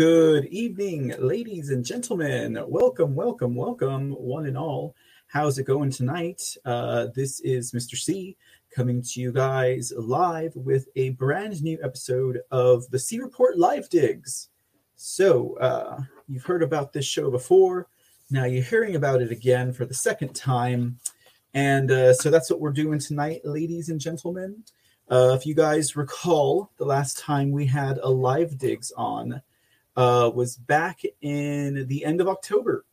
Good evening, ladies and gentlemen. Welcome, welcome, welcome, one and all. How's it going tonight? Uh, this is Mr. C coming to you guys live with a brand new episode of the C Report Live Digs. So, uh, you've heard about this show before. Now you're hearing about it again for the second time. And uh, so that's what we're doing tonight, ladies and gentlemen. Uh, if you guys recall, the last time we had a live digs on uh, was back in the end of October.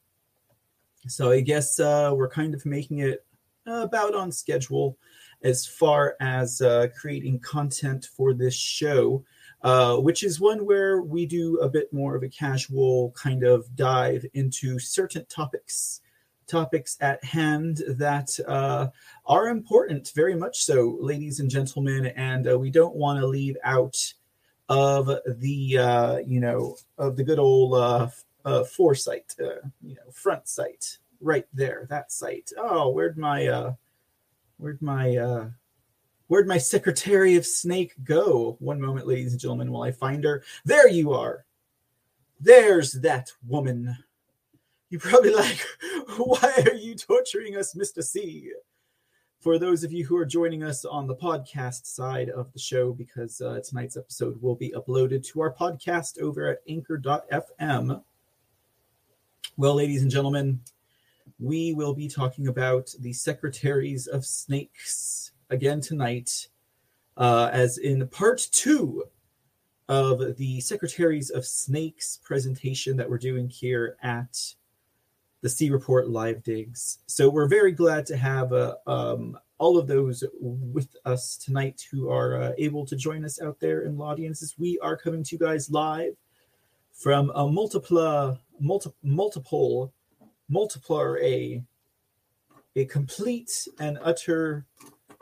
So I guess uh, we're kind of making it about on schedule as far as uh, creating content for this show, uh, which is one where we do a bit more of a casual kind of dive into certain topics topics at hand that uh, are important, very much so, ladies and gentlemen. And uh, we don't want to leave out of the, uh, you know, of the good old uh, uh, foresight, uh, you know, front sight right there, that site. Oh, where'd my, uh, where'd my, uh, where'd my Secretary of Snake go? One moment, ladies and gentlemen, while I find her. There you are. There's that woman you're probably like, why are you torturing us, Mr. C? For those of you who are joining us on the podcast side of the show, because uh, tonight's episode will be uploaded to our podcast over at anchor.fm. Well, ladies and gentlemen, we will be talking about the Secretaries of Snakes again tonight, uh, as in part two of the Secretaries of Snakes presentation that we're doing here at the C Report live digs. So we're very glad to have uh, um, all of those with us tonight who are uh, able to join us out there in the audiences. We are coming to you guys live from a multiple, multi, multiple, multiple, a, a complete and utter,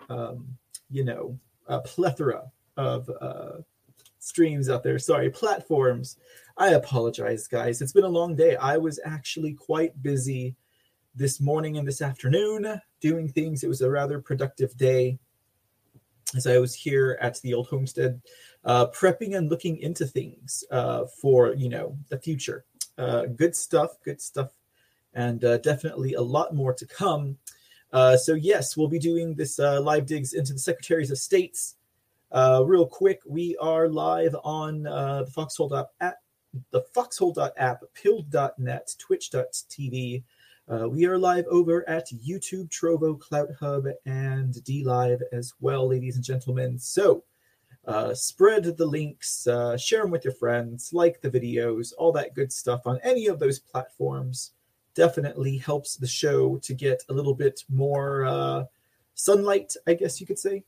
um, you know, a plethora of uh, streams out there. Sorry, platforms I apologize, guys. It's been a long day. I was actually quite busy this morning and this afternoon doing things. It was a rather productive day as I was here at the old homestead, uh, prepping and looking into things uh, for you know the future. Uh, good stuff, good stuff, and uh, definitely a lot more to come. Uh, so yes, we'll be doing this uh, live digs into the secretaries of states. real quick, we are live on the Foxhole app the foxhole.app, pilled.net, twitch.tv. Uh, we are live over at YouTube, Trovo, Clout Hub, and DLive as well, ladies and gentlemen. So uh, spread the links, uh, share them with your friends, like the videos, all that good stuff on any of those platforms. Definitely helps the show to get a little bit more uh, sunlight, I guess you could say.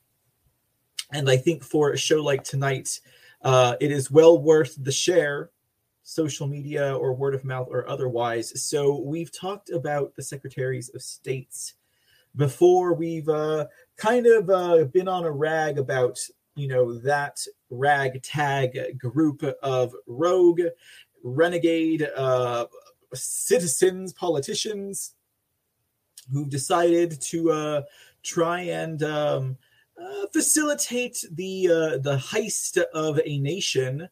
And I think for a show like tonight, uh, it is well worth the share social media or word of mouth or otherwise. So we've talked about the secretaries of states before. We've uh, kind of uh, been on a rag about you know that ragtag group of rogue, renegade uh, citizens, politicians who've decided to uh, try and um, uh, facilitate the uh, the heist of a nation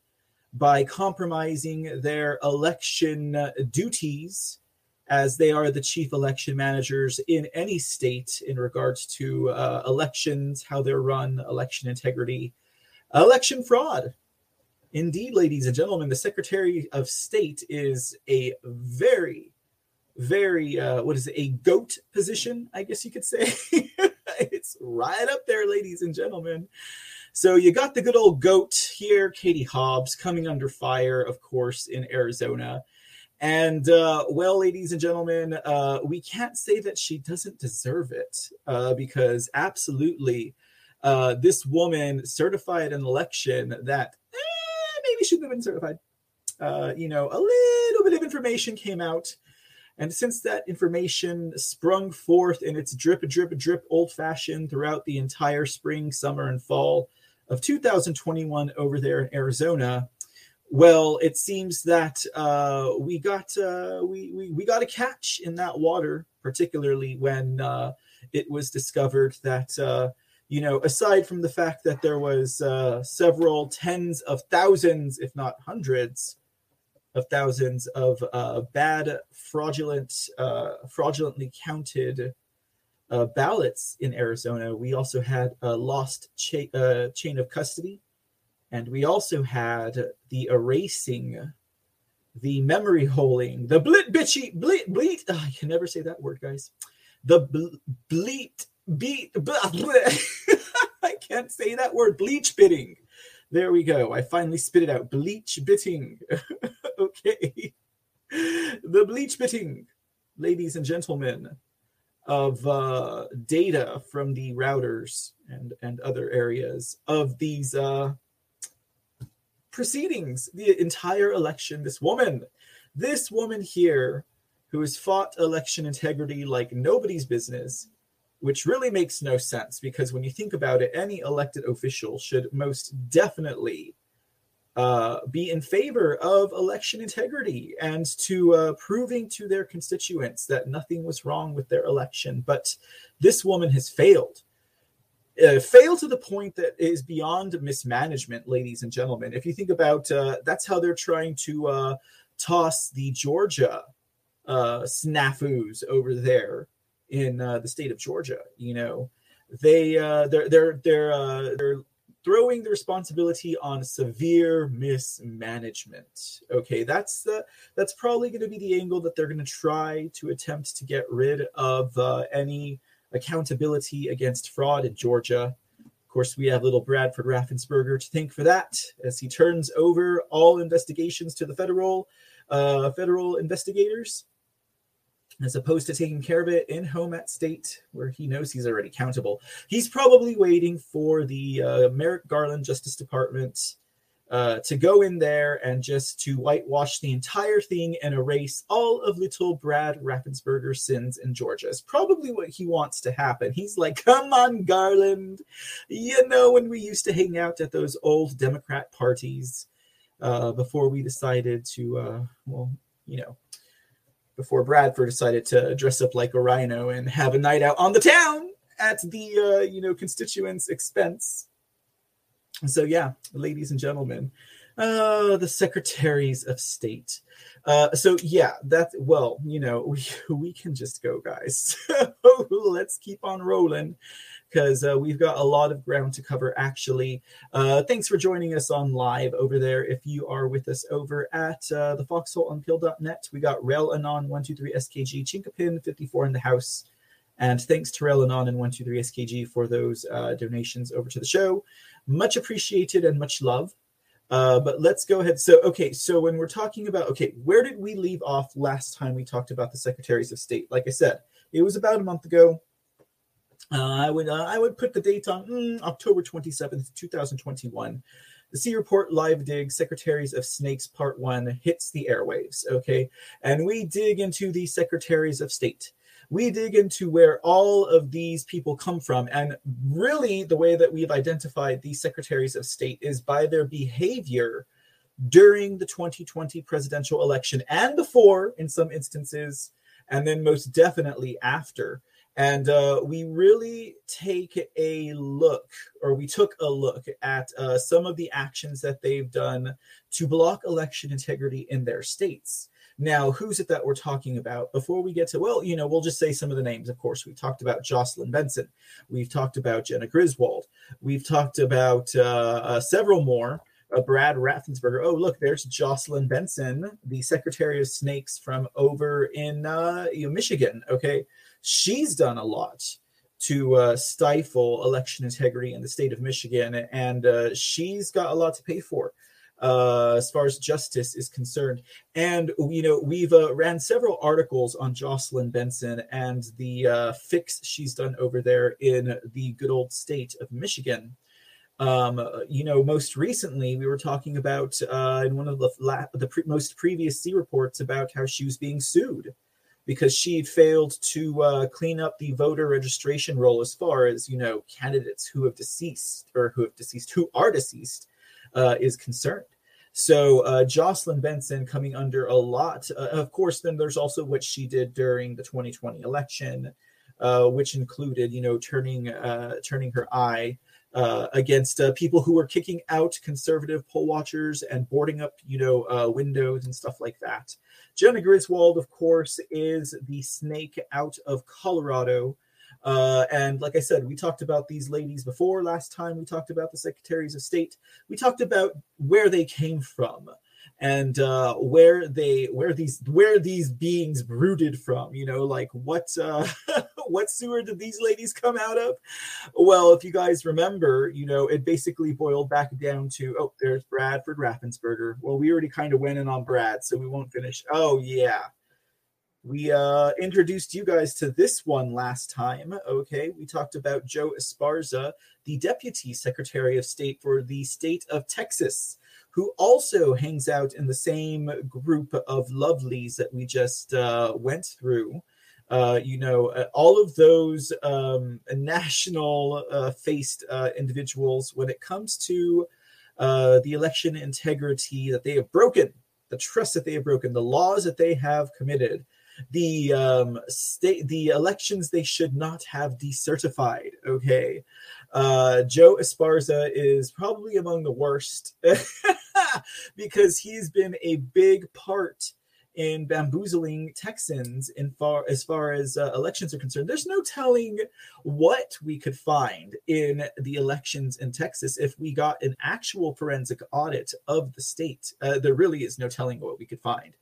by compromising their election uh, duties as they are the chief election managers in any state in regards to uh, elections, how they're run, election integrity, election fraud. Indeed, ladies and gentlemen, the Secretary of State is a very, very, uh, what is it, a goat position, I guess you could say. it's right up there, ladies and gentlemen. So you got the good old goat here, Katie Hobbs, coming under fire, of course, in Arizona. And uh, well, ladies and gentlemen, uh, we can't say that she doesn't deserve it uh, because absolutely, uh, this woman certified an election that eh, maybe shouldn't have been certified. Uh, you know, a little bit of information came out. And since that information sprung forth in its drip, drip, drip old fashioned throughout the entire spring, summer, and fall, of 2021 over there in Arizona, well, it seems that uh, we got uh, we, we we got a catch in that water, particularly when uh, it was discovered that uh, you know, aside from the fact that there was uh, several tens of thousands, if not hundreds, of thousands of uh, bad, fraudulent, fraudulently counted uh, ballots in Arizona. We also had a lost cha- uh, chain of custody, and we also had the erasing, the memory holing, the blit bitchy bleat bleat. Oh, I can never say that word, guys. The ble- bleat beat. Blah, I can't say that word. Bleach bitting. There we go. I finally spit it out. Bleach bitting. okay. The bleach bitting, ladies and gentlemen, of uh, data from the routers and, and other areas of these uh, proceedings, the entire election. This woman, this woman here who has fought election integrity like nobody's business which really makes no sense because when you think about it, any elected official should most definitely uh, be in favor of election integrity and to uh, proving to their constituents that nothing was wrong with their election. But this woman has failed. Uh, failed to the point that is beyond mismanagement, ladies and gentlemen. If you think about, uh, that's how they're trying to uh, toss the Georgia snafus over there in the state of Georgia. You know, they they're they're they're they're throwing the responsibility on severe mismanagement. Okay, that's the that's probably going to be the angle that they're going to try to attempt to get rid of uh, any accountability against fraud in Georgia. Of course, we have little Bradford Raffensperger to thank for that, as he turns over all investigations to the federal uh, federal investigators as opposed to taking care of it in home at state where he knows he's already countable. He's probably waiting for the uh, Merrick Garland Justice Department uh, to go in there and just to whitewash the entire thing and erase all of little Brad Raffensperger's sins in Georgia. Is probably what he wants to happen. He's like, come on, Garland. You know, when we used to hang out at those old Democrat parties uh, before we decided to, uh, well, you know, before Bradford decided to dress up like a rhino and have a night out on the town at the uh, you know constituents' expense. So yeah, ladies and gentlemen, uh, the secretaries of state. Uh, so yeah, that's well, you know, we we can just go, guys. Let's keep on rolling because uh, we've got a lot of ground to cover actually. Uh, thanks for joining us on live over there. If you are with us over at uh, the foxholeunpeeled.net, we got Rel Anon 123SKG, Chinkapin 54 in the house. And thanks to Rel Anon and 123SKG for those uh, donations over to the show. Much appreciated and much love. Uh, but let's go ahead. So, okay, so when we're talking about, okay, where did we leave off last time we talked about the secretaries of state? Like I said, it was about a month ago. Uh, I would uh, I would put the date on mm, October 27th, 2021. The C Report Live Dig Secretaries of Snakes Part 1 hits the airwaves, okay? And we dig into the Secretaries of State. We dig into where all of these people come from. And really, the way that we've identified these Secretaries of State is by their behavior during the 2020 presidential election and before, in some instances, and then most definitely after. And uh, we really take a look, or we took a look at uh, some of the actions that they've done to block election integrity in their states. Now, who's it that we're talking about? Before we get to, well, you know, we'll just say some of the names. Of course, we talked about Jocelyn Benson. We've talked about Jena Griswold. We've talked about uh, uh several more. Uh, Brad Raffensperger. Oh, look, there's Jocelyn Benson, the Secretary of Snakes from over in uh, you know, Michigan. Okay, she's done a lot to uh, stifle election integrity in the state of Michigan, and uh, she's got a lot to pay for uh, as far as justice is concerned. And you know, we've uh, ran several articles on Jocelyn Benson and the uh, fix she's done over there in the good old state of Michigan. Um, you know, most recently we were talking about uh, in one of the la- the pre- most previous C reports about how she was being sued because she failed to uh, clean up the voter registration roll as far as you know candidates who have deceased or who have deceased who are deceased uh, is concerned. So uh, Jocelyn Benson coming under a lot. Uh, of course, then there's also what she did during the 2020 election, uh, which included you know turning uh, turning her eye uh, against uh, people who were kicking out conservative poll watchers and boarding up, you know, windows and stuff like that. Jena Griswold, of course, is the snake out of Colorado. Uh, and like I said, we talked about these ladies before last time. We talked about the secretaries of state. We talked about where they came from and uh, where they where these where these beings brooded from. You know, like what uh, what sewer did these ladies come out of? Well, if you guys remember, you know, it basically boiled back down to oh, there's Bradford Raffensperger. Well, we already kind of went in on Brad, so we won't finish. Oh yeah. We uh, introduced you guys to this one last time. Okay, we talked about Joe Esparza, the Deputy Secretary of State for the state of Texas who also hangs out in the same group of lovelies that we just uh, went through. Uh, you know, uh, all of those um, national uh, faced uh, individuals, when it comes to the election integrity that they have broken, the trust that they have broken, the laws that they have committed, the um, state, the elections they should not have decertified. Okay, uh, Joe Esparza is probably among the worst because he's been a big part in bamboozling Texans in far as far as uh, elections are concerned. There's no telling what we could find in the elections in Texas if we got an actual forensic audit of the state. Uh, there really is no telling what we could find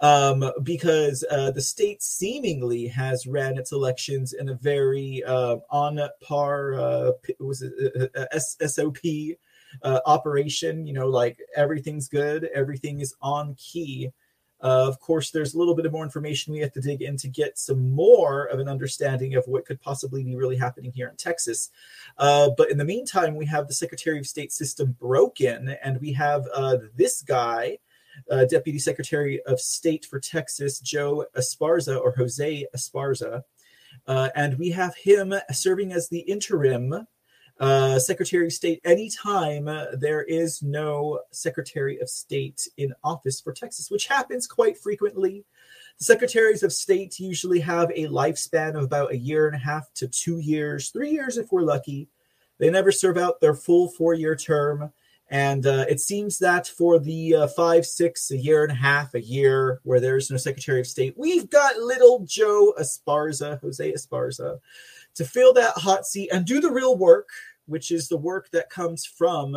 um, because uh, the state seemingly has ran its elections in a very uh, on par uh, was it, uh, uh, SOP uh, operation. You know, like everything's good, everything is on key. of course, there's a little bit of more information we have to dig in to get some more of an understanding of what could possibly be really happening here in Texas. Uh, but in the meantime, we have the Secretary of State system broken, and we have uh, this guy uh, Deputy Secretary of State for Texas, Joe Esparza or Jose Esparza. Uh, and we have him serving as the interim uh, Secretary of State anytime there is no Secretary of State in office for Texas, which happens quite frequently. The Secretaries of State usually have a lifespan of about a year and a half to two years, three years if we're lucky. They never serve out their full four year term. And uh, it seems that for the uh, five, six, a year and a half, a year where there's no Secretary of State, we've got little Joe Esparza, Jose Esparza, to fill that hot seat and do the real work, which is the work that comes from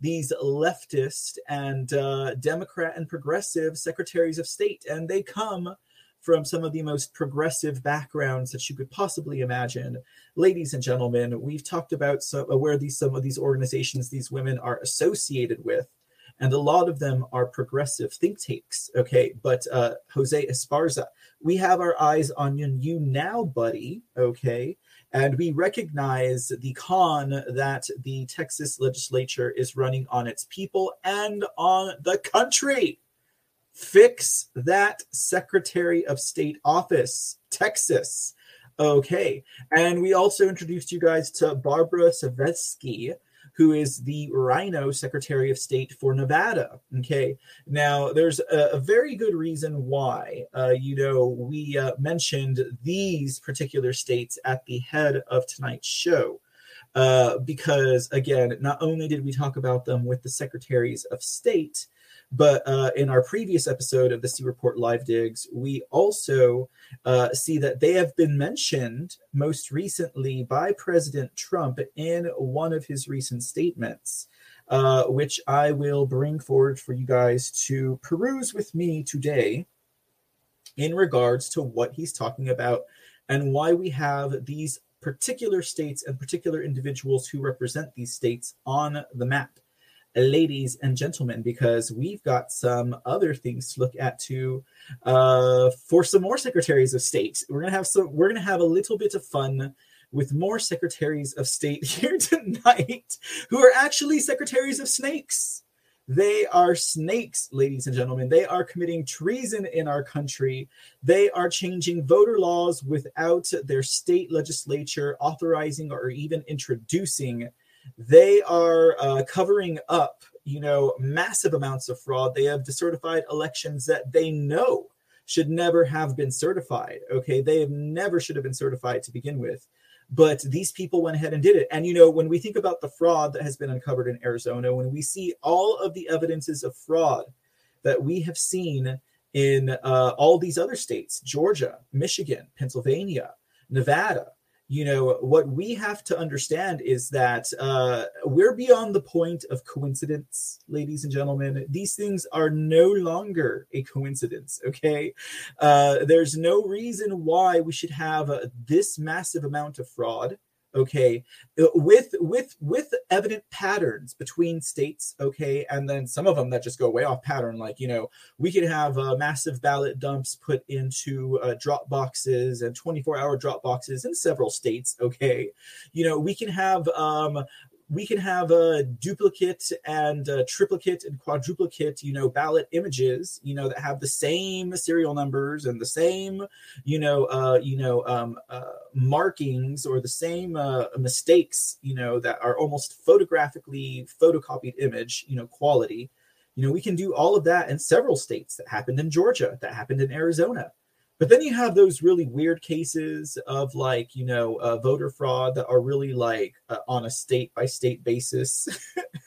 these leftist and uh, Democrat and progressive secretaries of state. And they come from some of the most progressive backgrounds that you could possibly imagine. Ladies and gentlemen, we've talked about some, uh, where these some of these organizations these women are associated with, and a lot of them are progressive think tanks. Okay, but uh, Jose Esparza, we have our eyes on you now, buddy. Okay. And we recognize the con that the Texas legislature is running on its people and on the country. Fix that Secretary of State office, Texas. Okay. And we also introduced you guys to Barbara Cegavske, who is the Rhino Secretary of State for Nevada. Okay. Now, there's a, a very good reason why, uh, you know, we uh, mentioned these particular states at the head of tonight's show. Uh, because, again, not only did we talk about them with the secretaries of state, but uh, in our previous episode of the C Report Live Digs, we also uh, see that they have been mentioned most recently by President Trump in one of his recent statements, uh, which I will bring forward for you guys to peruse with me today in regards to what he's talking about and why we have these particular states and particular individuals who represent these states on the map ladies and gentlemen, because we've got some other things to look at too uh, for some more secretaries of state. We're gonna have some. We're gonna have a little bit of fun with more secretaries of state here tonight, who are actually secretaries of snakes. They are snakes, ladies and gentlemen. They are committing treason in our country. They are changing voter laws without their state legislature authorizing or even introducing they are uh, covering up, you know, massive amounts of fraud. They have decertified elections that they know should never have been certified. Okay, they have never should have been certified to begin with. but these people went ahead and did it. And you know, when we think about the fraud that has been uncovered in Arizona, when we see all of the evidences of fraud that we have seen in uh, all these other states Georgia, Michigan, Pennsylvania, Nevada. You know, what we have to understand is that uh, we're beyond the point of coincidence, ladies and gentlemen. These things are no longer a coincidence, okay? Uh, there's no reason why we should have uh, this massive amount of fraud okay uh, with with with evident patterns between states okay and then some of them that just go way off pattern like you know we could have uh, massive ballot dumps put into uh, drop boxes and 24 hour drop boxes in several states okay. You know we can have um, we can have a duplicate and a triplicate and quadruplicate, you know, ballot images, you know, that have the same serial numbers and the same, you know, uh, you know, um, uh, markings or the same uh, mistakes, you know, that are almost photographically photocopied image, you know, quality. You know, we can do all of that in several states. That happened in Georgia. That happened in Arizona. But then you have those really weird cases of like, you know, uh, voter fraud that are really like uh, on a state by state basis.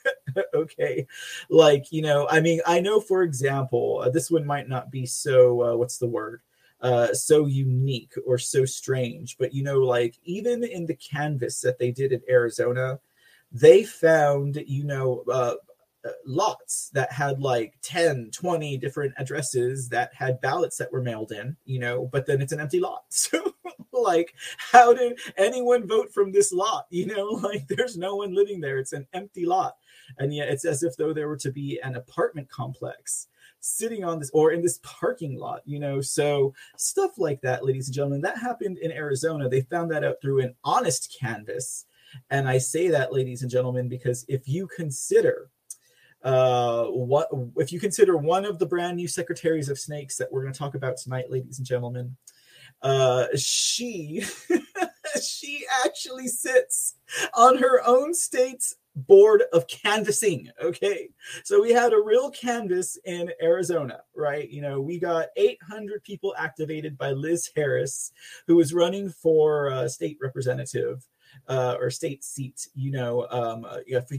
okay. Like, you know, I mean, I know, for example, uh, this one might not be so, uh, what's the word? Uh, so unique or so strange. But, you know, like even in the canvas that they did in Arizona, they found, you know, uh, lots that had like 10 20 different addresses that had ballots that were mailed in you know but then it's an empty lot. So like how did anyone vote from this lot? You know like there's no one living there. It's an empty lot. And yet it's as if though there were to be an apartment complex sitting on this or in this parking lot you know? So stuff like that ladies and gentlemen that happened in arizona. They found that out through an honest canvas. And i say that ladies and gentlemen because if you consider uh, what if you consider one of the brand new secretaries of snakes that we're going to talk about tonight, ladies and gentlemen? Uh, she she actually sits on her own state's board of canvassing. Okay. So we had a real canvas in Arizona, right? You know, we got 800 people activated by Liz Harris, who was running for uh, state representative uh, or state seat, you know, um, uh,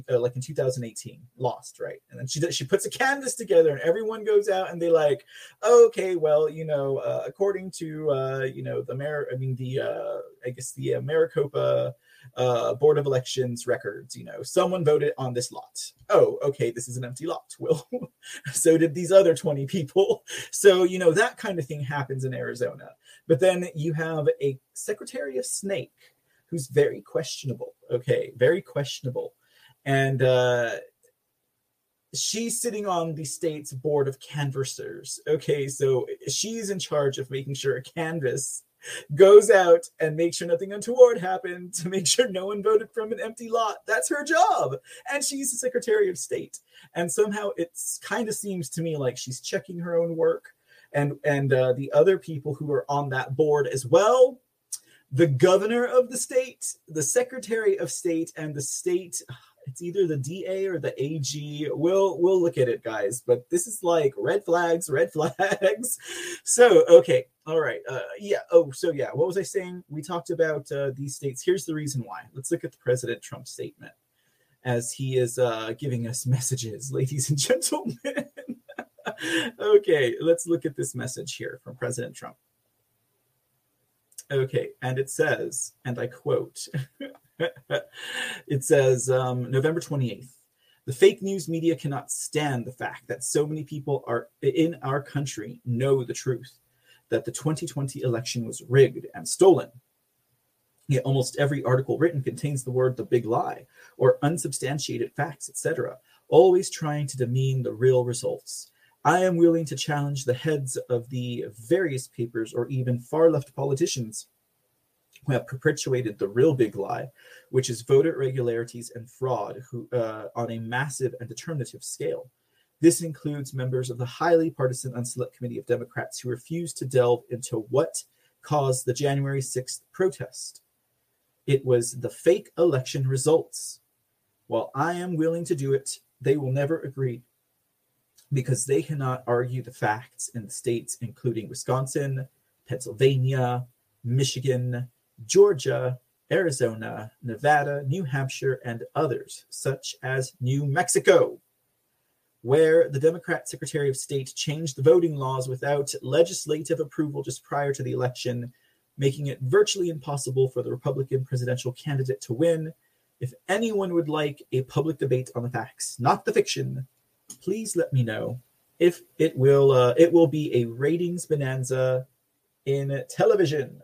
uh like in 2018, lost, right? And then she she puts a canvas together, and everyone goes out and they like, okay, well, you know, uh, according to uh, you know the mayor, I mean the uh, I guess the uh, Maricopa uh, Board of Elections records. You know, someone voted on this lot. Oh, okay, this is an empty lot. Well, so did these other 20 people. So, you know, that kind of thing happens in Arizona. But then you have a Secretary of Snake who's very questionable. Okay, very questionable. And uh, she's sitting on the state's board of canvassers. Okay, so she's in charge of making sure a canvas goes out and makes sure nothing untoward happened to make sure no one voted from an empty lot. That's her job. And she's the Secretary of State. And somehow it kind of seems to me like she's checking her own work. And and uh, the other people who are on that board as well the governor of the state, the secretary of state, and the state. It's either the DA or the AG. We'll we'll look at it, guys. But this is like red flags, red flags. So okay, all right. Uh, yeah. Oh, so yeah. What was I saying? We talked about uh, these states. Here's the reason why. Let's look at the President Trump statement as he is uh, giving us messages, ladies and gentlemen. okay, let's look at this message here from President Trump. Okay, and it says, and I quote, it says, um, November 28th. The fake news media cannot stand the fact that so many people are in our country know the truth that the 2020 election was rigged and stolen. Yet almost every article written contains the word the big lie or unsubstantiated facts, etc., always trying to demean the real results. I am willing to challenge the heads of the various papers or even far left politicians who have perpetuated the real big lie, which is voter irregularities and fraud who, uh, on a massive and determinative scale. This includes members of the highly partisan Unselect Committee of Democrats who refuse to delve into what caused the January 6th protest. It was the fake election results. While I am willing to do it, they will never agree because they cannot argue the facts in the states, including Wisconsin, Pennsylvania, Michigan, Georgia, Arizona, Nevada, New Hampshire, and others, such as New Mexico, where the Democrat Secretary of State changed the voting laws without legislative approval just prior to the election, making it virtually impossible for the Republican presidential candidate to win. If anyone would like a public debate on the facts, not the fiction, please let me know. If it will, uh, it will be a ratings bonanza in television.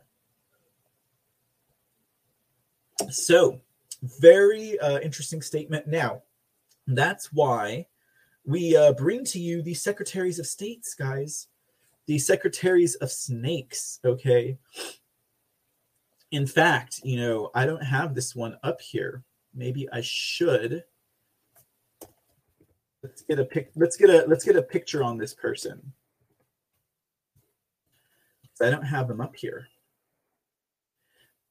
So, very uh, interesting statement. Now, that's why we uh, bring to you the secretaries of states, guys, the secretaries of snakes. Okay. In fact, you know, I don't have this one up here. Maybe I should. Let's get a pic. Let's get a let's get a picture on this person. I don't have them up here.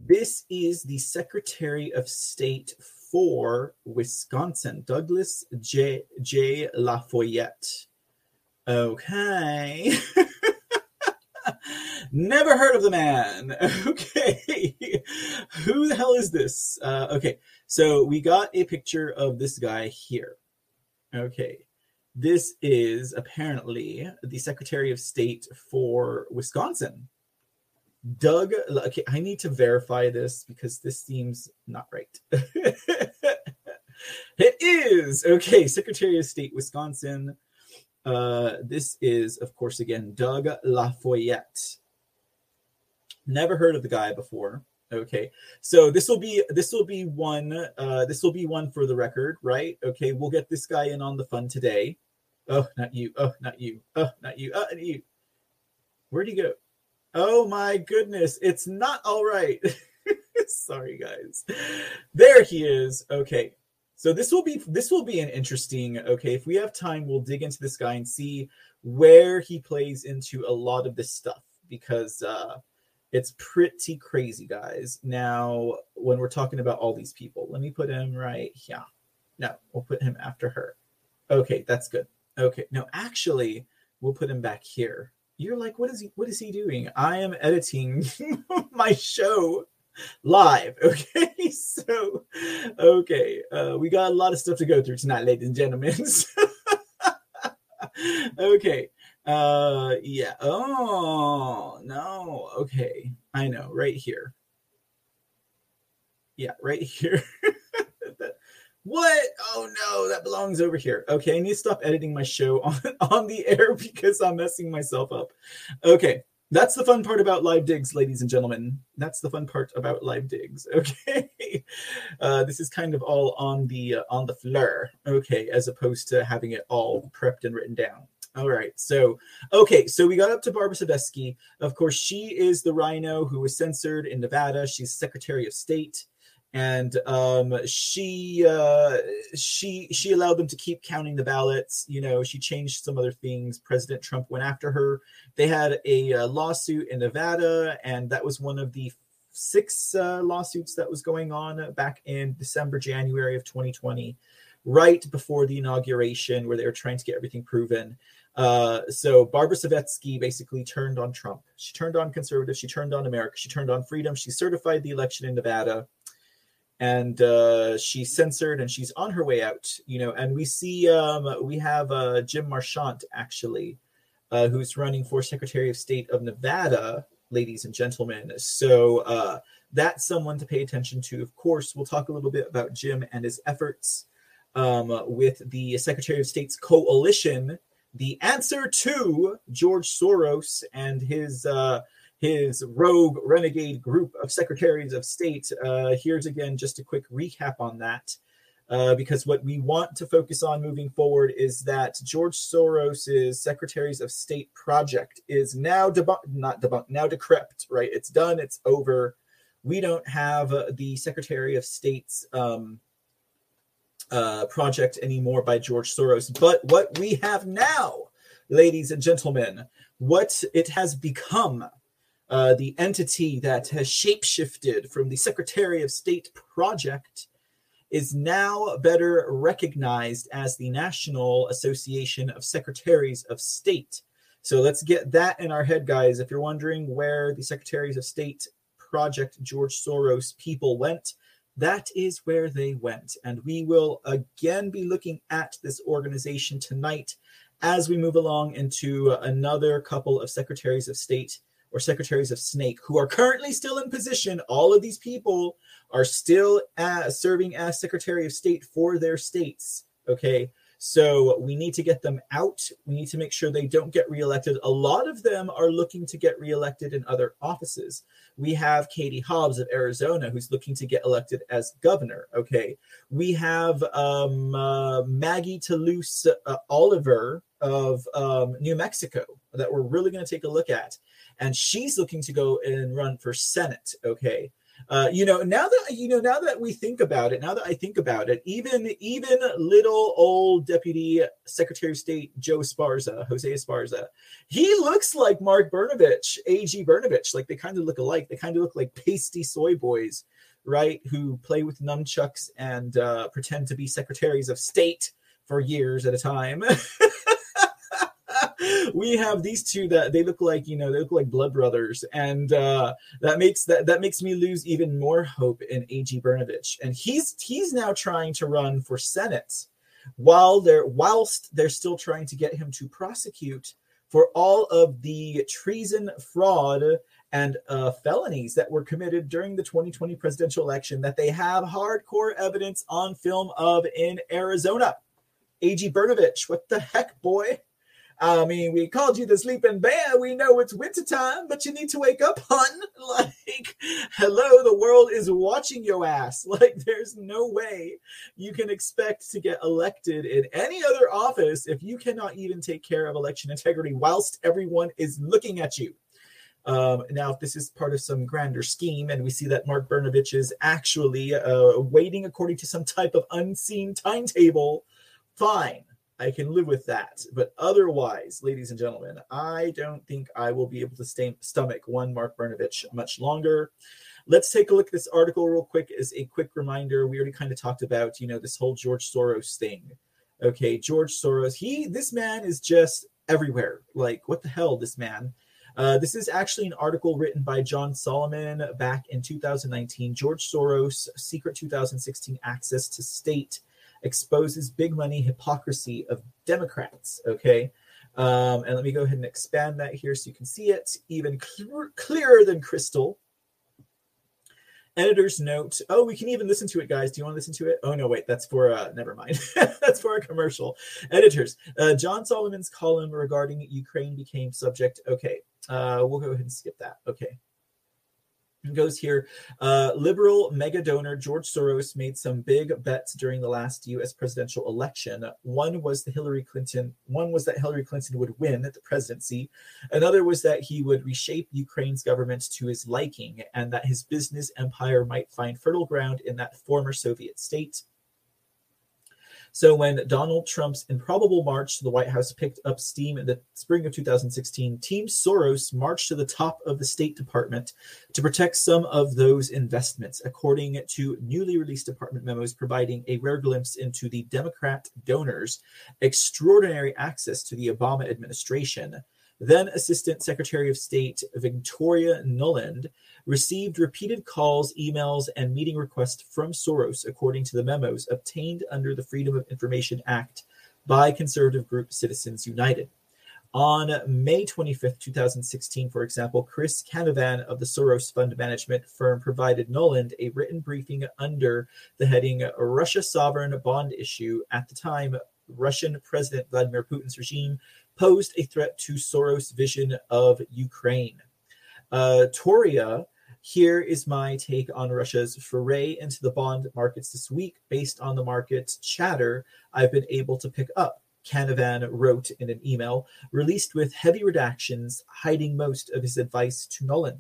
This is the Secretary of State for Wisconsin, Douglas J. J. La Follette. Okay. Never heard of the man. Okay. Who the hell is this? Uh, okay. So we got a picture of this guy here. Okay. This is apparently the Secretary of State for Wisconsin. Doug, okay, I need to verify this because this seems not right. it is okay. Secretary of State, Wisconsin. Uh, this is, of course, again Doug La Follette. Never heard of the guy before. Okay, so this will be this will be one. Uh, this will be one for the record, right? Okay, we'll get this guy in on the fun today. Oh, not you. Oh, not you. Oh, not you. Oh, not you. Where'd he go? Oh my goodness, it's not all right. Sorry, guys. There he is. Okay. So this will be this will be an interesting. Okay, if we have time, we'll dig into this guy and see where he plays into a lot of this stuff because uh, it's pretty crazy, guys. Now, when we're talking about all these people, let me put him right here. No, we'll put him after her. Okay, that's good. Okay, no, actually, we'll put him back here you're like, what is he? What is he doing? I am editing my show live. Okay, so okay, uh, we got a lot of stuff to go through tonight, ladies and gentlemen. okay, uh, yeah. Oh no. Okay, I know. Right here. Yeah, right here. What? Oh no, that belongs over here. Okay, I need to stop editing my show on, on the air because I'm messing myself up. Okay, that's the fun part about live digs, ladies and gentlemen. That's the fun part about live digs. Okay, uh, this is kind of all on the uh, on the fleur. Okay, as opposed to having it all prepped and written down. All right. So, okay. So we got up to Barbara Cegavske. Of course, she is the rhino who was censored in Nevada. She's Secretary of State and um, she uh, she she allowed them to keep counting the ballots. You know, she changed some other things. President Trump went after her. They had a uh, lawsuit in Nevada, and that was one of the six uh, lawsuits that was going on back in December, January of 2020, right before the inauguration, where they were trying to get everything proven. Uh, so Barbara Cegavske basically turned on Trump. She turned on conservatives. She turned on America. She turned on freedom. She certified the election in Nevada and uh, she's censored and she's on her way out you know and we see um, we have uh, jim marchant actually uh, who's running for secretary of state of nevada ladies and gentlemen so uh, that's someone to pay attention to of course we'll talk a little bit about jim and his efforts um, with the secretary of state's coalition the answer to george soros and his uh, his rogue renegade group of secretaries of state. Uh, here's again just a quick recap on that. Uh, because what we want to focus on moving forward is that George Soros's Secretaries of State project is now debunked, not debunked, now decrepit, right? It's done, it's over. We don't have uh, the Secretary of State's um, uh, project anymore by George Soros. But what we have now, ladies and gentlemen, what it has become uh, the entity that has shapeshifted from the Secretary of State project is now better recognized as the National Association of Secretaries of State. So let's get that in our head, guys. If you're wondering where the Secretaries of State Project George Soros people went, that is where they went. And we will again be looking at this organization tonight as we move along into another couple of secretaries of state or secretaries of snake who are currently still in position all of these people are still as, serving as secretary of state for their states okay so we need to get them out. We need to make sure they don't get reelected. A lot of them are looking to get reelected in other offices. We have Katie Hobbs of Arizona who's looking to get elected as governor. Okay. We have um, uh, Maggie Toulouse uh, Oliver of um, New Mexico that we're really going to take a look at. And she's looking to go and run for Senate. Okay. Uh, you know, now that you know, now that we think about it, now that I think about it, even even little old Deputy Secretary of State Joe Esparza, Jose Esparza, he looks like Mark Brnovich, AG Brnovich. Like they kind of look alike. They kind of look like pasty soy boys, right? Who play with nunchucks and uh, pretend to be secretaries of state for years at a time. we have these two that they look like you know they look like blood brothers, and uh, that makes that that makes me lose even more hope in A.G. Brnovich, and he's he's now trying to run for Senate while they're whilst they're still trying to get him to prosecute for all of the treason, fraud, and uh, felonies that were committed during the 2020 presidential election that they have hardcore evidence on film of in Arizona. A.G. Brnovich, what the heck, boy? I mean, we called you the sleeping bear. We know it's wintertime, but you need to wake up, hun. Like, hello, the world is watching your ass. Like, there's no way you can expect to get elected in any other office if you cannot even take care of election integrity whilst everyone is looking at you. Um, now, if this is part of some grander scheme, and we see that Mark Brnovich is actually uh, waiting according to some type of unseen timetable, fine. I can live with that. But otherwise, ladies and gentlemen, I don't think I will be able to stay, stomach one Mark Brnovich much longer. Let's take a look at this article real quick as a quick reminder. We already kind of talked about, you know, this whole George Soros thing. Okay, George Soros, he this man is just everywhere. Like, what the hell, this man? Uh, this is actually an article written by John Solomon back in 2019. George Soros, Secret 2016 Access to State exposes big money hypocrisy of Democrats. Okay. Um, and let me go ahead and expand that here so you can see it even clear, clearer than crystal. Editor's note. Oh, we can even listen to it, guys. Do you want to listen to it? Oh no, wait, that's for uh, never mind. that's for a commercial. Editors. Uh, John Solomon's column regarding Ukraine became subject. Okay, uh, we'll go ahead and skip that. Okay goes here. Uh, liberal mega donor George Soros made some big bets during the last U.S. presidential election. One was the Hillary Clinton. One was that Hillary Clinton would win the presidency. Another was that he would reshape Ukraine's government to his liking, and that his business empire might find fertile ground in that former Soviet state. So when Donald Trump's improbable march to the White House picked up steam in the spring of 2016, Team Soros marched to the top of the State Department to protect some of those investments, according to newly released department memos providing a rare glimpse into the Democrat donors' extraordinary access to the Obama administration. Then Assistant Secretary of State Victoria Nuland received repeated calls, emails, and meeting requests from Soros, according to the memos obtained under the Freedom of Information Act by conservative group Citizens United. On May 25th, 2016, for example, Chris Canavan of the Soros fund management firm provided Nuland a written briefing under the heading Russia Sovereign Bond Issue. At the time, Russian President Vladimir Putin's regime posed a threat to Soros' vision of Ukraine. Uh, Toria here is my take on Russia's foray into the bond markets this week based on the market chatter I've been able to pick up. Canavan wrote in an email released with heavy redactions, hiding most of his advice to Nuland.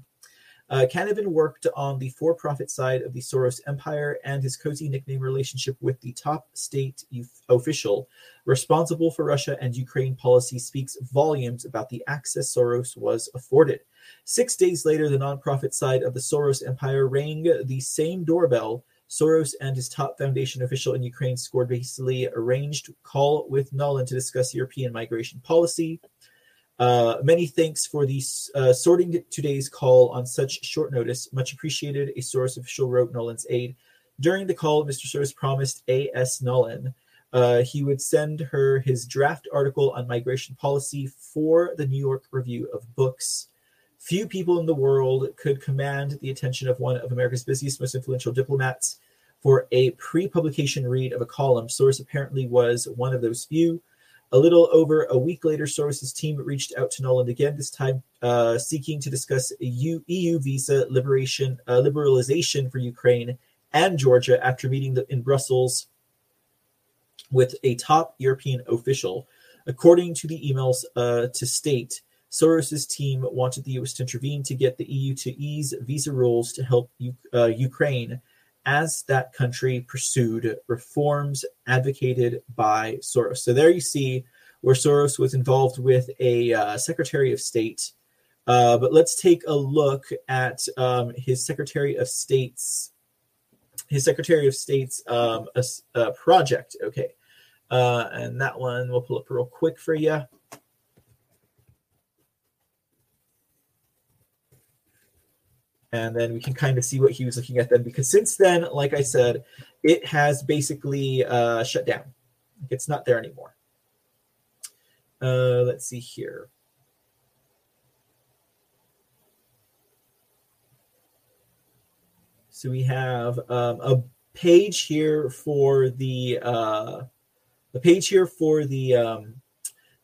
Uh, Canavan worked on the for profit side of the Soros empire, and his cozy nickname relationship with the top state official responsible for Russia and Ukraine policy speaks volumes about the access Soros was afforded. Six days later, the nonprofit side of the Soros empire rang the same doorbell. Soros and his top foundation official in Ukraine scored basically arranged call with Nuland to discuss European migration policy. Uh, many thanks for the uh, sorting today's call on such short notice. Much appreciated. A Soros official wrote Nuland's aide. During the call, Mr. Soros promised A.S. Nuland uh, he would send her his draft article on migration policy for the New York Review of Books. Few people in the world could command the attention of one of America's busiest, most influential diplomats for a pre publication read of a column. Soros apparently was one of those few. A little over a week later, Soros's team reached out to Nuland again, this time uh, seeking to discuss EU, EU visa liberation uh, liberalization for Ukraine and Georgia after meeting the, in Brussels with a top European official. According to the emails uh, to state, Soros's team wanted the U.S. to intervene to get the EU to ease visa rules to help U- uh, Ukraine as that country pursued reforms advocated by Soros. So there you see where Soros was involved with a uh, Secretary of State. Uh, but let's take a look at um, his Secretary of State's his Secretary of State's um, a, a project. Okay, uh, and that one we'll pull up real quick for you. And then we can kind of see what he was looking at then, because since then, like I said, it has basically uh, shut down. It's not there anymore. Uh, let's see here. So we have um, a page here for the uh, the page here for the um,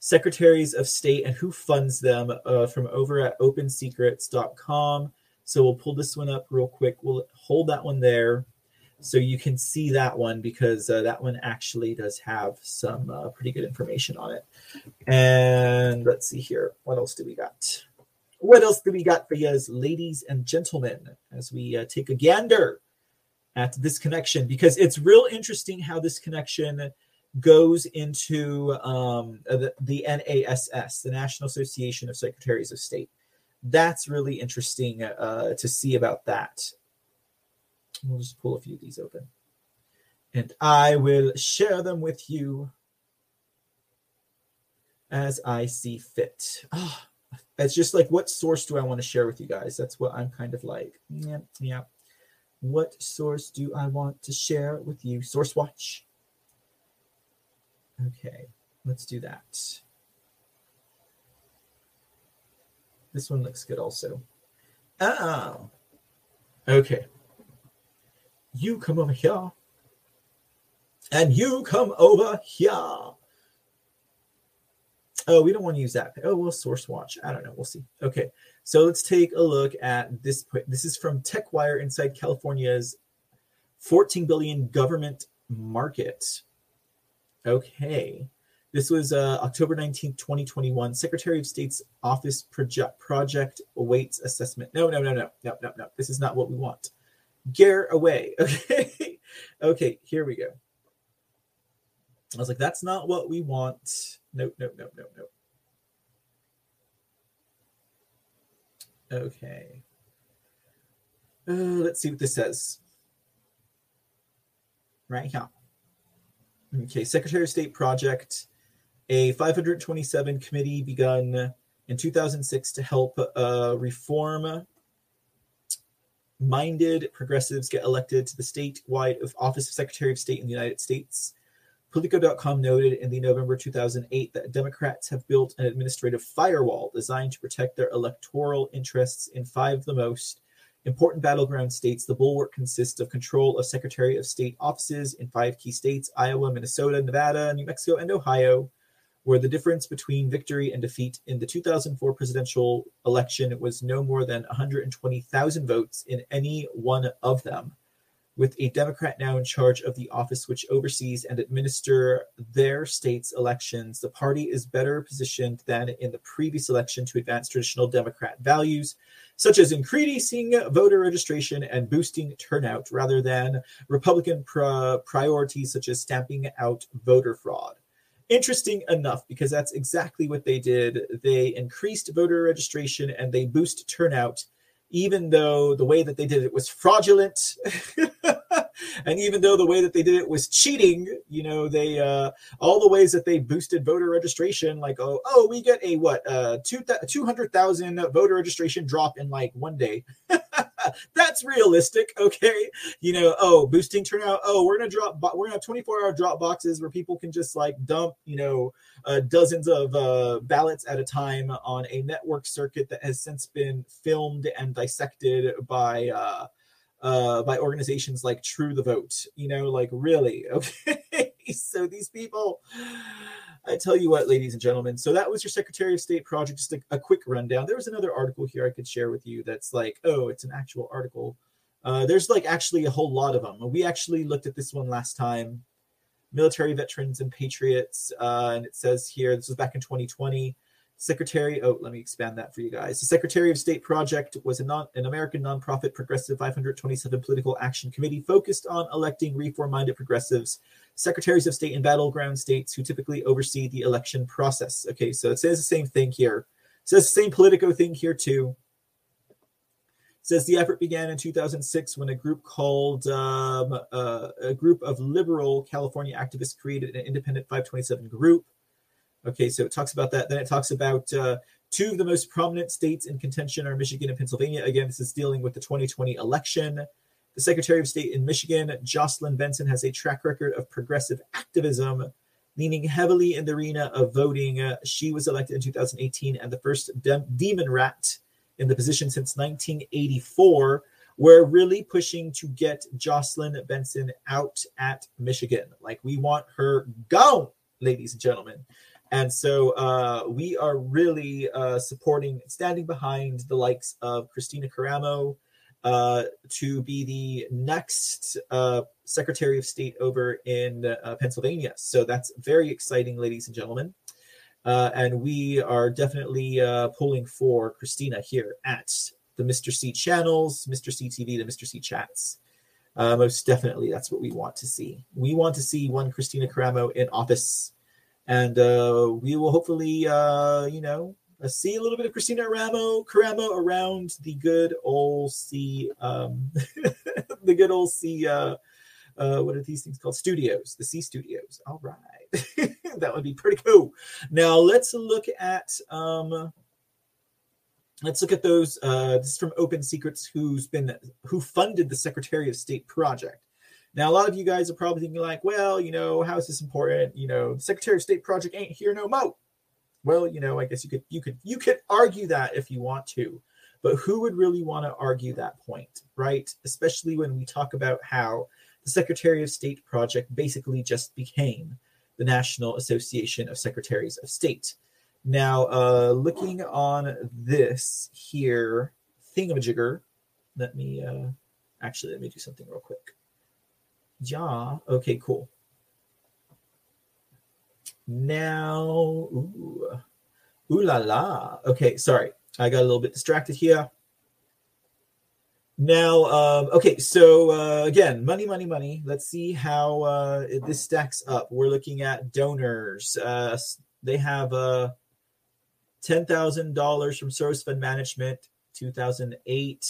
secretaries of state and who funds them uh, from over at opensecrets.com. So we'll pull this one up real quick. We'll hold that one there so you can see that one because uh, that one actually does have some uh, pretty good information on it. And let's see here. What else do we got? What else do we got for you, as ladies and gentlemen, as we uh, take a gander at this connection? Because it's real interesting how this connection goes into um, the, the NASS, the National Association of Secretaries of State. That's really interesting uh, to see about that. We'll just pull a few of these open. And I will share them with you as I see fit. Oh, it's just like, what source do I want to share with you guys? That's what I'm kind of like. Yeah, yeah. What source do I want to share with you? Source watch. Okay, let's do that. This one looks good also. Oh, okay. You come over here. And you come over here. Oh, we don't want to use that. Oh, we'll source watch. I don't know. We'll see. Okay. So let's take a look at this. This is from TechWire inside California's 14 billion government market. Okay. This was uh, October 19th, 2021. Secretary of State's office project, project awaits assessment. No, no, no, no, no, no, no. This is not what we want. Gear away. Okay. okay, here we go. I was like, that's not what we want. Nope, nope, nope, nope, nope. Okay. Uh, let's see what this says. Right here. Okay, Secretary of State project. A 527 committee begun in 2006 to help uh, reform minded progressives get elected to the statewide office of Secretary of State in the United States. Politico.com noted in the November 2008 that Democrats have built an administrative firewall designed to protect their electoral interests in five of the most important battleground states. The bulwark consists of control of Secretary of State offices in five key states Iowa, Minnesota, Nevada, New Mexico, and Ohio, where the difference between victory and defeat in the 2004 presidential election was no more than 120,000 votes in any one of them with a Democrat now in charge of the office which oversees and administer their state's elections, the party is better positioned than in the previous election to advance traditional Democrat values, such as increasing voter registration and boosting turnout, rather than Republican priorities such as stamping out voter fraud. Interesting enough, because that's exactly what they did. They increased voter registration and they boost turnout even though the way that they did it was fraudulent and even though the way that they did it was cheating, you know, they uh, all the ways that they boosted voter registration, like oh oh we get a what uh two two hundred thousand voter registration drop in like one day. That's realistic, okay? You know, oh boosting turnout. Oh, we're gonna drop. We're gonna have twenty four hour drop boxes where people can just like dump, you know, uh, dozens of uh, ballots at a time on a network circuit that has since been filmed and dissected by. Uh, uh, by organizations like True the Vote. You know, like really, okay. so these people, I tell you what, ladies and gentlemen. So that was your Secretary of State project. Just a, a quick rundown. There was another article here I could share with you. That's like, oh, it's an actual article. Uh, there's like actually a whole lot of them. We actually looked at this one last time. Military veterans and patriots, uh, and it says here this was back in 2020 Secretary, oh, let me expand that for you guys. The Secretary of State Project was non, an American nonprofit progressive 527 political action committee focused on electing reform minded progressives, secretaries of state in battleground states who typically oversee the election process. Okay, so it says the same thing here. It says the same Politico thing here, too. It says the effort began in 2006 when a group called um, uh, a group of liberal California activists created an independent 527 group Okay, so it talks about that. Then it talks about uh, two of the most prominent states in contention are Michigan and Pennsylvania. Again, this is dealing with the 2020 election. The Secretary of State in Michigan, Jocelyn Benson, has a track record of progressive activism, leaning heavily in the arena of voting. Uh, she was elected in 2018 and the first de- demon rat in the position since 1984. We're really pushing to get Jocelyn Benson out at Michigan. Like, we want her gone, ladies and gentlemen. And so uh, we are really uh, supporting, standing behind the likes of Christina Karamo uh, to be the next uh, Secretary of State over in uh, Pennsylvania. So that's very exciting, ladies and gentlemen. Uh, and we are definitely pulling for Christina here at the Mr. C channels, Mr. C TV, the Mr. C chats. most definitely, that's what we want to see. We want to see one Christina Karamo in office and uh, we will hopefully, uh, you know, uh, see a little bit of Christina Ramo Karamo around the good old C, um, the good old C. Uh, uh, what are these things called? Studios, the C Studios. All right, that would be pretty cool. Now let's look at. Um, let's look at those. Uh, this is from Open Secrets, who's been who funded the Secretary of State project. Now, a lot of you guys are probably thinking, like, well, you know, how is this important? You know, the Secretary of State project ain't here no mo. Well, you know, I guess you could you could you could argue that if you want to, but who would really want to argue that point, right? Especially when we talk about how the Secretary of State project basically just became the National Association of Secretaries of State. Now, uh, looking on this here thingamajigger, let me uh, actually let me do something real quick. Ja. Okay, cool. Now, ooh, ooh la la. Okay, sorry, I got a little bit distracted here. Now, um, okay, so uh, again, money, money, money. Let's see how uh, this stacks up. We're looking at donors. Uh, they have uh, ten thousand dollars from Soros Fund Management, two thousand eight.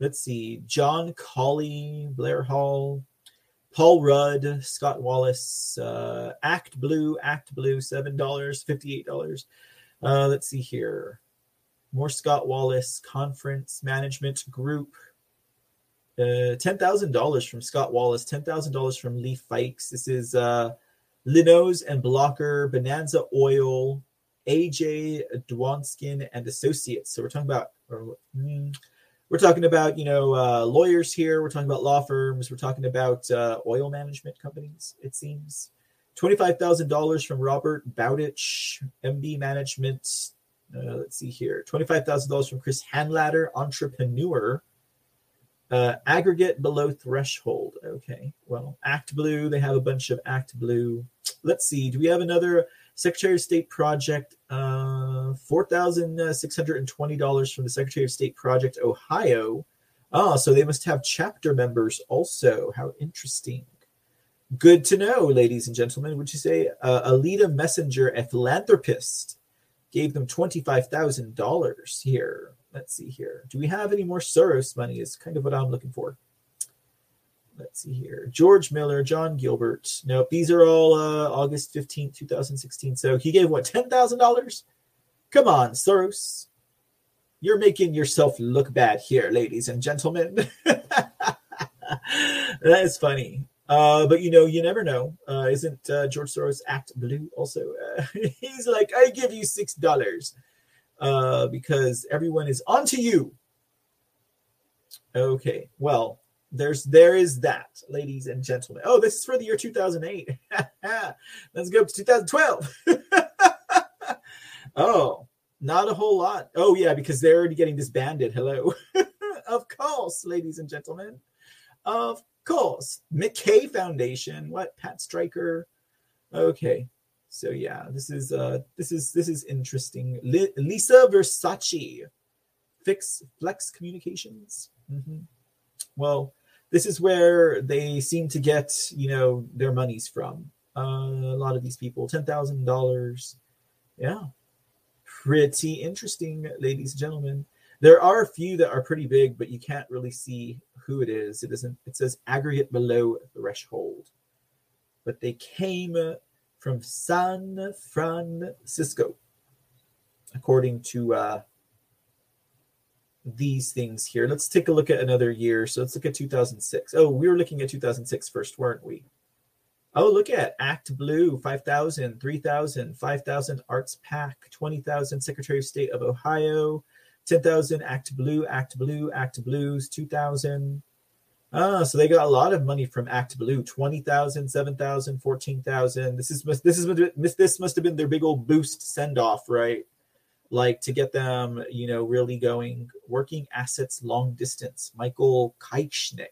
Let's see, John Colley, Blair Hall, Paul Rudd, Scott Wallace, uh, Act Blue, Act Blue, seven dollars, fifty-eight dollars. Uh, let's see here. More Scott Wallace Conference Management Group. Uh, ten thousand dollars from Scott Wallace. Ten thousand dollars from Lee Fikes. This is uh, Linos and Blocker, Bonanza Oil, AJ Dwanskin and Associates. So we're talking about. Or, hmm, we're talking about you know uh, lawyers here. We're talking about law firms. We're talking about uh, oil management companies it seems. $25000 from robert bowditch mb management. Uh, let's see here. $25000 from chris hanlatter entrepreneur. Uh, aggregate below threshold. Okay. Well act blue they have a bunch of act blue. Let's see. Do we have another Secretary of State project, uh, $4,620 from the Secretary of State project, Ohio. Ah, so they must have chapter members also. How interesting. Good to know, ladies and gentlemen. Would you say uh, Alida Messinger, a philanthropist, gave them $25,000 here? Let's see here. Do we have any more Soros money? Is kind of what I'm looking for. Let's let's see here. George Miller, John Gilbert. Nope, these are all uh, August 15th, 2016. So he gave what, $10,000? Come on, Soros. You're making yourself look bad here, ladies and gentlemen. that is funny. Uh, but you know, you never know. Uh, isn't uh, George Soros act blue also? Uh, he's like, I give you six dollars uh, because everyone is onto you. Okay, well, there's there is that, ladies and gentlemen. Oh, this is for the year 2008. Let's go to 2012. Oh, not a whole lot. Oh yeah, because they're already getting disbanded. Hello, of course, ladies and gentlemen, of course. McKay Foundation. What? Pat Stryker. Okay, so yeah, this is uh this is this is interesting. Lisa Versace, Fix Flex Communications. Mm-hmm. Well, this is where they seem to get you know their monies from. Uh, a lot of these people, ten thousand dollars. Yeah, pretty interesting, ladies and gentlemen. There are a few that are pretty big, but you can't really see who it is. It doesn't. It says aggregate below threshold, but they came from San Francisco, according to uh, these things here. Let's take a look at another year. So let's look at 2006. Oh, we were looking at 2006 first, weren't we? Oh, look at Act Blue, 5,000, 3,000, 5,000 Arts Pack, 20,000 Secretary of State of Ohio, 10,000 Act Blue, Act Blue, Act Blues, 2,000. Ah, so they got a lot of money from Act Blue 20,000, 7,000, 14,000. This is this is this must have been their big old boost send off, right? Like to get them, you know, really going. Working assets long distance. Michael Keichnick.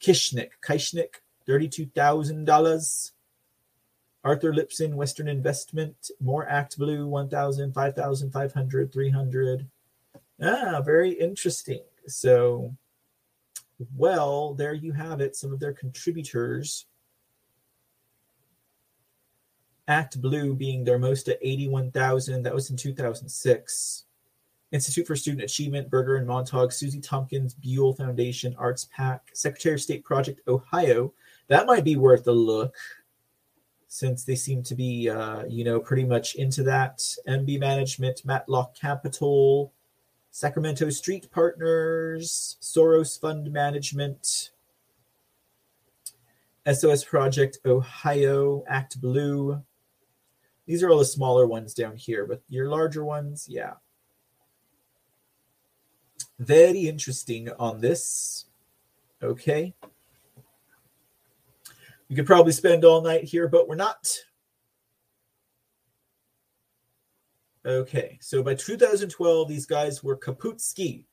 Kishnik, Keichnick, $32,000. Arthur Lipson, Western Investment, more Act Blue, 1,000, 5,500, 300. Ah, very interesting. So well, there you have it. Some of their contributors. Act Blue being their most at 81,000. That was in 2006. Institute for Student Achievement, Berger and Montague, Susie Tompkins, Buell Foundation, Arts Pack, Secretary of State Project Ohio. That might be worth a look since they seem to be, uh, you know, pretty much into that. MB Management, Matlock Capital, Sacramento Street Partners, Soros Fund Management, SOS Project Ohio, Act Blue. These are all the smaller ones down here, but your larger ones, yeah. Very interesting on this. Okay. We could probably spend all night here, but we're not. Okay, so by 2012, these guys were Kaputski.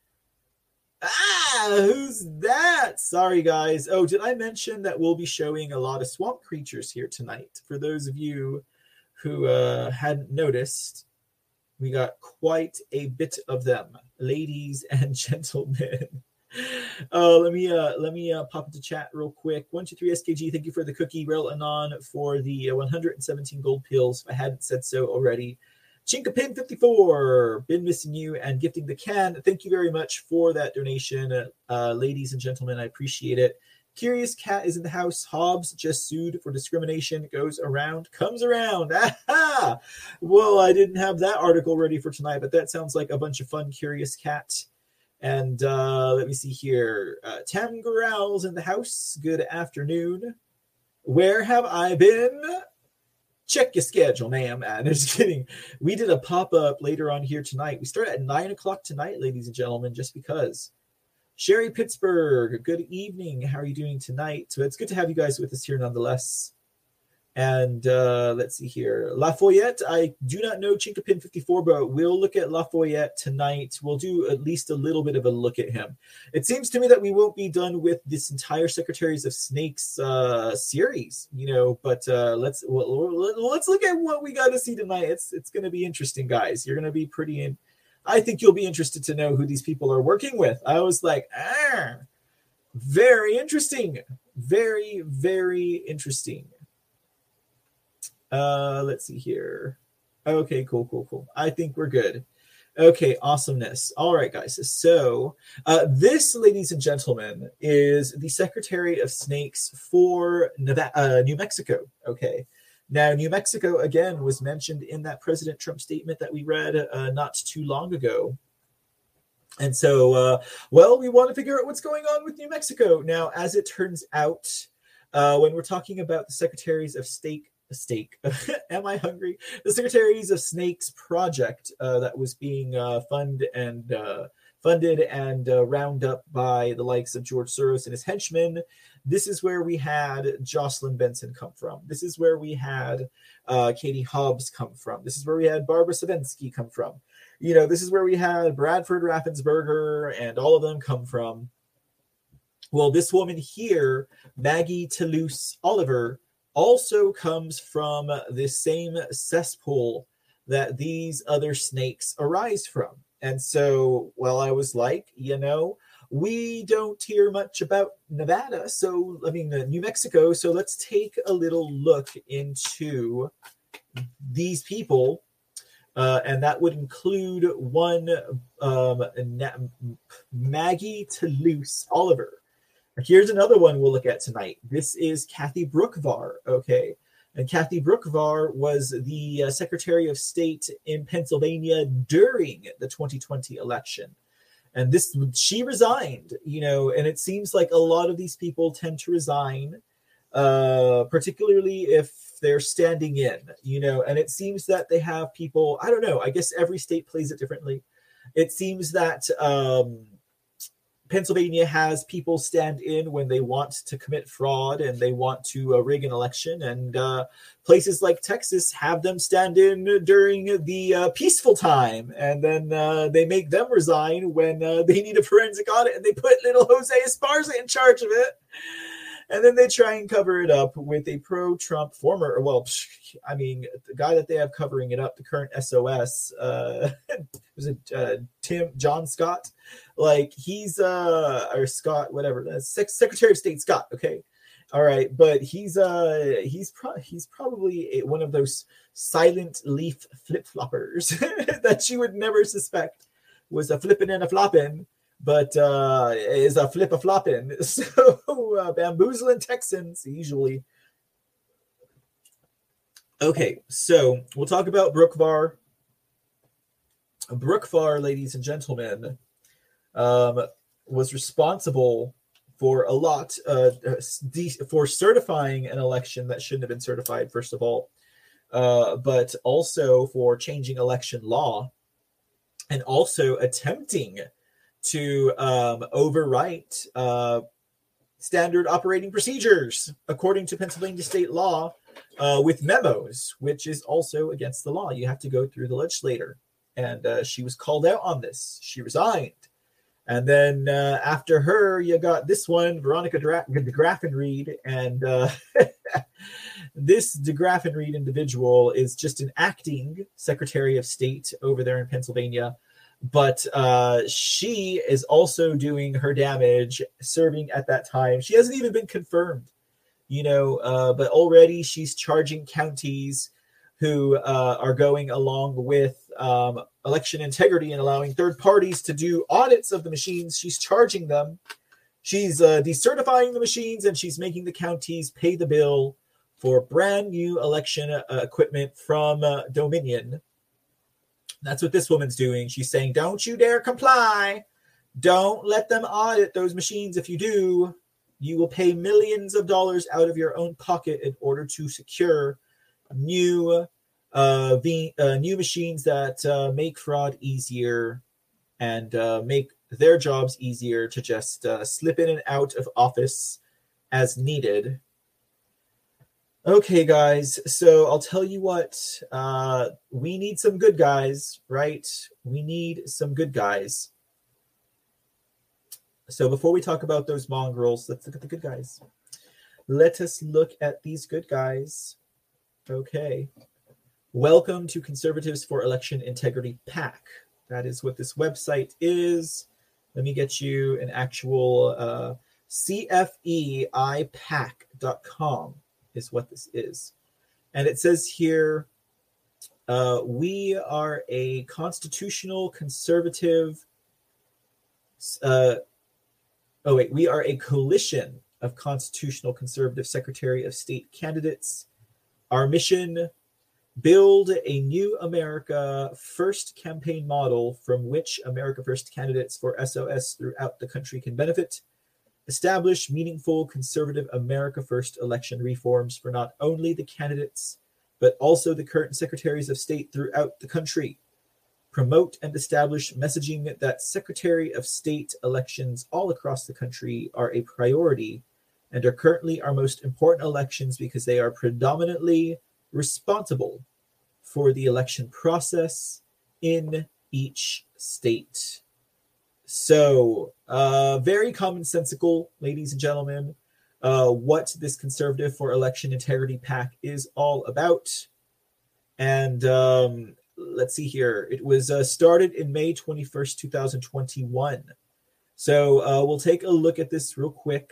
Ah, who's that? Sorry, guys. Oh, did I mention that we'll be showing a lot of swamp creatures here tonight? For those of you who uh, hadn't noticed, we got quite a bit of them, ladies and gentlemen. Uh, let me uh, let me uh, pop into chat real quick. One two three SKG. Thank you for the cookie, Rel Anon, for the uh, 117 gold pills. If I hadn't said so already, Chinkapin54, been missing you and gifting the can. Thank you very much for that donation, uh, ladies and gentlemen. I appreciate it. Curious Cat is in the house. Hobbs just sued for discrimination. Goes around, comes around. Aha! Well, I didn't have that article ready for tonight, but that sounds like a bunch of fun. Curious Cat. And uh, let me see here. Uh, Tam Growls in the house. Good afternoon. Where have I been? check your schedule, ma'am. And I'm just kidding. We did a pop up later on here tonight. We start at nine o'clock tonight, ladies and gentlemen, just because. Sherry Pittsburgh, good evening. How are you doing tonight? So it's good to have you guys with us here nonetheless. And uh, let's see here. La Follette, I do not know Chinkapin 54, but we'll look at La Follette tonight. We'll do at least a little bit of a look at him. It seems to me that we won't be done with this entire Secretaries of Snakes uh, series, you know, but uh, let's well, let's look at what we got to see tonight. It's it's going to be interesting, guys. You're going to be pretty in. I think you'll be interested to know who these people are working with. I was like, ah, very interesting. Very, very interesting. Uh, let's see here. Okay, cool, cool, cool. I think we're good. Okay, awesomeness. All right, guys. So, uh, this, ladies and gentlemen, is the Secretary of Snakes for Nevada, uh, New Mexico. Okay. Now, New Mexico, again, was mentioned in that President Trump statement that we read uh, not too long ago. And so, uh, well, we want to figure out what's going on with New Mexico. Now, as it turns out, uh, when we're talking about the secretaries of state, steak, am I hungry? The secretaries of Snakes project uh, that was being uh, funded and uh, funded and uh, round up by the likes of George Soros and his henchmen. This is where we had Jocelyn Benson come from. This is where we had uh, Katie Hobbs come from. This is where we had Barbara Cegavske come from you know, this is where we had Bradford Raffensperger and all of them come from. Well, this woman here, Maggie Toulouse Oliver, also comes from the same cesspool that these other snakes arise from. And so, well, I was like, you know, we don't hear much about Nevada, so I mean, uh, New Mexico. So let's take a little look into these people uh, and that would include one um, Maggie Toulouse Oliver. Here's another one we'll look at tonight. This is Kathy Boockvar. Okay. And Kathy Boockvar was the uh, Secretary of State in Pennsylvania during the 2020 election. And this, she resigned, you know, and it seems like a lot of these people tend to resign, uh, particularly if they're standing in, you know, and it seems that they have people, I don't know, I guess every state plays it differently. It seems that um, Pennsylvania has people stand in when they want to commit fraud and they want to uh, rig an election, and uh, places like Texas have them stand in during the uh, peaceful time, and then uh, they make them resign when uh, they need a forensic audit, and they put little Jose Esparza in charge of it and then they try and cover it up with a pro-Trump former, well, I mean, the guy that they have covering it up, the current SOS, uh, was it uh, Tim John Scott? Like he's uh or Scott, whatever, that's Secretary of State Scott. Okay, all right, but he's uh he's pro- he's probably one of those silent leaf flip floppers that you would never suspect was a flipping and a flopping but uh, is a flip a flopping. So uh, bamboozling Texans usually. Okay, so we'll talk about Boockvar. Boockvar, ladies and gentlemen, um, was responsible for a lot uh, for certifying an election that shouldn't have been certified, first of all, uh, but also for changing election law and also attempting to um, overwrite uh, standard operating procedures according to Pennsylvania state law uh, with memos, which is also against the law. You have to go through the legislator. And uh, she was called out on this. She resigned. And then uh, after her, you got this one, Veronica Degraffenreid. And uh, this Degraffenreid individual is just an acting Secretary of State over there in Pennsylvania but uh, she is also doing her damage serving at that time. She hasn't even been confirmed, you know, uh, but already she's charging counties who uh, are going along with um, election integrity and allowing third parties to do audits of the machines. She's charging them. She's uh, decertifying the machines and she's making the counties pay the bill for brand new election uh, equipment from uh, Dominion that's what this woman's doing. She's saying, Don't you dare comply. Don't let them audit those machines. If you do, you will pay millions of dollars out of your own pocket in order to secure new uh, the, uh, new machines that uh, make fraud easier and uh, make their jobs easier to just uh, slip in and out of office as needed Okay, guys. So I'll tell you what. Uh, we need some good guys, right? We need some good guys. So before we talk about those mongrels, let's look at the good guys. Let us look at these good guys. Okay. Welcome to Conservatives for Election Integrity pack That is what this website is. Let me get you an actual uh, CFEIPAC.com is what this is. And it says here Uh, we are a constitutional conservative. Uh, oh, wait, we are a coalition of constitutional conservative Secretary of State candidates. Our mission build a new America First campaign model from which America First candidates for SOS throughout the country can benefit. Establish meaningful conservative America First election reforms for not only the candidates, but also the current secretaries of state throughout the country. Promote and establish messaging that Secretary of State elections all across the country are a priority and are currently our most important elections because they are predominantly responsible for the election process in each state. So, uh, very commonsensical, ladies and gentlemen, uh, what this Conservative for Election Integrity pack is all about. And um, let's see here. It was uh, started in May 21st, 2021. So, uh, we'll take a look at this real quick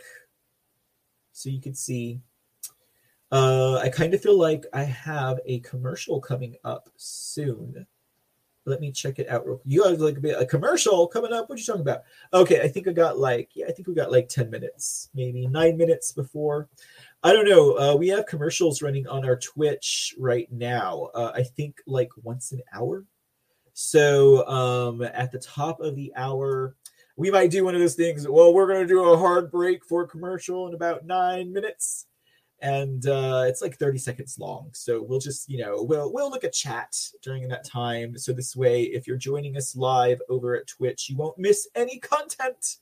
so you can see uh, I kind of feel like I have a commercial coming up soon. Let me check it out real quick. You have like a, a commercial coming up. What are you talking about? Okay, I think I got like yeah, I think we got like ten minutes, maybe nine minutes before. I don't know. Uh, we have commercials running on our Twitch right now. Uh, I think like once an hour. So um, at the top of the hour, we might do one of those things. Well, we're going to do a hard break for commercial in about nine minutes and uh, it's like 30 seconds long. So we'll just, you know, we'll we'll look at chat during that time. So this way, if you're joining us live over at Twitch, you won't miss any content.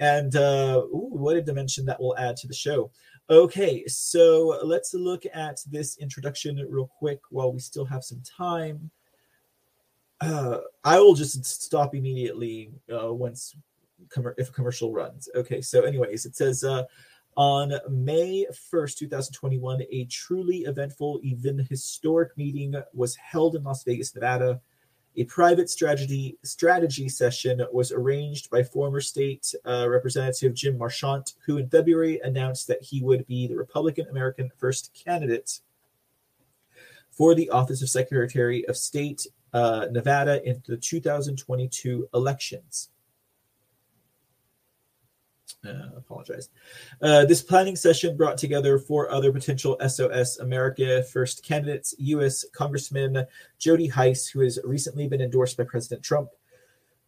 And uh, ooh, what a dimension that will add to the show. Okay, so let's look at this introduction real quick while we still have some time. Uh, I will just stop immediately uh, once com- if a commercial runs. Okay, so anyways, it says. Uh, on May 1st, 2021, a truly eventful, even historic meeting was held in Las Vegas, Nevada. A private strategy strategy session was arranged by former state uh, representative Jim Marchant, who in February announced that he would be the Republican American First candidate for the office of Secretary of State, uh, Nevada, in the 2022 elections. Uh, apologize. Uh, this planning session brought together four other potential SOS America First candidates U.S. Congressman Jody Hice, who has recently been endorsed by President Trump,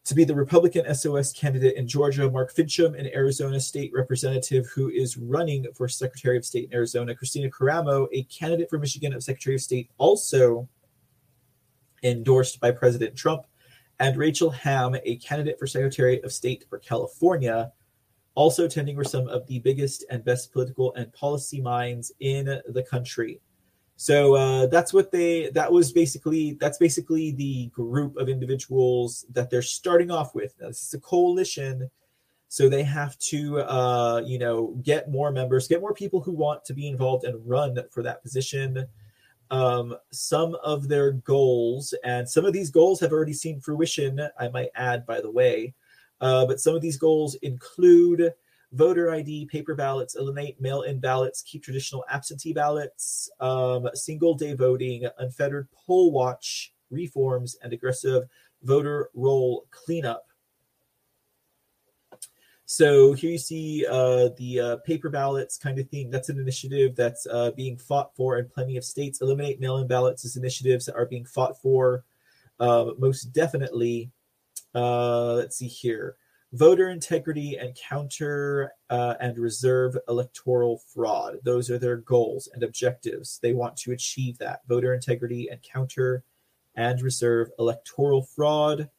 to be the Republican SOS candidate in Georgia, Mark Finchem, an Arizona state representative who is running for Secretary of State in Arizona, Christina Karamo, a candidate for Michigan of Secretary of State, also endorsed by President Trump, and Rachel Hamm, a candidate for Secretary of State for California also attending were some of the biggest and best political and policy minds in the country. So uh, that's what they. That was basically that's basically the group of individuals that they're starting off with. Now, this is a coalition, so they have to, uh, you know, get more members, get more people who want to be involved and run for that position. Um, some of their goals, and some of these goals have already seen fruition. I might add, by the way, uh, but some of these goals include voter ID, paper ballots, eliminate mail in ballots, keep traditional absentee ballots, um, single day voting, unfettered poll watch reforms, and aggressive voter roll cleanup. So here you see uh, the uh, paper ballots kind of thing. That's an initiative that's uh, being fought for in plenty of states. Eliminate mail-in ballots is initiatives that are being fought for uh, most definitely uh, let's see here. Voter integrity and counter uh, and reserve electoral fraud. Those are their goals and objectives. They want to achieve that voter integrity and counter and reserve electoral fraud.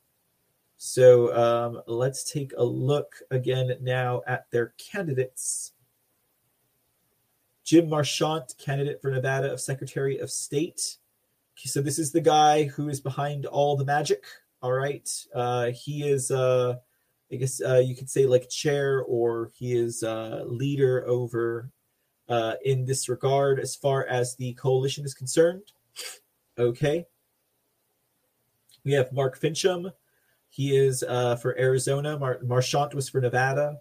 So um, let's take a look again now at their candidates. Jim Marchant, candidate for Nevada of Secretary of State. So this is the guy who is behind all the magic. All right. Uh, he is, uh, I guess uh, you could say, like chair or he is uh, leader over uh, in this regard as far as the coalition is concerned. Okay. We have Mark Finchem. He is uh, for Arizona. Mar- Marchant was for Nevada.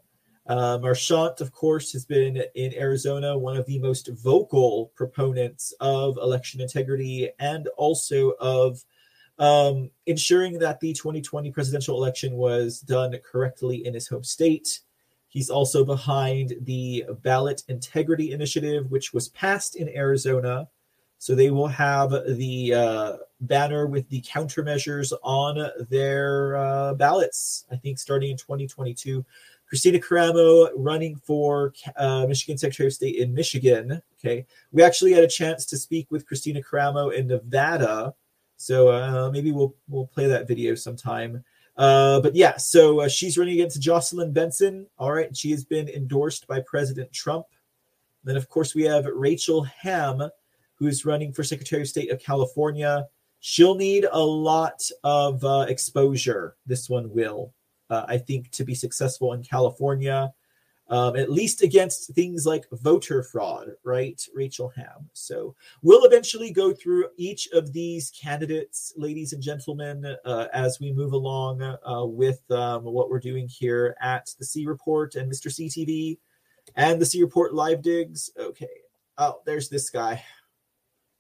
Uh, Marchant, of course, has been in Arizona one of the most vocal proponents of election integrity and also of um, ensuring that the 2020 presidential election was done correctly in his home state. He's also behind the Ballot Integrity Initiative, which was passed in Arizona. So they will have the uh, banner with the countermeasures on their uh, ballots, I think, starting in 2022. Christina Karamo running for uh, Michigan Secretary of State in Michigan. Okay. We actually had a chance to speak with Christina Karamo in Nevada so uh, maybe we'll we'll play that video sometime. Uh, but yeah, so uh, she's running against Jocelyn Benson. All right, she has been endorsed by President Trump. Then of course we have Rachel Hamm, who is running for Secretary of State of California. She'll need a lot of uh, exposure. This one will, uh, I think, to be successful in California um, at least against things like voter fraud, right? Rachel Hamm? So we'll eventually go through each of these candidates, ladies and gentlemen, uh, as we move along uh, with um, what we're doing here at the C Report and Mr. CTV and the C Report live digs. Okay. Oh, there's this guy.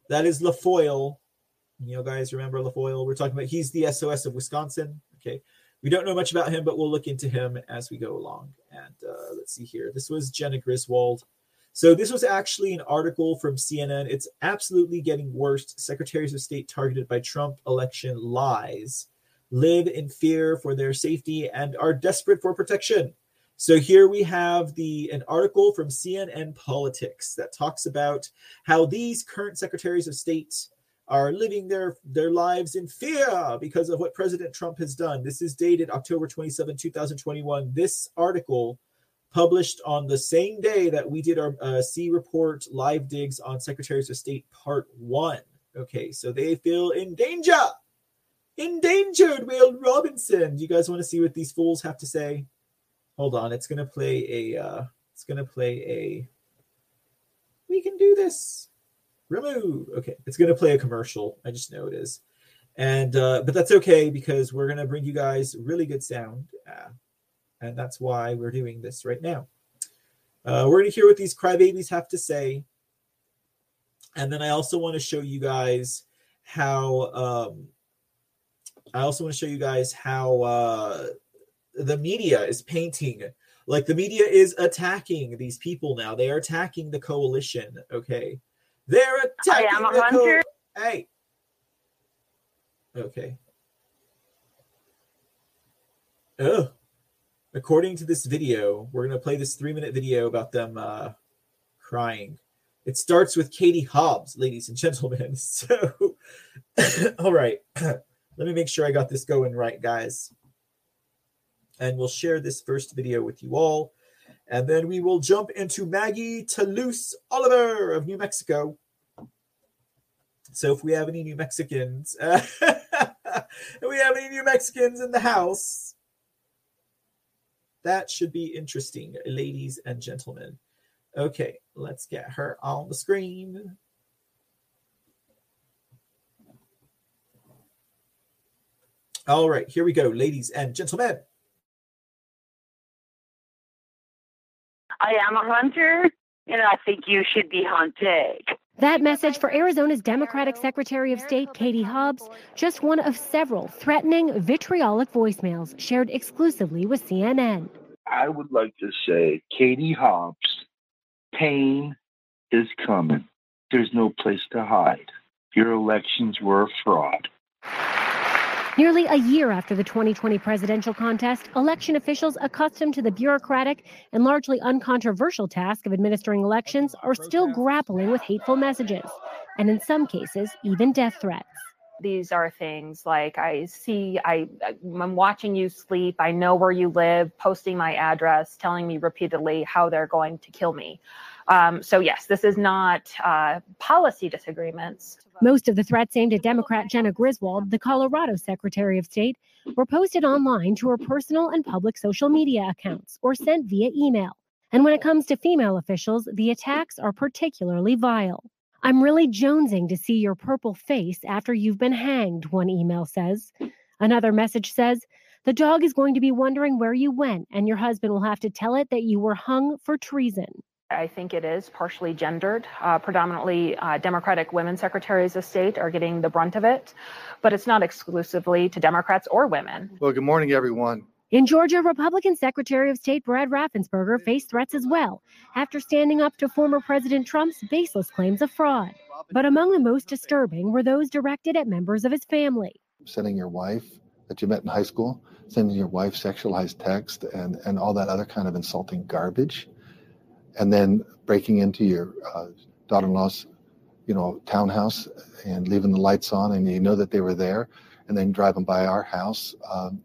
That is La Follette. You know, guys, remember La Follette? We're talking about he's the SOS of Wisconsin. Okay. We don't know much about him, but we'll look into him as we go along. And uh, let's see here. This was Jena Griswold. So this was actually an article from CNN. It's absolutely getting worse. Secretaries of State targeted by Trump election lies live in fear for their safety and are desperate for protection. So here we have the an article from CNN Politics that talks about how these current secretaries of state are living their their lives in fear because of what President Trump has done. This is dated October 27, 2021. This article published on the same day that we did our uh, C report live digs on Secretaries of State part 1. Okay, so they feel in danger. Endangered, Will Robinson. Do you guys want to see what these fools have to say? Hold on, it's to play a uh it's going to play a We can do this remove. Okay, it's going to play a commercial. I just know it is. And uh, but that's okay because we're going to bring you guys really good sound, uh, and that's why we're doing this right now. Uh, we're going to hear what these crybabies have to say, and then I also want to show you guys how. Um, I also want to show you guys how uh, the media is painting like the media is attacking these people now. They are attacking the coalition. Okay. They're attacking I am a hunter. Hey. Okay. Oh. According to this video, we're gonna play this three-minute video about them uh, crying. It starts with Katie Hobbs, ladies and gentlemen. So, all right, let me make sure I got this going right, guys. And we'll share this first video with you all. And then we will jump into Maggie Toulouse Oliver of New Mexico. So if we have any New Mexicans, if we have any New Mexicans in the house, that should be interesting, ladies and gentlemen. Okay, let's get her on the screen. All right, here we go, ladies and gentlemen. I am a hunter, and I think you should be hunted. That message for Arizona's Democratic Secretary of State, Katie Hobbs, just one of several threatening, vitriolic voicemails shared exclusively with CNN. I would like to say, Katie Hobbs, pain is coming. There's no place to hide. Your elections were a fraud. Nearly a year after the 2020 presidential contest, election officials accustomed to the bureaucratic and largely uncontroversial task of administering elections are still grappling with hateful messages, and in some cases, even death threats. These are things like I see, I, I'm watching you sleep, I know where you live, posting my address, telling me repeatedly how they're going to kill me. Um, so, yes, this is not uh, policy disagreements. Most of the threats aimed at Democrat Jena Griswold, the Colorado Secretary of State, were posted online to her personal and public social media accounts or sent via email. And when it comes to female officials, the attacks are particularly vile. I'm really jonesing to see your purple face after you've been hanged, one email says. Another message says, The dog is going to be wondering where you went, and your husband will have to tell it that you were hung for treason. I think it is partially gendered. Uh, predominantly, uh, Democratic women secretaries of state are getting the brunt of it, but it's not exclusively to Democrats or women. Well, good morning, everyone. In Georgia, Republican Secretary of State Brad Raffensperger faced threats as well after standing up to former President Trump's baseless claims of fraud. But among the most disturbing were those directed at members of his family. Sending your wife that you met in high school, sending your wife sexualized text and, and all that other kind of insulting garbage, and then breaking into your uh, daughter-in-law's, you know, townhouse and leaving the lights on, and you know that they were there, and then driving by our house. Um,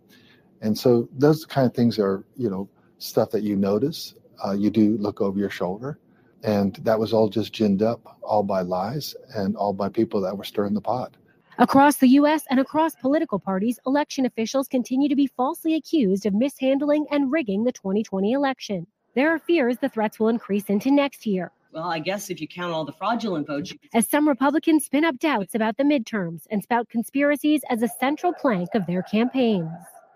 and so those kind of things are, you know, stuff that you notice. Uh, you do look over your shoulder. And that was all just ginned up, all by lies and all by people that were stirring the pot. Across the U.S. and across political parties, election officials continue to be falsely accused of mishandling and rigging the 2020 election. There are fears the threats will increase into next year. Well, I guess if you count all the fraudulent votes. As some Republicans spin up doubts about the midterms and spout conspiracies as a central plank of their campaigns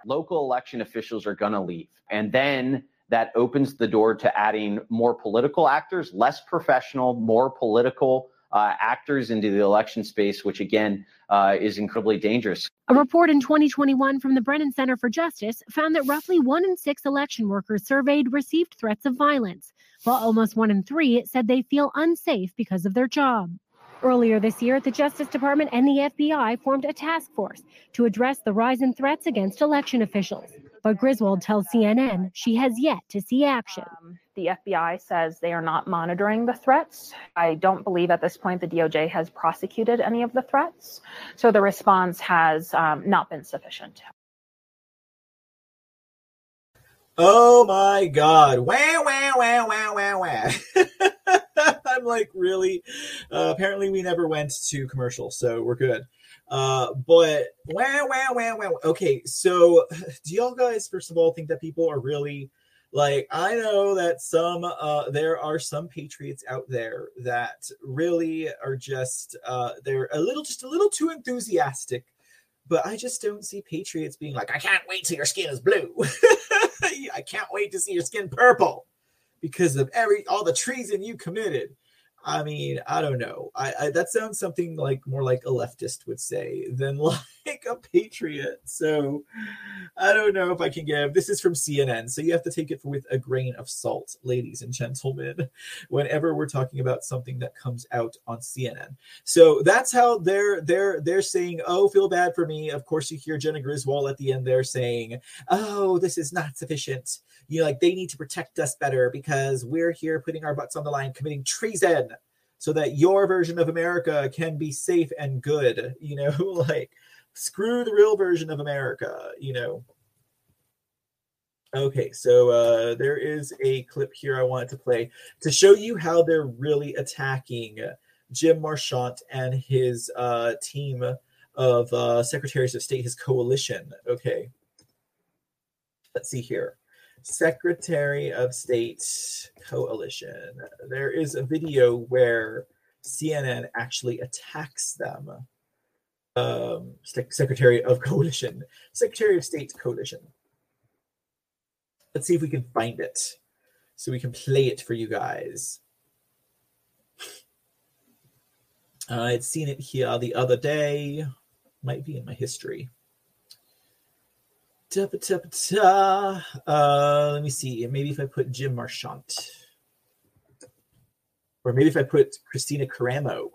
local election officials are going to leave. And then that opens the door to adding more political actors, less professional, more political uh, actors into the election space, which again uh, is incredibly dangerous. A report in 2021 from the Brennan Center for Justice found that roughly one in six election workers surveyed received threats of violence, while almost one in three said they feel unsafe because of their job. Earlier this year, the Justice Department and the FBI formed a task force to address the rise in threats against election officials. But Griswold tells CNN she has yet to see action. Um, the FBI says they are not monitoring the threats. I don't believe at this point the DOJ has prosecuted any of the threats. So the response has um, not been sufficient. Oh my God. Wow, wow, wow, wow, wow, wow. Like, really? Uh, apparently, we never went to commercial, so we're good. Uh, but wow, wow, wow, wow. Okay, so do y'all guys, first of all, think that people are really like? I know that some, uh, there are some patriots out there that really are just, uh, they're a little, just a little too enthusiastic. But I just don't see patriots being like, I can't wait till your skin is blue. I can't wait to see your skin purple because of every all the treason you committed. I mean, I don't know. I, I, that sounds something like more like a leftist would say than like a patriot. So I don't know if I can give. This is from CNN, so you have to take it with a grain of salt, ladies and gentlemen. Whenever we're talking about something that comes out on CNN, so that's how they're they're they're saying, "Oh, feel bad for me." Of course, you hear Jena Griswold at the end there saying, "Oh, this is not sufficient." You know, like they need to protect us better because we're here putting our butts on the line, committing treason so that your version of America can be safe and good. You know, like screw the real version of America, you know. Okay, so uh, there is a clip here I wanted to play to show you how they're really attacking Jim Marchant and his uh, team of uh, secretaries of state, his coalition. Okay, let's see here. Secretary of State coalition. There is a video where CNN actually attacks them. Um, Secretary of Coalition, Secretary of State coalition. Let's see if we can find it so we can play it for you guys. I had seen it here the other day. Might be in my history. Da, da, da, uh, let me see. Maybe if I put Jim Marchant. Or maybe if I put Kristina Karamo.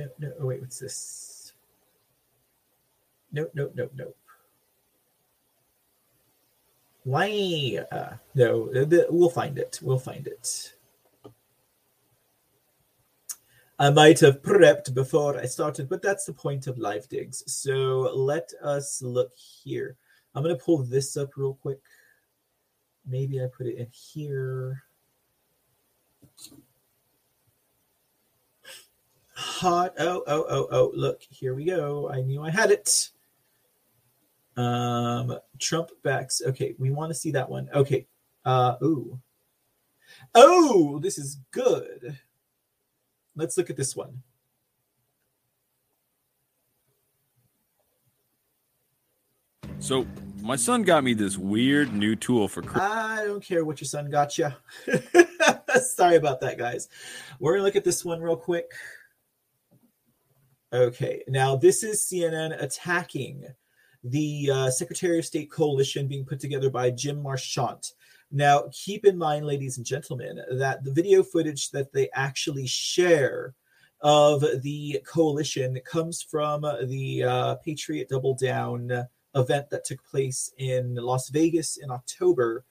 No, no. Oh, wait, what's this? Nope, nope, nope, nope. Why? Uh, no, we'll find it. We'll find it. I might have prepped before I started, but that's the point of live digs. So let us look here. I'm going to pull this up real quick. maybe I put it in here. Hot. Oh, oh, oh, oh. Look, here we go. I knew I had it. Um, Trump backs. Okay, we want to see that one. Okay. Uh, ooh. Oh, this is good. Let's look at this one. So, my son got me this weird new tool for. I don't care what your son got you. Sorry about that, guys. We're going to look at this one real quick. Okay, now this is CNN attacking the uh, Secretary of State coalition being put together by Jim Marchant. Now, keep in mind, ladies and gentlemen, that the video footage that they actually share of the coalition comes from the uh, Patriot Double Down event that took place in Las Vegas in October.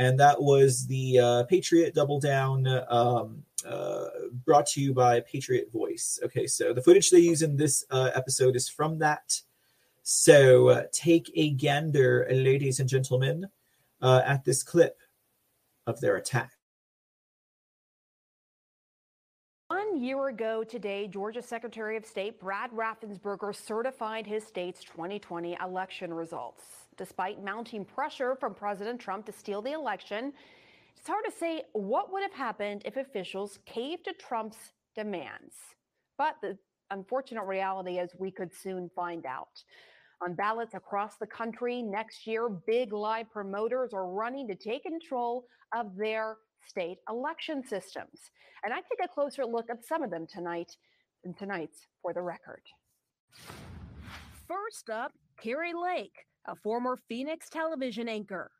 And that was the uh, Patriot Double Down um, uh, brought to you by Patriot Voice. Okay, so the footage they use in this uh, episode is from that. So uh, take a gander, ladies and gentlemen, uh, at this clip of their attack. One year ago today, Georgia Secretary of State Brad Raffensperger certified his state's 2020 election results. Despite mounting pressure from President Trump to steal the election, it's hard to say what would have happened if officials caved to Trump's demands. But the unfortunate reality is we could soon find out. On ballots across the country next year, big lie promoters are running to take control of their state election systems. And I take a closer look at some of them tonight in tonight's For the Record. First up, Kari Lake, a former Phoenix television anchor.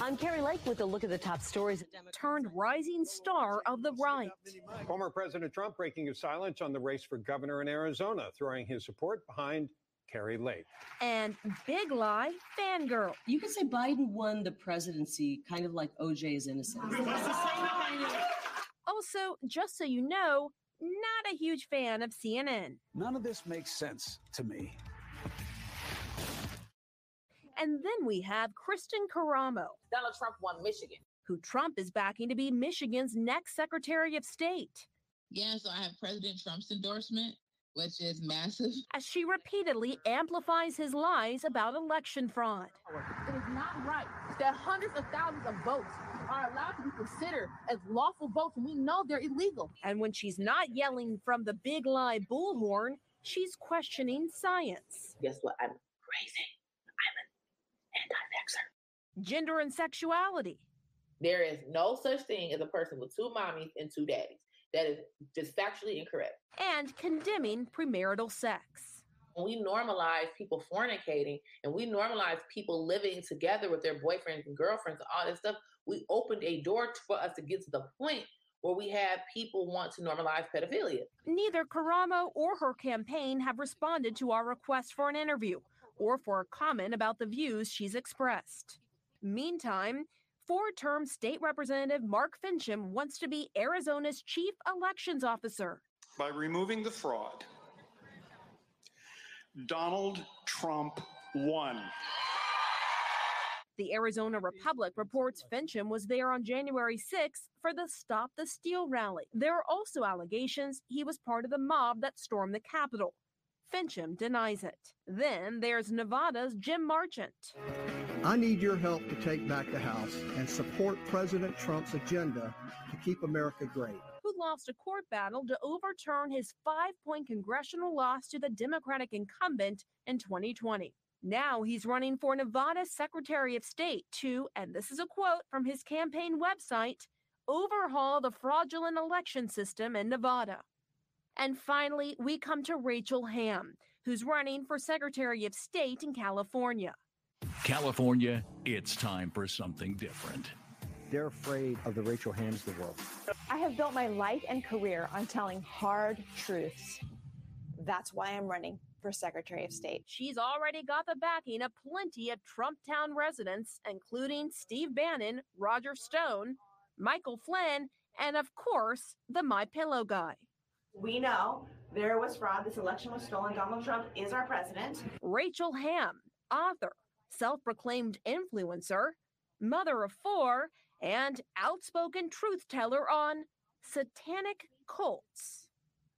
I'm Kari Lake with a look at the top stories. Turned rising star of the right. Former President Trump breaking his silence on the race for governor in Arizona, throwing his support behind Kari Lake. And Big Lie fangirl. You could say Biden won the presidency kind of like OJ is innocent. Also, just so you know, not a huge fan of CNN. None of this makes sense to me. And then we have Kristen Karamo, Donald Trump won Michigan. who Trump is backing to be Michigan's next Secretary of State. Yeah, so I have President Trump's endorsement, which is massive. As she repeatedly amplifies his lies about election fraud. It is not right that hundreds of thousands of votes are allowed to be considered as lawful votes when we know they're illegal. And when she's not yelling from the big lie bullhorn, she's questioning science. Guess what? I'm crazy. I'm an anti-vaxxer. Gender and sexuality. There is no such thing as a person with two mommies and two daddies. That is just factually incorrect. And condemning premarital sex. We normalize people fornicating and we normalize people living together with their boyfriends and girlfriends and all this stuff, we opened a door for us to get to the point where we have people want to normalize pedophilia. Neither Karamo or her campaign have responded to our request for an interview or for a comment about the views she's expressed. Meantime, four term state representative Mark Finchem wants to be Arizona's chief elections officer. by removing the fraud, Donald Trump won. The Arizona Republic reports Finchem was there on January 6th for the Stop the Steal rally. There are also allegations he was part of the mob that stormed the Capitol. Finchem denies it. Then there's Nevada's Jim Marchant. I need your help to take back the House and support President Trump's agenda to keep America great. who lost a court battle to overturn his five point congressional loss to the Democratic incumbent in 2020. Now he's running for Nevada's Secretary of State to, and this is a quote from his campaign website, overhaul the fraudulent election system in Nevada. And finally, we come to Rachel Hamm, who's running for Secretary of State in California. California, it's time for something different. They're afraid of the Rachel Hamms of the world. I have built my life and career on telling hard truths. That's why I'm running for Secretary of State. She's already got the backing of plenty of Trump Town residents, including Steve Bannon, Roger Stone, Michael Flynn, and of course, the My Pillow guy. We know there was fraud. This election was stolen. Donald Trump is our president. Rachel Hamm, author, self proclaimed influencer, mother of four, and outspoken truth teller on satanic cults.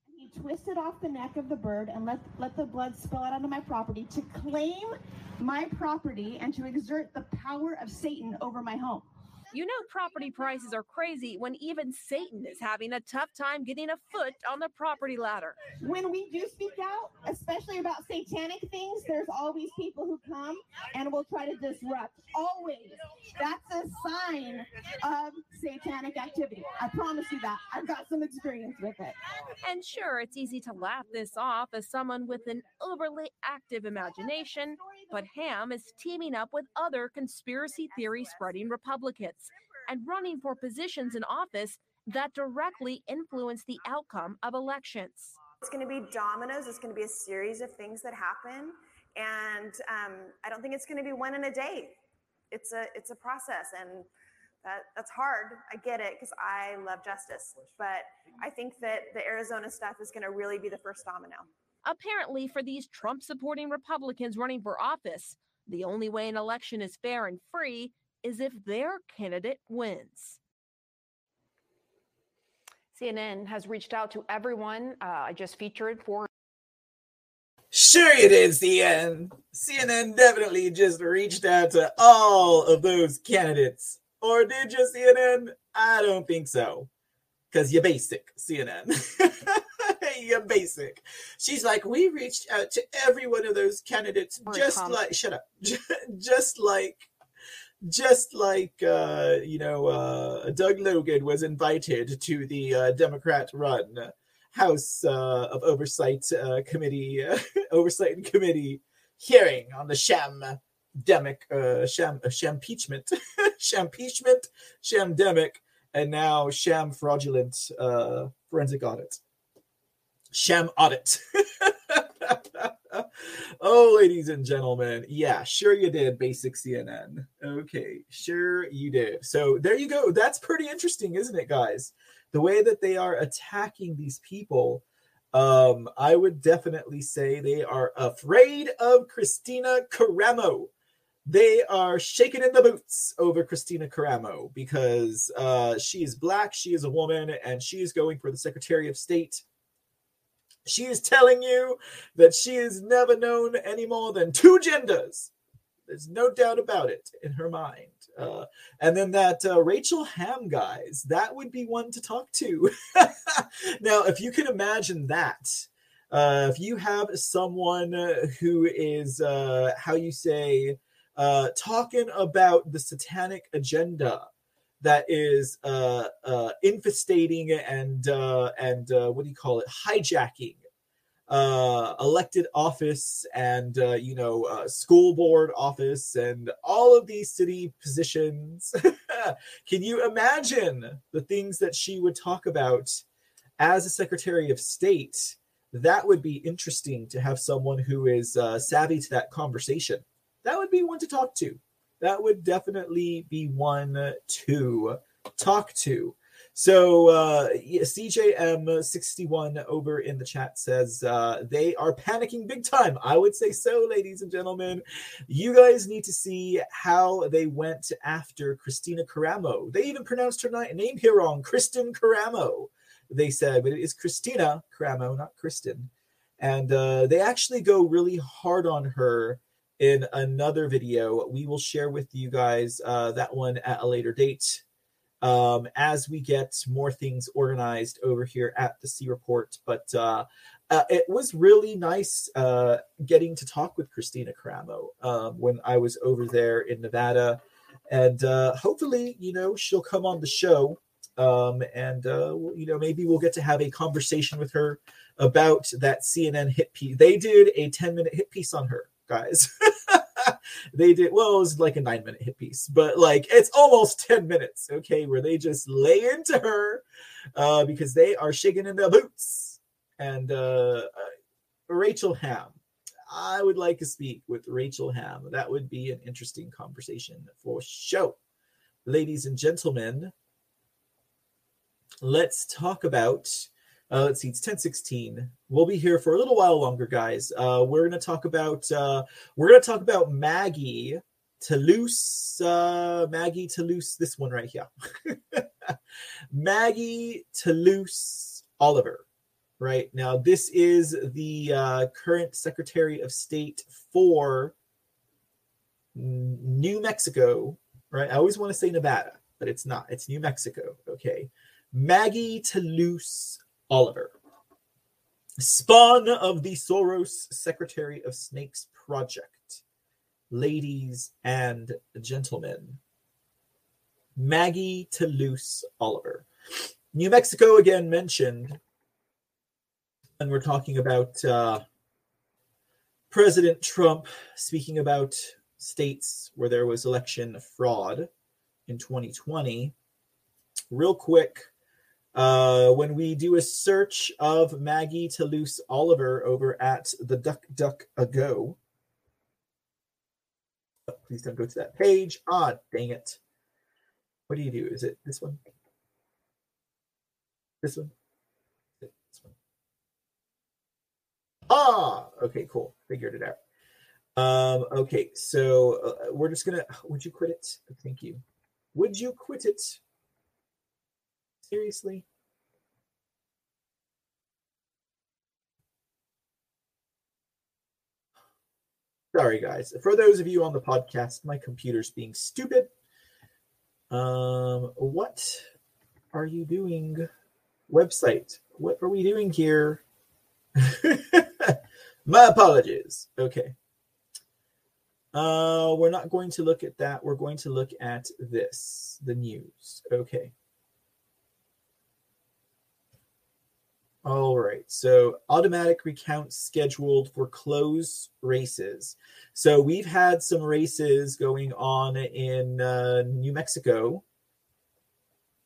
He twisted off the neck of the bird and let, let the blood spill out onto my property to claim my property and to exert the power of Satan over my home. You know, property prices are crazy when even Satan is having a tough time getting a foot on the property ladder. When we do speak out, especially about satanic things, there's always people who come and will try to disrupt. Always. That's a sign of satanic activity. I promise you that. I've got some experience with it. And sure, it's easy to laugh this off as someone with an overly active imagination, but Hamm is teaming up with other conspiracy theory spreading Republicans and running for positions in office that directly influence the outcome of elections. It's going to be dominoes. It's going to be a series of things that happen, and um, I don't think it's going to be one in a day. It's a it's a process, and that that's hard. I get it because I love justice, but I think that the Arizona stuff is going to really be the first domino. Apparently, for these Trump supporting Republicans running for office, the only way an election is fair and free is if their candidate wins. CNN has reached out to everyone uh, I just featured for. Sure, you did, CNN. CNN definitely just reached out to all of those candidates. Or did you, CNN? I don't think so. Because you're basic, CNN. you're basic. She's like, we reached out to every one of those candidates, just like, shut up, just like just like uh, you know uh, Doug Logan was invited to the uh, Democrat run House uh, of Oversight uh, Committee Oversight and Committee hearing on the sham demic uh, sham sham impeachment sham impeachment sham demic and now sham fraudulent forensic audit. Sham audit oh, ladies and gentlemen. Yeah, sure you did, basic CNN. Okay, sure you did. So there you go. That's pretty interesting, isn't it, guys? The way that they are attacking these people. Um, I would definitely say they are afraid of Kristina Karamo. They are shaking in the boots over Kristina Karamo because uh, she is black, she is a woman, and she is going for the Secretary of State she is telling you that she has never known any more than two genders. There's no doubt about it in her mind. Uh, and then that uh, Rachel Hamm, guys, that would be one to talk to. now, if you can imagine that, uh, if you have someone who is, uh, how you say, uh, talking about the satanic agenda that is uh, uh, infestating and uh, and uh, what do you call it, hijacking uh, elected office and uh, you know school board office and all of these city positions. Can you imagine the things that she would talk about as a Secretary of State? That would be interesting to have someone who is savvy to that conversation. That would be one to talk to that would definitely be one to talk to. So uh, CJM61 over in the chat says uh, they are panicking big time. I would say so, ladies and gentlemen. You guys need to see how they went after Kristina Karamo. They even pronounced her name here wrong, Kristen Karamo. They said, but it is Kristina Karamo, not Kristen. And uh, they actually go really hard on her in another video. We will share with you guys uh, that one at a later date um, as we get more things organized over here at the C Report. But uh, uh, it was really nice uh, getting to talk with Kristina Karamo um, when I was over there in Nevada. And uh, hopefully, you know, she'll come on the show. Um, and, uh, you know, maybe we'll get to have a conversation with her about that CNN hit piece. They did a 10 minute hit piece on her, guys. they did well, it was like a nine minute hit piece, but like it's almost 10 minutes, okay, where they just lay into her uh, because they are shaking in their boots. And uh, uh, Rachel Hamm, I would like to speak with Rachel Hamm. That would be an interesting conversation for show. Ladies and gentlemen, let's talk about uh, let's see, it's 1016. We'll be here for a little while longer, guys. Uh, we're gonna talk about uh, we're gonna talk about Maggie Toulouse, uh, Maggie Toulouse, this one right here. Maggie Toulouse Oliver, right? Now, this is the uh, current Secretary of State for New Mexico, right? I always want to say Nevada, but it's not. It's New Mexico, okay? Maggie Toulouse Oliver, spawn of the Soros Secretary of Snakes Project. Ladies and gentlemen, Maggie Toulouse Oliver. New Mexico again mentioned, and we're talking about uh, President Trump speaking about states where there was election fraud in 2020. Real quick, uh, when we do a search of Maggie Toulouse Oliver over at the Duck Duck Ago, please don't go to that page. Ah, dang it. What do you do? Is it this one? This one? This one. Ah, okay, cool. Figured it out. Um, okay, so uh, we're just gonna. Would you quit it? Thank you. Would you quit it? Seriously? Sorry, guys. For those of you on the podcast, my computer's being stupid. Um, what are you doing? Website. What are we doing here? my apologies. Okay. Uh, we're not going to look at that. We're going to look at this, the news. Okay. All right. So automatic recount scheduled for close races. So we've had some races going on in uh, New Mexico.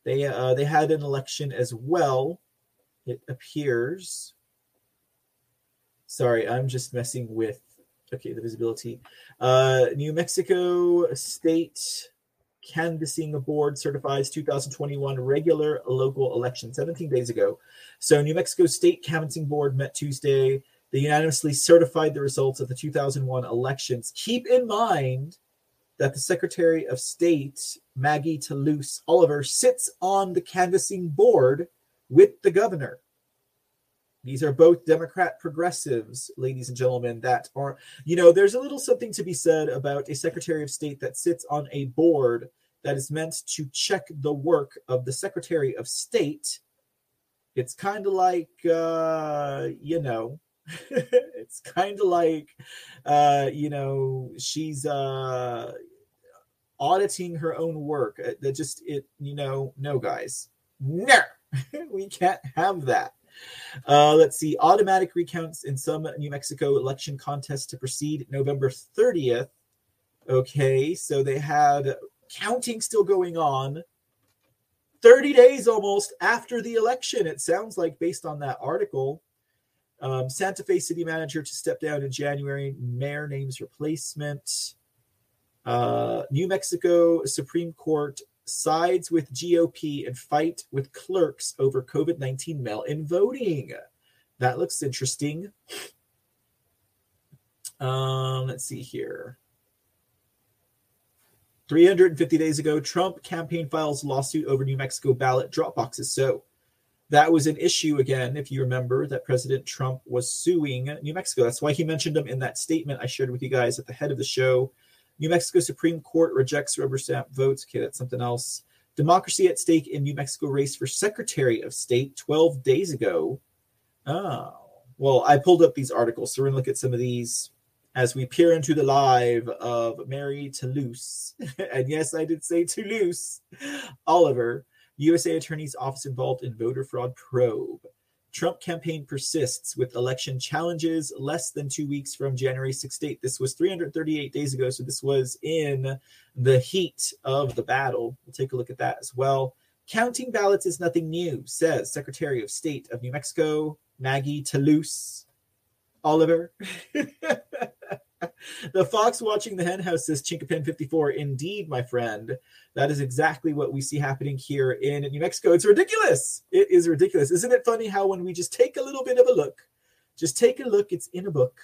They uh, they had an election as well. It appears. Sorry, I'm just messing with. Okay, the visibility. Uh, New Mexico State canvassing board certifies 2021 regular local election 17 days ago. So, New Mexico State Canvassing Board met Tuesday. They unanimously certified the results of the 2001 elections. Keep in mind that the Secretary of State, Maggie Toulouse Oliver, sits on the canvassing board with the governor. These are both Democrat progressives, ladies and gentlemen, that are, you know, there's a little something to be said about a Secretary of State that sits on a board that is meant to check the work of the Secretary of State. It's kind of like, uh, you know, it's kind of like, uh, you know, she's uh, auditing her own work. Uh, that just, it, you know, no, guys, no, we can't have that. Uh, let's see. Automatic recounts in some New Mexico election contests to proceed November 30th. Okay, so they had counting still going on 30 days almost after the election, it sounds like, based on that article. Um, Santa Fe city manager to step down in January, mayor names replacement. Uh, New Mexico Supreme Court sides with GOP and fight with clerks over COVID 19 mail in voting. That looks interesting. Um, let's see here. 350 days ago, Trump campaign files lawsuit over New Mexico ballot drop boxes. So that was an issue again, if you remember, that President Trump was suing New Mexico. That's why he mentioned them in that statement I shared with you guys at the head of the show. New Mexico Supreme Court rejects rubber stamp votes. Okay, that's something else. Democracy at stake in New Mexico race for Secretary of State 12 days ago. Oh, well, I pulled up these articles, so we're going to look at some of these as we peer into the live of Mary Toulouse. and yes, I did say Toulouse. Oliver, USA Attorney's Office involved in voter fraud probe. Trump campaign persists with election challenges less than two weeks from January 6th date. This was 338 days ago, so this was in the heat of the battle. We'll take a look at that as well. Counting ballots is nothing new, says Secretary of State of New Mexico, Maggie Toulouse. Oliver. the fox watching the henhouse says Chinkapen 54. Indeed, my friend. That is exactly what we see happening here in New Mexico. It's ridiculous. It is ridiculous. Isn't it funny how when we just take a little bit of a look, just take a look, it's in a book.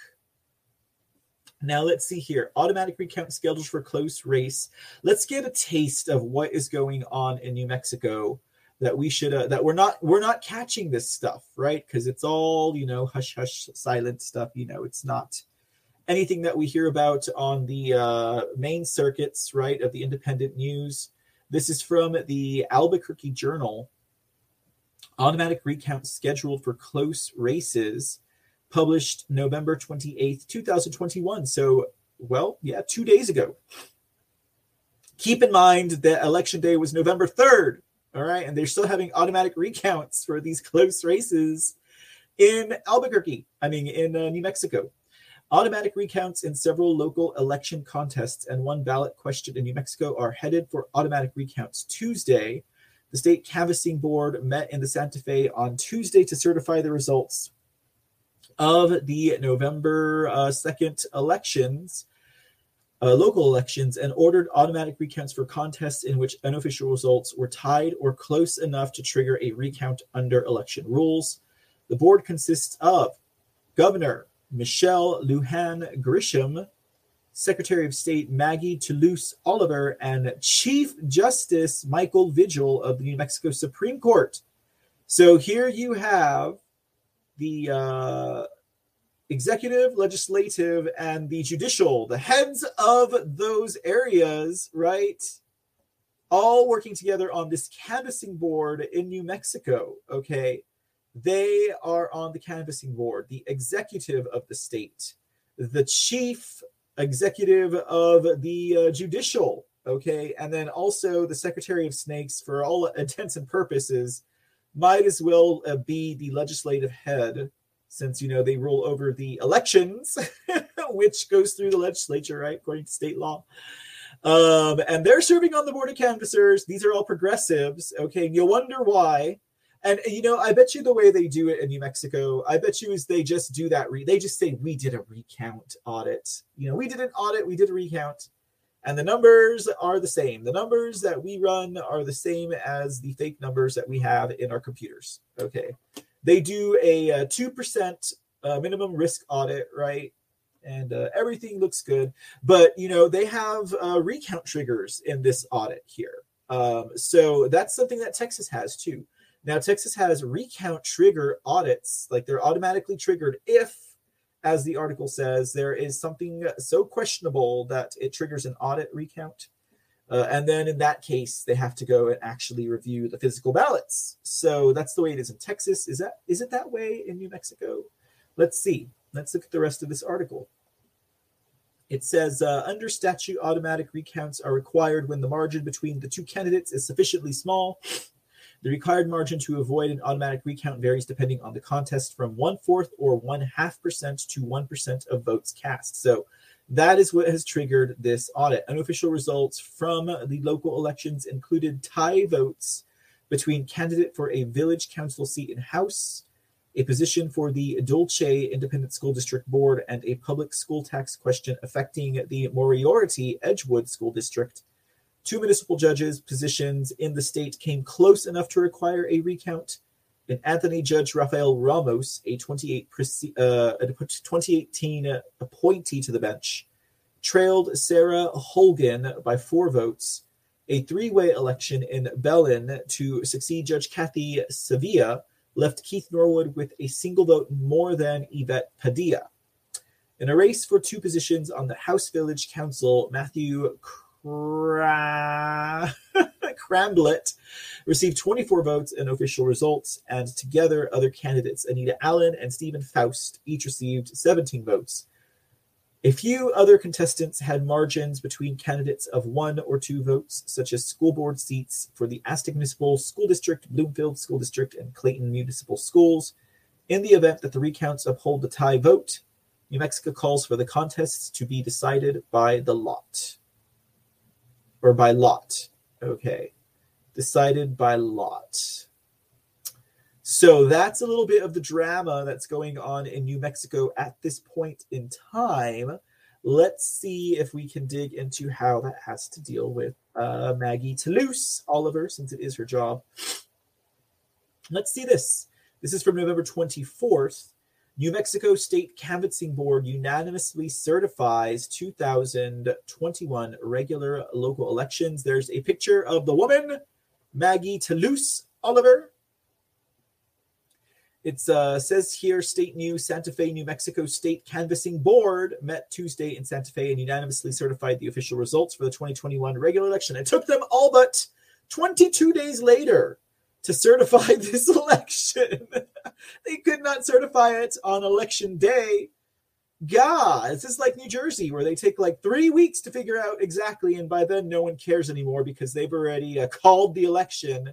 Now let's see here. Automatic recount scheduled for close race. Let's get a taste of what is going on in New Mexico that we should uh, that we're not we're not catching this stuff, right? Because it's all, you know, hush hush silent stuff, you know, it's not anything that we hear about on the uh, main circuits, right, of the independent news. This is from the Albuquerque Journal. Automatic recount scheduled for close races published November 28th, 2021. So, well, yeah, two days ago. Keep in mind that election day was November 3rd. All right. And they're still having automatic recounts for these close races in Albuquerque, I mean, in uh, New Mexico. Automatic recounts in several local election contests and one ballot question in New Mexico are headed for automatic recounts Tuesday. The state canvassing board met in the Santa Fe on Tuesday to certify the results of the November uh, 2nd elections, uh, local elections, and ordered automatic recounts for contests in which unofficial results were tied or close enough to trigger a recount under election rules. The board consists of Governor Michelle Lujan Grisham, Secretary of State Maggie Toulouse Oliver, and Chief Justice Michael Vigil of the New Mexico Supreme Court. So here you have the uh, executive, legislative, and the judicial, the heads of those areas, right? All working together on this canvassing board in New Mexico. Okay. They are on the canvassing board, the executive of the state, the chief executive of the uh, judicial. Okay. And then also the secretary of snakes, for all intents and purposes, might as well uh, be the legislative head since you know they rule over the elections which goes through the legislature right according to state law um, and they're serving on the board of canvassers these are all progressives okay and you wonder why and you know i bet you the way they do it in new mexico i bet you is they just do that re- they just say we did a recount audit you know we did an audit we did a recount and the numbers are the same. The numbers that we run are the same as the fake numbers that we have in our computers. Okay. They do a, a 2% uh, minimum risk audit, right? And uh, everything looks good. But, you know, they have uh, recount triggers in this audit here. Um, so that's something that Texas has too. Now, Texas has recount trigger audits, like they're automatically triggered if as the article says, there is something so questionable that it triggers an audit recount. Uh, and then in that case, they have to go and actually review the physical ballots. So that's the way it is in Texas. Is that is it that way in New Mexico? Let's see. Let's look at the rest of this article. It says uh, under statute, automatic recounts are required when the margin between the two candidates is sufficiently small the required margin to avoid an automatic recount varies depending on the contest from one fourth or one half percent to one percent of votes cast. So that is what has triggered this audit. Unofficial results from the local elections included tie votes between candidate for a village council seat in House, a position for the Dulce Independent School District Board, and a public school tax question affecting the Moriarty Edgewood School District Two municipal judges' positions in the state came close enough to require a recount. And Anthony Judge Rafael Ramos, a 28, uh, 2018 appointee to the bench, trailed Sarah Holgan by four votes. A three way election in Belen to succeed Judge Kathy Sevilla left Keith Norwood with a single vote more than Yvette Padilla. In a race for two positions on the House Village Council, Matthew Cra- Cramblett received 24 votes in official results, and together other candidates, Anita Allen and Stephen Faust, each received 17 votes. A few other contestants had margins between candidates of one or two votes, such as school board seats for the Aztec Municipal School District, Bloomfield School District, and Clayton Municipal Schools. In the event that the recounts uphold the tie vote, New Mexico calls for the contests to be decided by the lot or by lot. Okay. Decided by lot. So that's a little bit of the drama that's going on in New Mexico at this point in time. Let's see if we can dig into how that has to deal with uh, Maggie Toulouse Oliver, since it is her job. Let's see this. This is from November 24th. New Mexico State Canvassing Board unanimously certifies 2021 regular local elections. There's a picture of the woman, Maggie Toulouse Oliver. It uh, says here State News Santa Fe, New Mexico State Canvassing Board met Tuesday in Santa Fe and unanimously certified the official results for the 2021 regular election. It took them all but 22 days later to certify this election. they could not certify it on election day. God, this is like New Jersey, where they take like three weeks to figure out exactly, and by then no one cares anymore because they've already uh, called the election.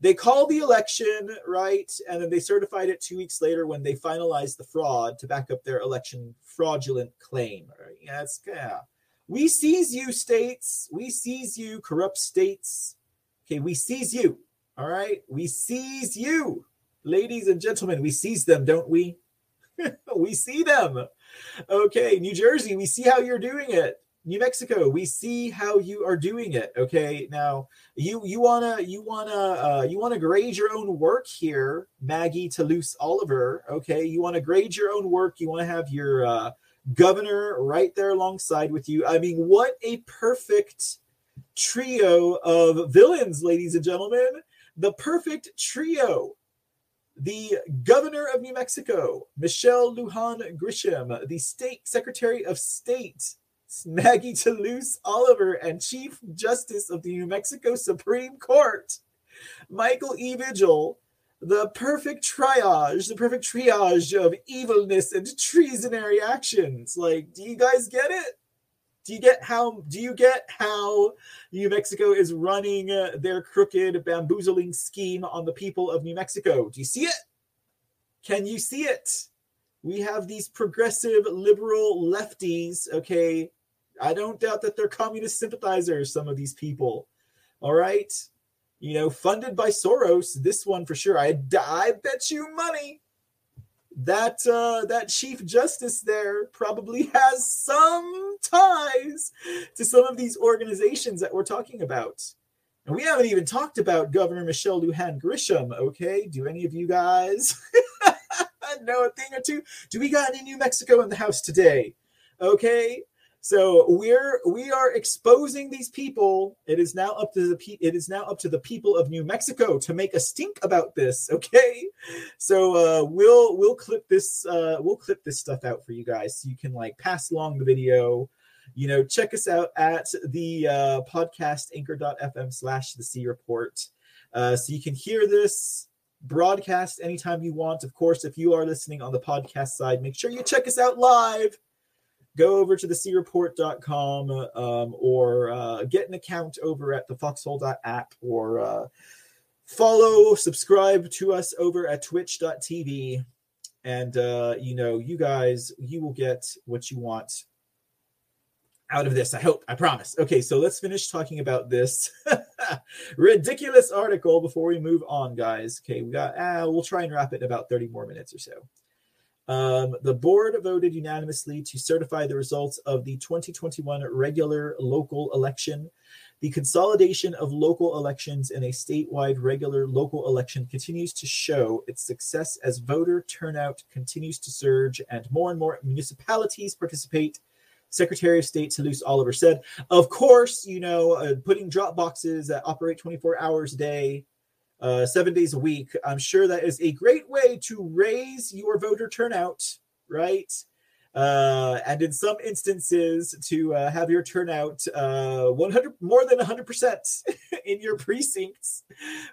They called the election, right? And then they certified it two weeks later when they finalized the fraud to back up their election fraudulent claim. Right? Yeah, yeah. We seize you, states. We seize you, corrupt states. Okay, we seize you. All right, we seize you, ladies and gentlemen. We seize them, don't we? we see them. Okay, New Jersey, we see how you're doing it. New Mexico, we see how you are doing it. Okay, now you you wanna you wanna uh, you wanna grade your own work here, Maggie Toulouse Oliver. Okay, you wanna grade your own work. You want to have your uh, governor right there alongside with you. I mean, what a perfect trio of villains, ladies and gentlemen the perfect trio. The governor of New Mexico, Michelle Lujan Grisham, the state secretary of state, Maggie Toulouse Oliver, and Chief Justice of the New Mexico Supreme Court, Michael E. Vigil, the perfect triage, the perfect triage of evilness and treasonary actions. Like, do you guys get it? Do you get how do you get how New Mexico is running uh, their crooked bamboozling scheme on the people of New Mexico? Do you see it? Can you see it? We have these progressive liberal lefties, okay? I don't doubt that they're communist sympathizers some of these people. All right? You know, funded by Soros, this one for sure. I I bet you money that uh, that chief justice there probably has some ties to some of these organizations that we're talking about. And we haven't even talked about Governor Michelle Lujan Grisham. Okay, do any of you guys know a thing or two? Do we got any New Mexico in the house today? Okay, so we're we are exposing these people. It is now up to the it is now up to the people of New Mexico to make a stink about this. Okay, so uh, we'll we'll clip this uh, we'll clip this stuff out for you guys so you can like pass along the video. You know, check us out at the uh, podcast anchor.fm slash the C report. Uh, so you can hear this broadcast anytime you want. Of course, if you are listening on the podcast side, make sure you check us out live go over to the creport.com um, or uh, get an account over at the foxhole.app or uh, follow, subscribe to us over at twitch.tv. And, uh, you know, you guys, you will get what you want out of this. I hope, I promise. Okay, so let's finish talking about this ridiculous article before we move on, guys. Okay, we got, ah, we'll try and wrap it in about 30 more minutes or so. Um, the board voted unanimously to certify the results of the 2021 regular local election. The consolidation of local elections in a statewide regular local election continues to show its success as voter turnout continues to surge and more and more municipalities participate. Secretary of State Toulouse Oliver said, Of course, you know, uh, putting drop boxes that operate 24 hours a day uh, seven days a week. I'm sure that is a great way to raise your voter turnout, right? Uh, and in some instances, to uh, have your turnout uh, 100 more than 100% in your precincts,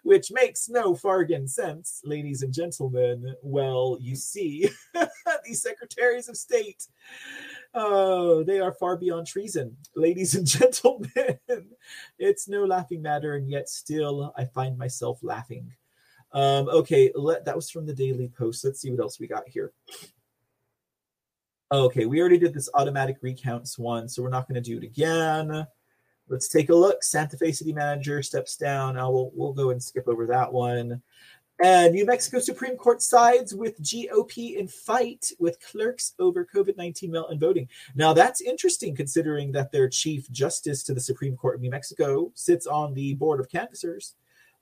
which makes no fargan sense, ladies and gentlemen. Well, you see, these secretaries of state Oh, they are far beyond treason, ladies and gentlemen. it's no laughing matter, and yet still I find myself laughing. Um, okay, let, that was from the Daily Post. Let's see what else we got here. Okay, we already did this automatic recounts one, so we're not going to do it again. Let's take a look. Santa Fe City Manager steps down. Uh, we'll, we'll go and skip over that one. And New Mexico Supreme Court sides with GOP in fight with clerks over COVID 19 mail in voting. Now, that's interesting considering that their Chief Justice to the Supreme Court of New Mexico sits on the Board of Canvassers.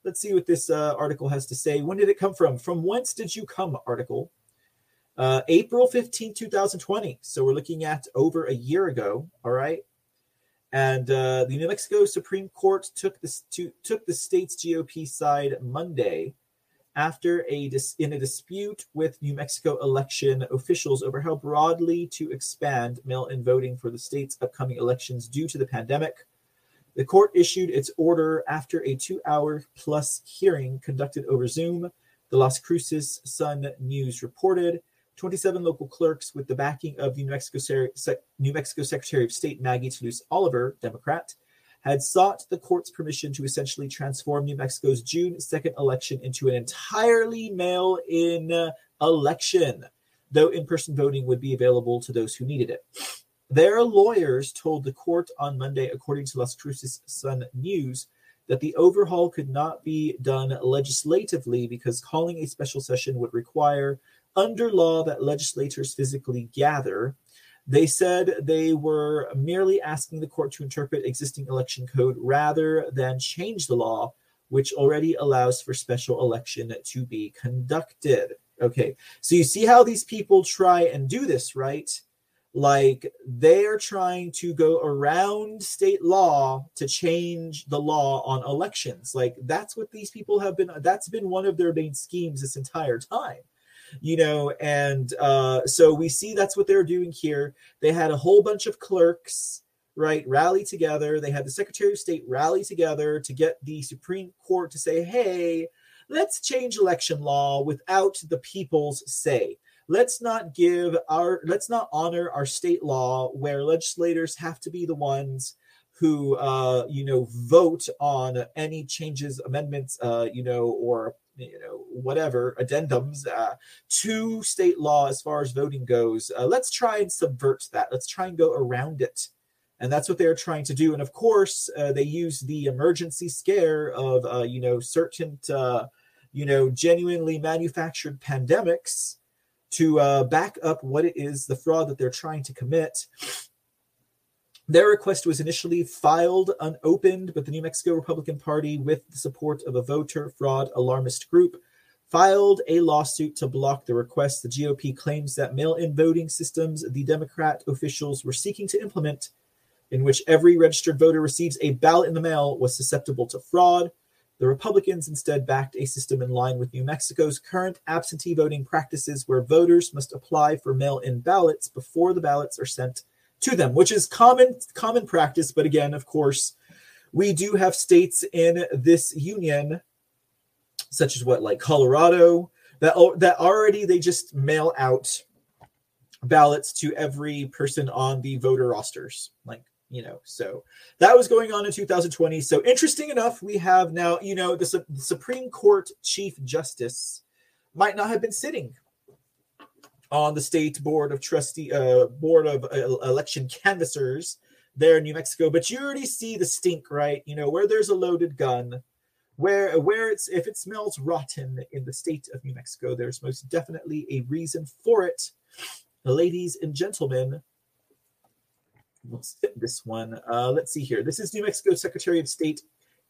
Let's see what this uh, article has to say. When did it come from? From whence did you come? Article. Uh, April 15, 2020. So we're looking at over a year ago. All right. And uh, the New Mexico Supreme Court took this to, took the state's GOP side Monday after a dis- in a dispute with New Mexico election officials over how broadly to expand mail-in voting for the state's upcoming elections due to the pandemic. The court issued its order after a two-hour plus hearing conducted over Zoom. The Las Cruces Sun News reported 27 local clerks with the backing of New Mexico, New Mexico Secretary of State Maggie Toulouse Oliver, Democrat, had sought the court's permission to essentially transform New Mexico's June 2nd election into an entirely mail in uh, election, though in person voting would be available to those who needed it. Their lawyers told the court on Monday, according to Las Cruces Sun News, that the overhaul could not be done legislatively because calling a special session would require, under law, that legislators physically gather they said they were merely asking the court to interpret existing election code rather than change the law, which already allows for special election to be conducted. Okay, so you see how these people try and do this, right? Like they are trying to go around state law to change the law on elections. Like that's what these people have been, that's been one of their main schemes this entire time you know and uh, so we see that's what they're doing here. They had a whole bunch of clerks right rally together. They had the secretary of state rally together to get the supreme court to say hey let's change election law without the people's say. Let's not give our let's not honor our state law where legislators have to be the ones who uh, you know vote on any changes amendments uh, you know or you know whatever addendums uh, to state law as far as voting goes uh, let's try and subvert that. Let's try and go around it. And that's what they're trying to do. And of course uh, they use the emergency scare of uh, you know certain uh, you know genuinely manufactured pandemics to uh, back up what it is the fraud that they're trying to commit their request was initially filed unopened, but the New Mexico Republican Party, with the support of a voter fraud alarmist group, filed a lawsuit to block the request. The GOP claims that mail in voting systems the Democrat officials were seeking to implement, in which every registered voter receives a ballot in the mail, was susceptible to fraud. The Republicans instead backed a system in line with New Mexico's current absentee voting practices, where voters must apply for mail in ballots before the ballots are sent to them, which is common common practice. But again, of course, we do have states in this union, such as what, like Colorado, that oh, that already they just mail out ballots to every person on the voter rosters, like you know. So that was going on in 2020. So interesting enough, we have now, you know, the, the Supreme Court Chief Justice might not have been sitting on the state board of trustee uh, board of uh, election canvassers there in New Mexico. But you already see the stink, right? You know where there's a loaded gun, where where it's if it smells rotten in the state of New Mexico, there's most definitely a reason for it, ladies and gentlemen. We'll skip this one. Uh, let's see here. This is New Mexico Secretary of State.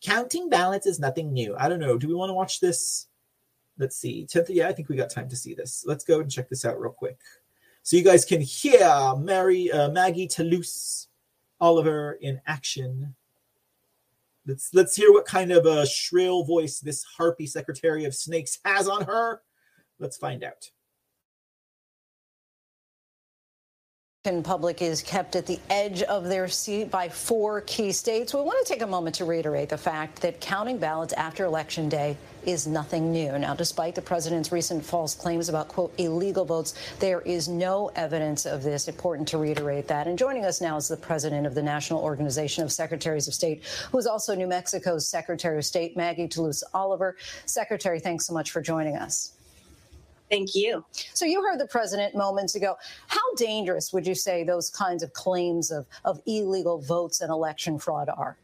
Counting ballots is nothing new. I don't know. Do we want to watch this? Let's see. 10th yeah i think we got time to see this. Let's go and check this out real quick. So you guys can hear mary uh, maggie toulouse oliver in action. Let's let's hear what kind of a shrill voice this harpy secretary of snakes has on her. Let's find out public is kept at the edge of their seat by four key states. We want to take a moment to reiterate the fact that counting ballots after Election Day is nothing new. Now, despite the president's recent false claims about, quote, illegal votes, there is no evidence of this. Important to reiterate that. And joining us now is the president of the National Organization of Secretaries of State, who is also New Mexico's Secretary of State, Maggie Toulouse Oliver. Secretary, thanks so much for joining us. Thank you. So you heard the president moments ago. How dangerous would you say those kinds of claims of, of illegal votes and election fraud are?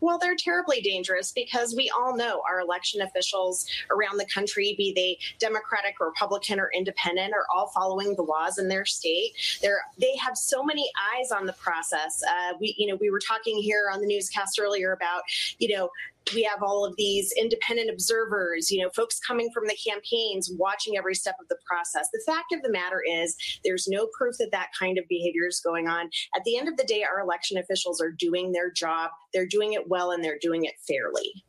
Well, they're terribly dangerous because we all know our election officials around the country, be they Democratic, Republican, or Independent, are all following the laws in their state. They're they have so many eyes on the process. Uh, we, you know, we were talking here on the newscast earlier about, you know, we have all of these independent observers, you know, folks coming from the campaigns watching every step of the process. The fact of the matter is, there's no proof that that kind of behavior is going on. At the end of the day, our election officials are doing their job, they're doing it well, and they're doing it fairly.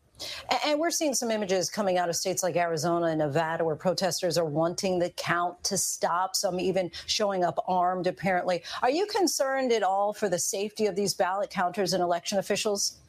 And we're seeing some images coming out of states like Arizona and Nevada where protesters are wanting the count to stop, some even showing up armed, apparently. Are you concerned at all for the safety of these ballot counters and election officials?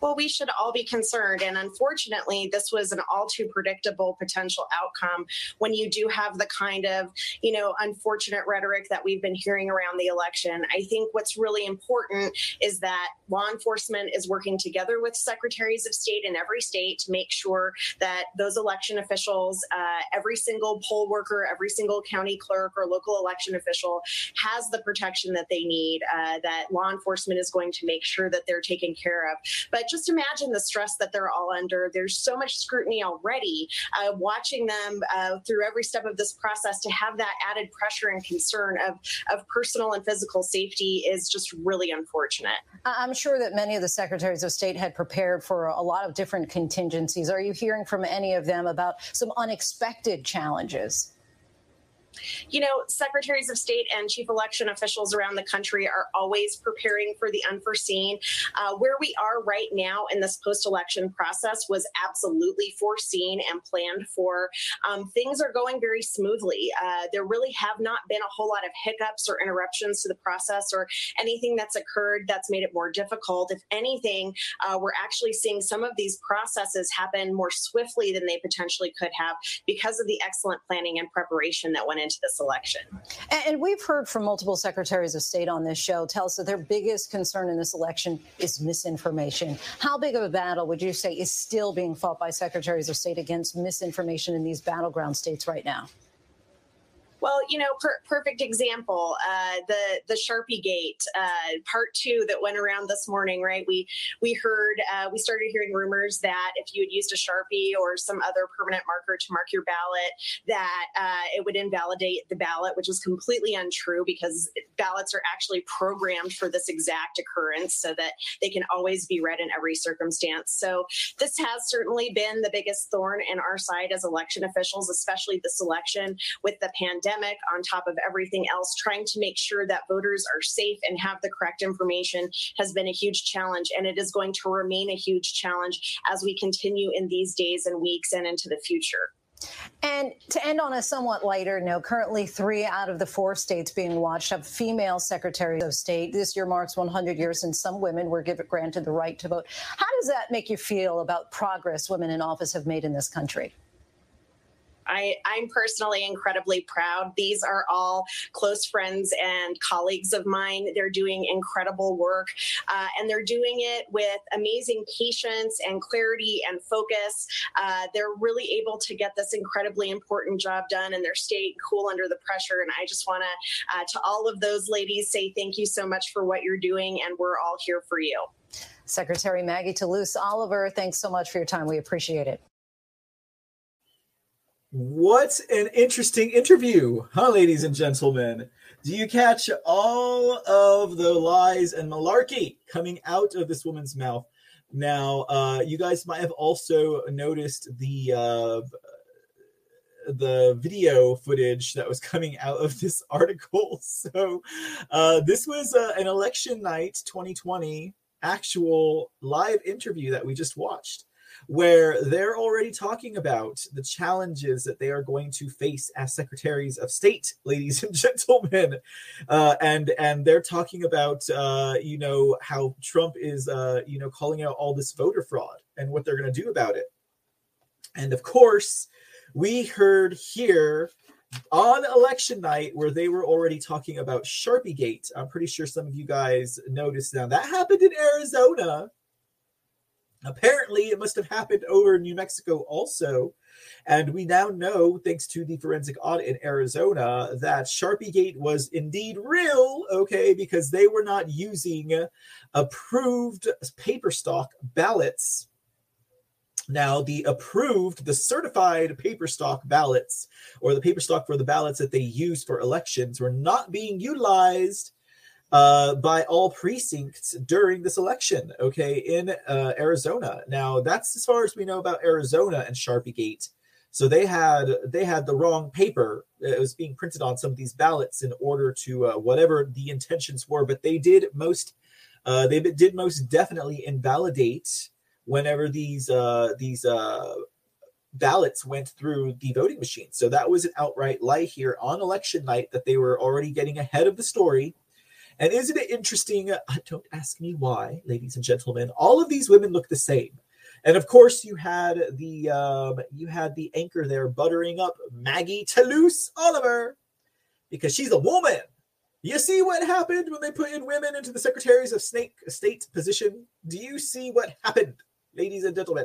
Well, we should all be concerned. And unfortunately, this was an all too predictable potential outcome when you do have the kind of, you know, unfortunate rhetoric that we've been hearing around the election. I think what's really important is that law enforcement is working together with secretaries of state in every state to make sure that those election officials, uh, every single poll worker, every single county clerk or local election official has the protection that they need, uh, that law enforcement is going to make sure that they're taken care of. But just imagine the stress that they're all under. There's so much scrutiny already. Uh, watching them uh, through every step of this process to have that added pressure and concern of, of personal and physical safety is just really unfortunate. I'm sure that many of the secretaries of state had prepared for a lot of different contingencies. Are you hearing from any of them about some unexpected challenges? You know, secretaries of state and chief election officials around the country are always preparing for the unforeseen. Uh, where we are right now in this post election process was absolutely foreseen and planned for. Um, things are going very smoothly. Uh, there really have not been a whole lot of hiccups or interruptions to the process or anything that's occurred that's made it more difficult. If anything, uh, we're actually seeing some of these processes happen more swiftly than they potentially could have because of the excellent planning and preparation that went into this election. And we've heard from multiple secretaries of state on this show tell us that their biggest concern in this election is misinformation. How big of a battle would you say is still being fought by secretaries of state against misinformation in these battleground states right now? Well, you know, per- perfect example, uh, the the Sharpie Gate uh, part two that went around this morning. Right, we we heard uh, we started hearing rumors that if you had used a Sharpie or some other permanent marker to mark your ballot, that uh, it would invalidate the ballot, which was completely untrue because ballots are actually programmed for this exact occurrence, so that they can always be read in every circumstance. So this has certainly been the biggest thorn in our side as election officials, especially this election with the pandemic pandemic, on top of everything else, trying to make sure that voters are safe and have the correct information has been a huge challenge. And it is going to remain a huge challenge as we continue in these days and weeks and into the future. And to end on a somewhat lighter note, currently three out of the four states being watched have female secretaries of state. This year marks 100 years since some women were given granted the right to vote. How does that make you feel about progress women in office have made in this country? I, I'm personally incredibly proud. These are all close friends and colleagues of mine. They're doing incredible work uh, and they're doing it with amazing patience and clarity and focus. Uh, they're really able to get this incredibly important job done and they're staying cool under the pressure. And I just want to, uh, to all of those ladies, say thank you so much for what you're doing. And we're all here for you. Secretary Maggie Toulouse Oliver, thanks so much for your time. We appreciate it. What an interesting interview, huh, ladies and gentlemen? Do you catch all of the lies and malarkey coming out of this woman's mouth? Now, uh, you guys might have also noticed the uh, the video footage that was coming out of this article. So, uh, this was uh, an election night 2020 actual live interview that we just watched where they're already talking about the challenges that they are going to face as secretaries of state, ladies and gentlemen, uh, and and they're talking about uh, you know how Trump is uh, you know calling out all this voter fraud and what they're going to do about it, and of course we heard here on election night where they were already talking about Sharpie Gate. I'm pretty sure some of you guys noticed. Now that happened in Arizona Apparently, it must have happened over in New Mexico also. And we now know, thanks to the forensic audit in Arizona, that Sharpie Gate was indeed real, okay, because they were not using approved paper stock ballots. Now, the approved, the certified paper stock ballots, or the paper stock for the ballots that they use for elections, were not being utilized uh, by all precincts during this election, okay, in uh, Arizona. Now, that's as far as we know about Arizona and Sharpie Gate. So they had they had the wrong paper. It was being printed on some of these ballots in order to uh, whatever the intentions were, but they did most uh, they did most definitely invalidate whenever these uh, these uh, ballots went through the voting machine. So that was an outright lie here on election night that they were already getting ahead of the story. And isn't it interesting? Uh, don't ask me why, ladies and gentlemen. All of these women look the same. And of course, you had the um, you had the anchor there buttering up Maggie Toulouse Oliver because she's a woman. You see what happened when they put in women into the secretaries of snake state position? Do you see what happened, ladies and gentlemen?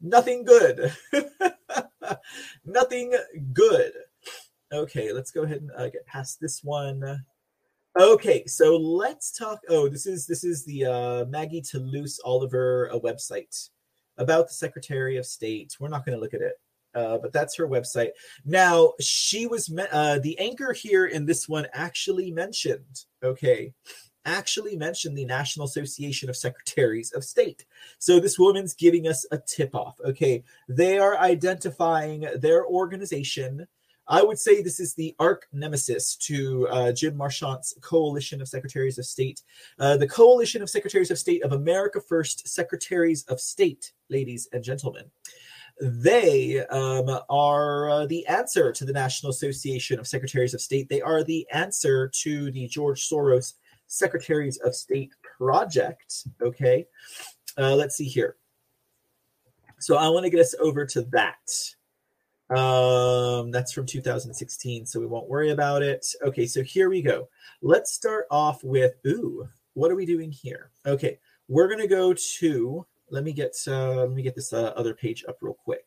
Nothing good. Nothing good. Okay, let's go ahead and uh, get past this one. Okay, so let's talk. Oh, this is this is the uh, Maggie Toulouse Oliver uh, website about the Secretary of State. We're not going to look at it, uh, but that's her website. Now, she was me- uh, the anchor here in this one actually mentioned, okay, actually mentioned the National Association of Secretaries of State. So this woman's giving us a tip off, okay? They are identifying their organization. I would say this is the arch nemesis to uh, Jim Marchant's coalition of secretaries of state. Uh, the coalition of secretaries of state of America First Secretaries of State, ladies and gentlemen. They um, are uh, the answer to the National Association of Secretaries of State. They are the answer to the George Soros Secretaries of State project. Okay. Uh, let's see here. So I want to get us over to that. Um, that's from 2016, so we won't worry about it. Okay, so here we go. Let's start off with ooh, what are we doing here? Okay, we're gonna go to. Let me get uh, let me get this uh, other page up real quick.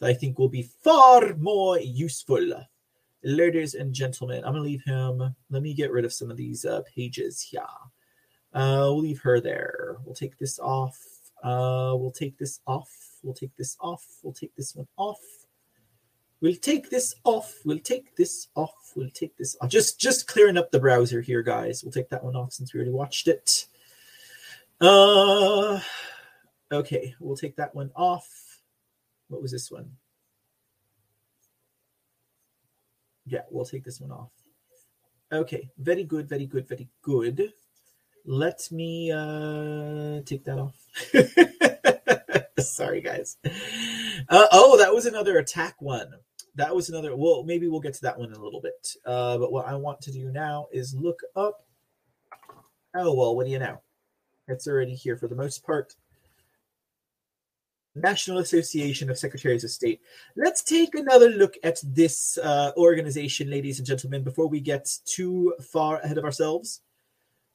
That I think will be far more useful, ladies and gentlemen. I'm gonna leave him. Let me get rid of some of these uh, pages here. Uh, we'll leave her there. We'll take this off. Uh, we'll take this off. We'll take this off. We'll take this one off. We'll take this off. We'll take this off. We'll take this off. Just just clearing up the browser here, guys. We'll take that one off since we already watched it. Uh okay, we'll take that one off. What was this one? Yeah, we'll take this one off. Okay, very good, very good, very good. Let me uh take that off. Sorry, guys. Uh, oh, that was another attack one. That was another. Well, maybe we'll get to that one in a little bit. Uh, but what I want to do now is look up. Oh well, what do you know? It's already here for the most part. National Association of Secretaries of State. Let's take another look at this uh, organization, ladies and gentlemen, before we get too far ahead of ourselves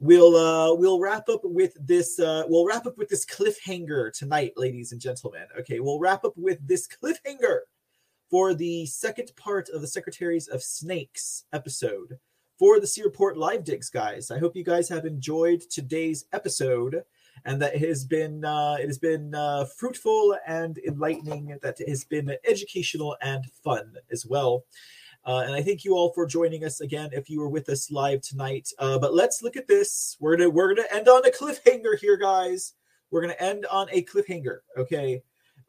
we'll uh we'll wrap up with this uh we'll wrap up with this cliffhanger tonight ladies and gentlemen okay we'll wrap up with this cliffhanger for the second part of the secretaries of snakes episode for the C Report live digs guys i hope you guys have enjoyed today's episode and that it has been uh, it has been uh, fruitful and enlightening that it has been educational and fun as well uh, and I thank you all for joining us again if you were with us live tonight. Uh, but let's look at this. We're gonna we're gonna end on a cliffhanger here, guys. We're gonna end on a cliffhanger, okay?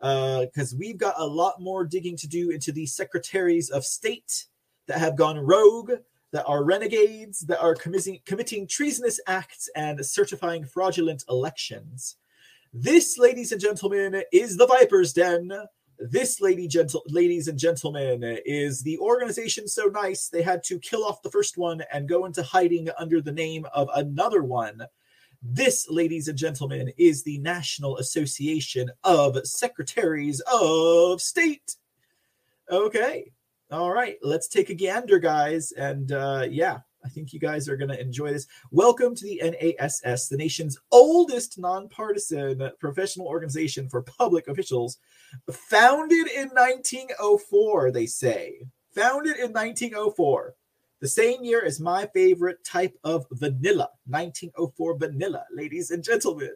Because uh, we've got a lot more digging to do into the secretaries of state that have gone rogue, that are renegades, that are committing committing treasonous acts and certifying fraudulent elections. This, ladies and gentlemen, is the Viper's Den this, lady gentle, ladies and gentlemen, is the organization so nice they had to kill off the first one and go into hiding under the name of another one. This, ladies and gentlemen, is the National Association of Secretaries of State. Okay. All right. Let's take a gander, guys. And uh, yeah, I think you guys are going to enjoy this. Welcome to the NASS, the nation's oldest nonpartisan professional organization for public officials, founded in 1904, they say. Founded in 1904 the same year as my favorite type of vanilla, 1904 vanilla, ladies and gentlemen.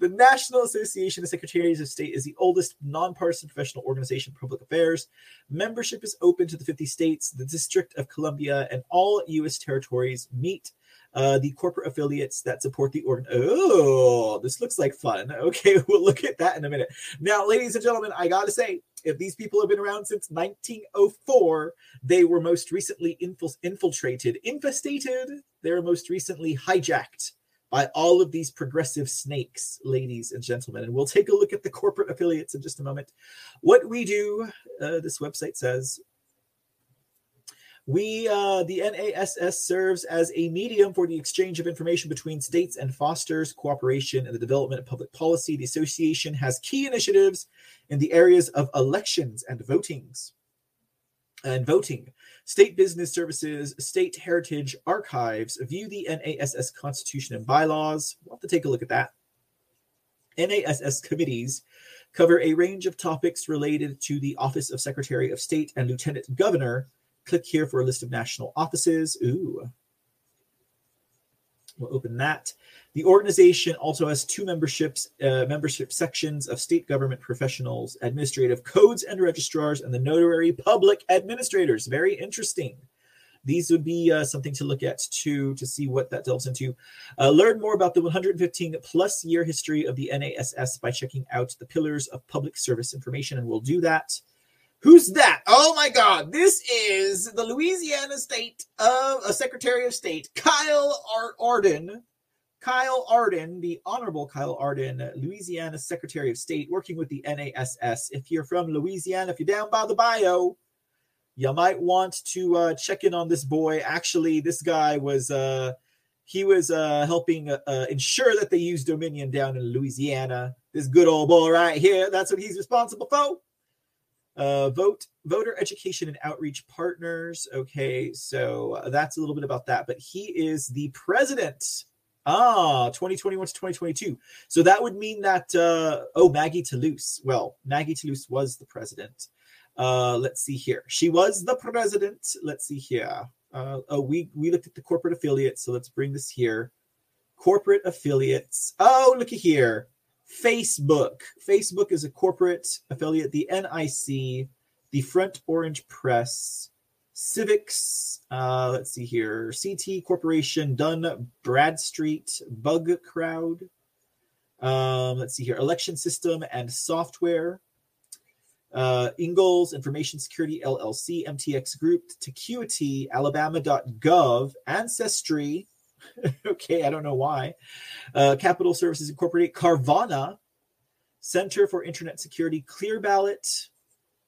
The National Association of Secretaries of State is the oldest nonpartisan professional organization in public affairs. Membership is open to the 50 states, the District of Columbia, and all U.S. territories meet uh, the corporate affiliates that support the organ. Oh, this looks like fun. Okay, we'll look at that in a minute. Now, ladies and gentlemen, I gotta say, if these people have been around since 1904, they were most recently infil- infiltrated, infestated. They were most recently hijacked by all of these progressive snakes, ladies and gentlemen. And we'll take a look at the corporate affiliates in just a moment. What we do, uh, this website says, we, uh, the NASS serves as a medium for the exchange of information between states and fosters cooperation in the development of public policy. The association has key initiatives in the areas of elections and votings and voting, state business services, state heritage archives, view the NASS constitution and bylaws. We'll have to take a look at that. NASS committees cover a range of topics related to the Office of Secretary of State and Lieutenant Governor. Click here for a list of national offices. Ooh. We'll open that. The organization also has two memberships, uh, membership sections of state government professionals, administrative codes and registrars, and the notary public administrators. Very interesting. These would be uh, something to look at too to see what that delves into. Uh, learn more about the 115 plus year history of the NASS by checking out the Pillars of Public Service Information, and we'll do that. Who's that? Oh my God! This is the Louisiana State of uh, Secretary of State, Kyle Ar- Ardoin. Kyle Ardoin, the Honorable Kyle Ardoin, Louisiana Secretary of State, working with the NASS. If you're from Louisiana, if you're down by the bio, you might want to uh, check in on this boy. Actually, this guy was uh, he was uh, helping uh, ensure that they use Dominion down in Louisiana. This good old boy right here. That's what he's responsible for. Uh, vote voter education and outreach partners. Okay, so that's a little bit about that. But he is the president Ah, 2021 to 2022. So that would mean that uh oh, Maggie Toulouse. Well, Maggie Toulouse was the president. Uh let's see here. She was the president. Let's see here. Uh oh, we we looked at the corporate affiliates, so let's bring this here. Corporate affiliates. Oh, looky here. Facebook. Facebook is a corporate affiliate, the NIC, the Fort Orange Press, Civix, uh, let's see here, CT Corporation, Dun Bradstreet, Bug Crowd. Um, let's see here, Election System and Software. Uh, Ingalls Information Security LLC, MTX Group, Tecuity, Alabama.gov, Ancestry. okay, I don't know why. Uh, Capital Services Incorporated, Carvana, Center for Internet Security, Clear Ballot,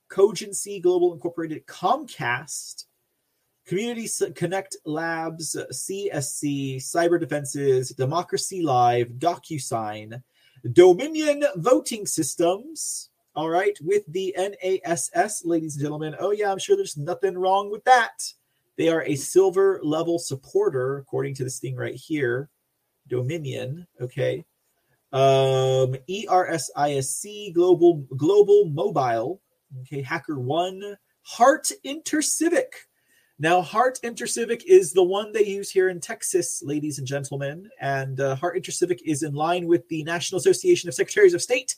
Cogency Global Incorporated, Comcast, Community Connect Labs, CSC, Cyber Defenses, Democracy Live, DocuSign, Dominion Voting Systems. All right, with the NASS, ladies and gentlemen. Oh, yeah, I'm sure there's nothing wrong with that. They are a silver level supporter, according to this thing right here. Dominion, okay. Um, ERSISC Global Global Mobile, okay. Hacker One, Hart InterCivic. Now, Hart InterCivic is the one they use here in Texas, ladies and gentlemen. And uh, Hart InterCivic is in line with the National Association of Secretaries of State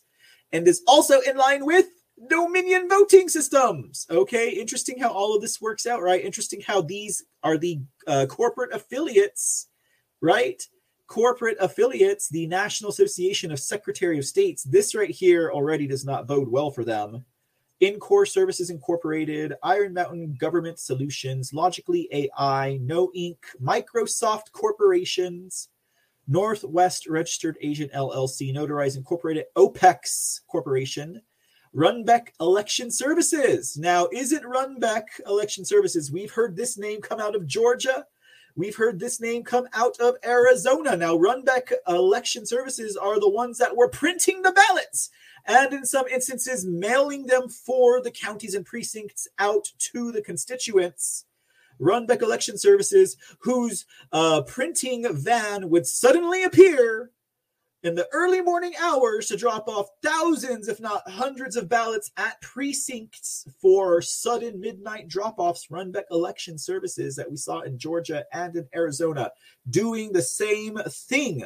and is also in line with Dominion voting systems. Okay, interesting how all of this works out, right? Interesting how these are the uh, corporate affiliates, right? Corporate affiliates, the National Association of Secretary of States. This right here already does not bode well for them. InCorp Services Incorporated, Iron Mountain Government Solutions, Logically AI, No Inc., Microsoft Corporations, Northwest Registered Agent LLC, Notarize Incorporated, OPEX Corporation, Runbeck Election Services. Now, isn't Runbeck Election Services? We've heard this name come out of Georgia. We've heard this name come out of Arizona. Now, Runbeck Election Services are the ones that were printing the ballots and in some instances mailing them for the counties and precincts out to the constituents. Runbeck Election Services, whose uh, printing van would suddenly appear in the early morning hours to drop off thousands, if not hundreds, of ballots at precincts for sudden midnight drop offs. Runbeck Election Services that we saw in Georgia and in Arizona doing the same thing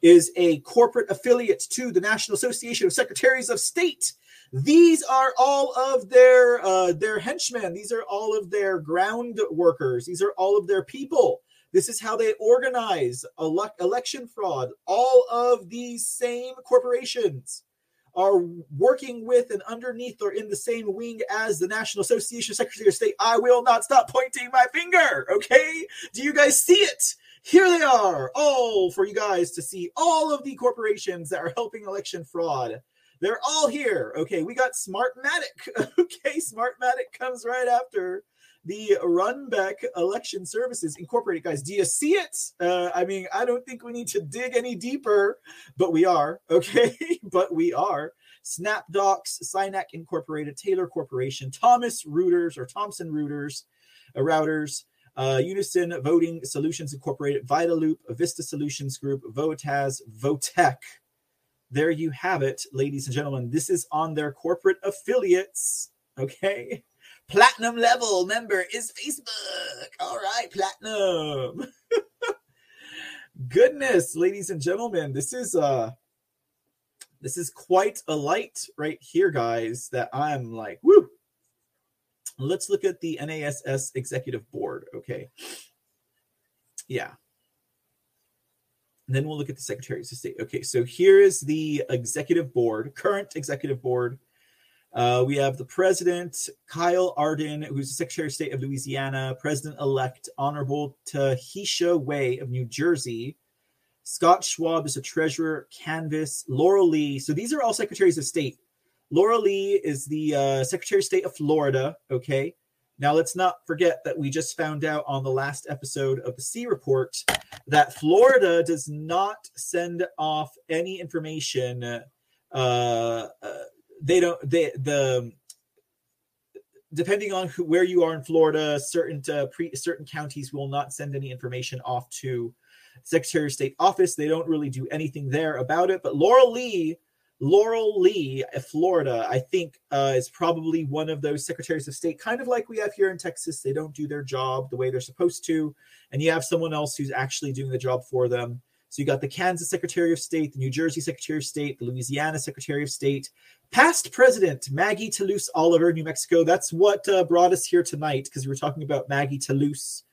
is a corporate affiliate to the National Association of Secretaries of State. These are all of their uh, their henchmen. These are all of their ground workers. These are all of their people This is how they organize ele- election fraud. All of these same corporations are working with and underneath or in the same wing as the National Association of Secretary of State. I will not stop pointing my finger. Okay. Do you guys see it? Here they are, all for you guys to see all of the corporations that are helping election fraud. They're all here. Okay, we got Smartmatic. Okay, Smartmatic comes right after the Runbeck Election Services Incorporated. Guys, do you see it? Uh, I mean, I don't think we need to dig any deeper, but we are. Okay, but we are. SnapDocs, Synac Incorporated, Taylor Corporation, Thomas Reuters or Thomson Reuters, uh, routers, uh, Unisyn Voting Solutions Incorporated, Vitaloop, Vista Solutions Group, Votaz, Votech. There you have it, ladies and gentlemen. This is on their corporate affiliates. Okay. Platinum level member is Facebook. All right, platinum. Goodness, ladies and gentlemen, this is uh this is quite a light right here, guys, that I'm like, woo. Let's look at the NASS executive board. Okay. Yeah. And then we'll look at the secretaries of state. Okay, so here is the executive board, current executive board. Uh, we have the president, Kyle Ardoin, who's the Secretary of State of Louisiana, President elect, Honorable Tahisha Way of New Jersey. Scott Schwab is a treasurer, Kansas, Laurel Lee. So these are all secretaries of state. Laurel Lee is the uh, Secretary of State of Florida. Okay. Now, let's not forget that we just found out on the last episode of the C Report that Florida does not send off any information. Uh, uh, they don't. They the depending on who, where you are in Florida, certain uh, pre, certain counties will not send any information off to Secretary of State office. They don't really do anything there about it. But Laurel Lee Laurel Lee, Florida, I think uh, is probably one of those secretaries of state, kind of like we have here in Texas. They don't do their job the way they're supposed to, and you have someone else who's actually doing the job for them. So you got the Kansas Secretary of State, the New Jersey Secretary of State, the Louisiana Secretary of State, past President Maggie Toulouse Oliver, New Mexico. That's what uh, brought us here tonight because we were talking about Maggie Toulouse.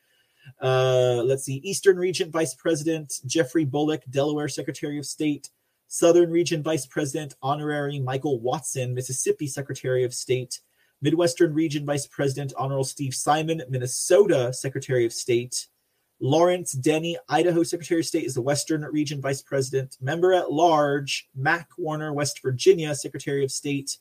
Uh, let's see, Eastern Region Vice President Jeffrey Bullock, Delaware Secretary of State. Southern Region Vice President Honorary Michael Watson, Mississippi Secretary of State, Midwestern Region Vice President Honorable Steve Simon, Minnesota Secretary of State, Lawerence Denney, Idaho Secretary of State is the Western Region Vice President, Member at Large Mac Warner, West Virginia Secretary of State,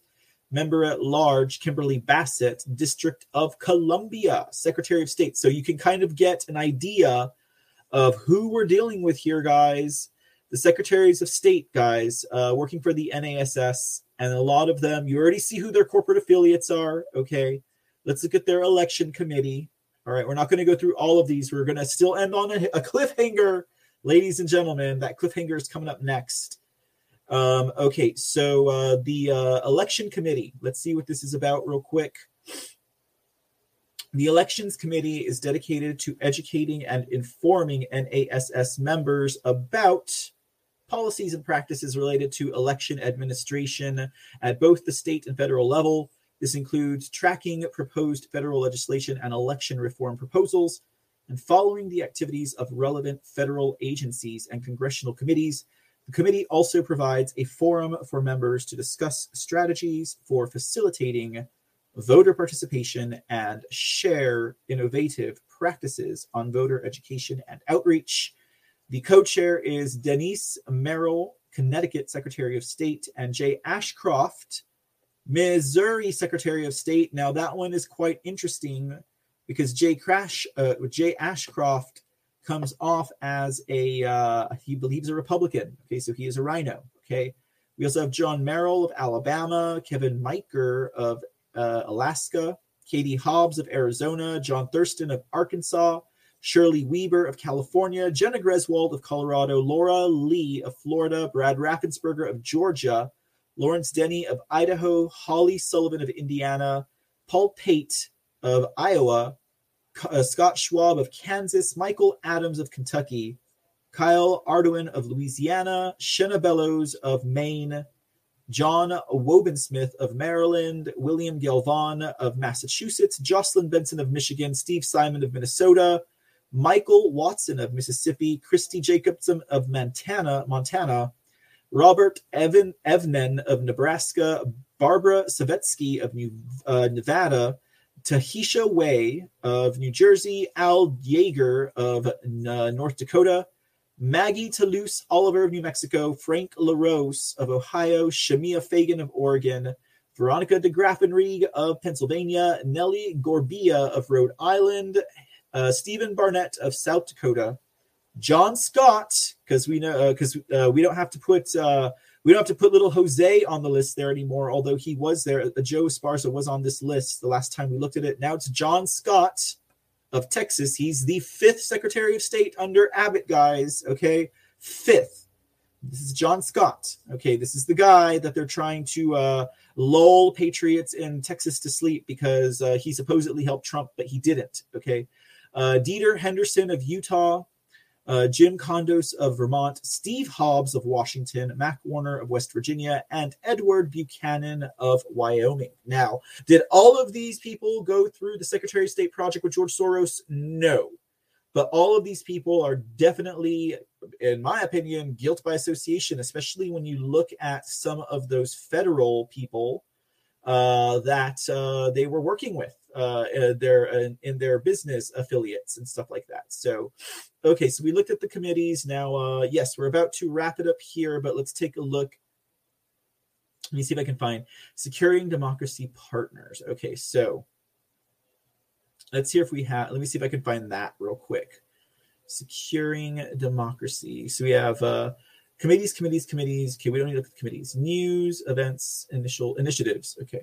Member at Large Kimberly Bassett, District of Columbia Secretary of State. So you can kind of get an idea of who we're dealing with here, guys the secretaries of state guys uh, working for the NASS, and a lot of them, you already see who their corporate affiliates are. Okay, let's look at their election committee. All right, we're not going to go through all of these. We're going to still end on a, a, cliffhanger, ladies and gentlemen. That cliffhanger is coming up next. Um, okay, so uh, the uh, election committee. Let's see what this is about, real quick. The Elections Committee is dedicated to educating and informing NASS members about policies and practices related to election administration at both the state and federal level. This includes tracking proposed federal legislation and election reform proposals and following the activities of relevant federal agencies and congressional committees. The committee also provides a forum for members to discuss strategies for facilitating voter participation and share innovative practices on voter education and outreach. The co chair is Denise Merrill, Connecticut Secretary of State, and Jay Ashcroft, Missouri Secretary of State. Now, that one is quite interesting because Jay Crash, uh, Jay Ashcroft comes off as a, uh, he believes a Republican. Okay, so he is a Rhino. Okay. We also have John Merrill of Alabama, Kevin Miker of uh, Alaska, Katie Hobbs of Arizona, John Thurston of Arkansas, Shirley Weber of California, Jena Griswold of Colorado, Laurel Lee of Florida, Brad Raffensperger of Georgia, Lawerence Denney of Idaho, Holly Sullivan of Indiana, Paul Pate of Iowa, uh, Scott Schwab of Kansas, Michael Adams of Kentucky, Kyle Ardoin of Louisiana, Shenna Bellows of Maine, John Wobensmith of Maryland, William Galvin of Massachusetts, Jocelyn Benson of Michigan, Steve Simon of Minnesota, Michael Watson of Mississippi, Christi Jacobsen of Montana, Montana, Robert Evan Evnen of Nebraska, Barbara Cegavske of New, uh, Nevada, Tahisha Way of New Jersey, Al Jaeger of uh, North Dakota, Maggie Toulouse Oliver of New Mexico, Frank LaRose of Ohio, Shemia Fagan of Oregon, Veronica Degraffenreid of Pennsylvania, Nellie Gorbea of Rhode Island, uh, Stephen Barnett of South Dakota, John Scott, because we know because uh, we don't have to put uh, we don't have to put little Jose on the list there anymore. Although he was there, uh, Joe Esparza was on this list the last time we looked at it. Now it's John Scott of Texas. He's the fifth Secretary of State under Abbott, guys. Okay, fifth. This is John Scott. Okay, this is the guy that they're trying to uh, lull patriots in Texas to sleep because uh, he supposedly helped Trump, but he didn't. Okay, uh, Deidre Henderson of Utah, uh, Jim Condos of Vermont, Steve Hobbs of Washington, Mac Warner of West Virginia, and Edward Buchanan of Wyoming. Now, did all of these people go through the Secretary of State project with George Soros? No. But all of these people are definitely, in my opinion, guilt by association, especially when you look at some of those federal people uh, that uh, they were working with uh, their in, in, their business affiliates and stuff like that. So, okay, so we looked at the committees. Now, uh, yes, we're about to wrap it up here, but let's take a look. Let me see if I can find securing democracy partners. Okay, so let's see if we have. Let me see if I can find that real quick. Securing democracy. So we have uh, committees, committees, committees. Okay, we don't need to look at the committees. News, events, initial initiatives. Okay.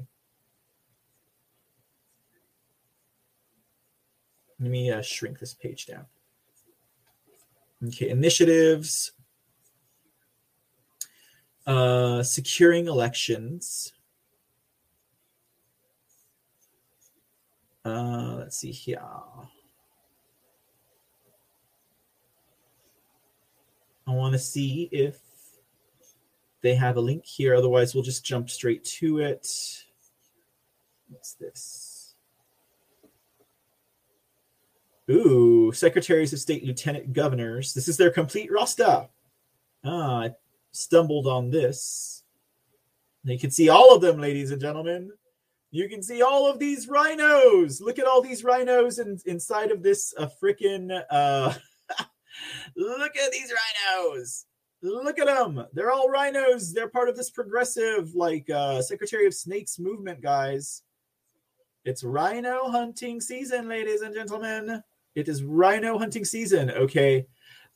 Let me uh, shrink this page down. Okay, initiatives, uh, securing elections. Uh, let's see here. I want to see if they have a link here. Otherwise, we'll just jump straight to it. What's this? Ooh, secretaries of state, lieutenant governors. This is their complete roster. Ah, I stumbled on this. You can see all of them, ladies and gentlemen. You can see all of these rhinos. Look at all these rhinos in, inside of this uh, freaking. Uh, look at these rhinos. Look at them. They're all rhinos. They're part of this progressive, like, uh, Secretary of Snakes movement, guys. It's rhino hunting season, ladies and gentlemen. It is rhino hunting season. Okay.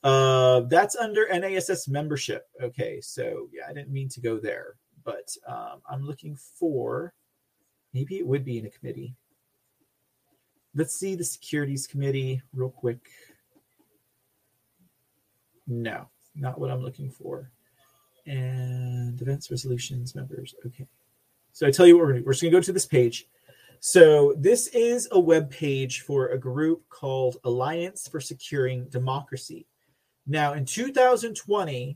Uh, that's under NASS membership. Okay. So, yeah, I didn't mean to go there, but um, I'm looking for maybe it would be in a committee. Let's see the securities committee real quick. No, not what I'm looking for. And events resolutions members. Okay. So I tell you what, we're, we're just going to go to this page. So this is a web page for a group called Alliance for Securing Democracy. Now, in 2020,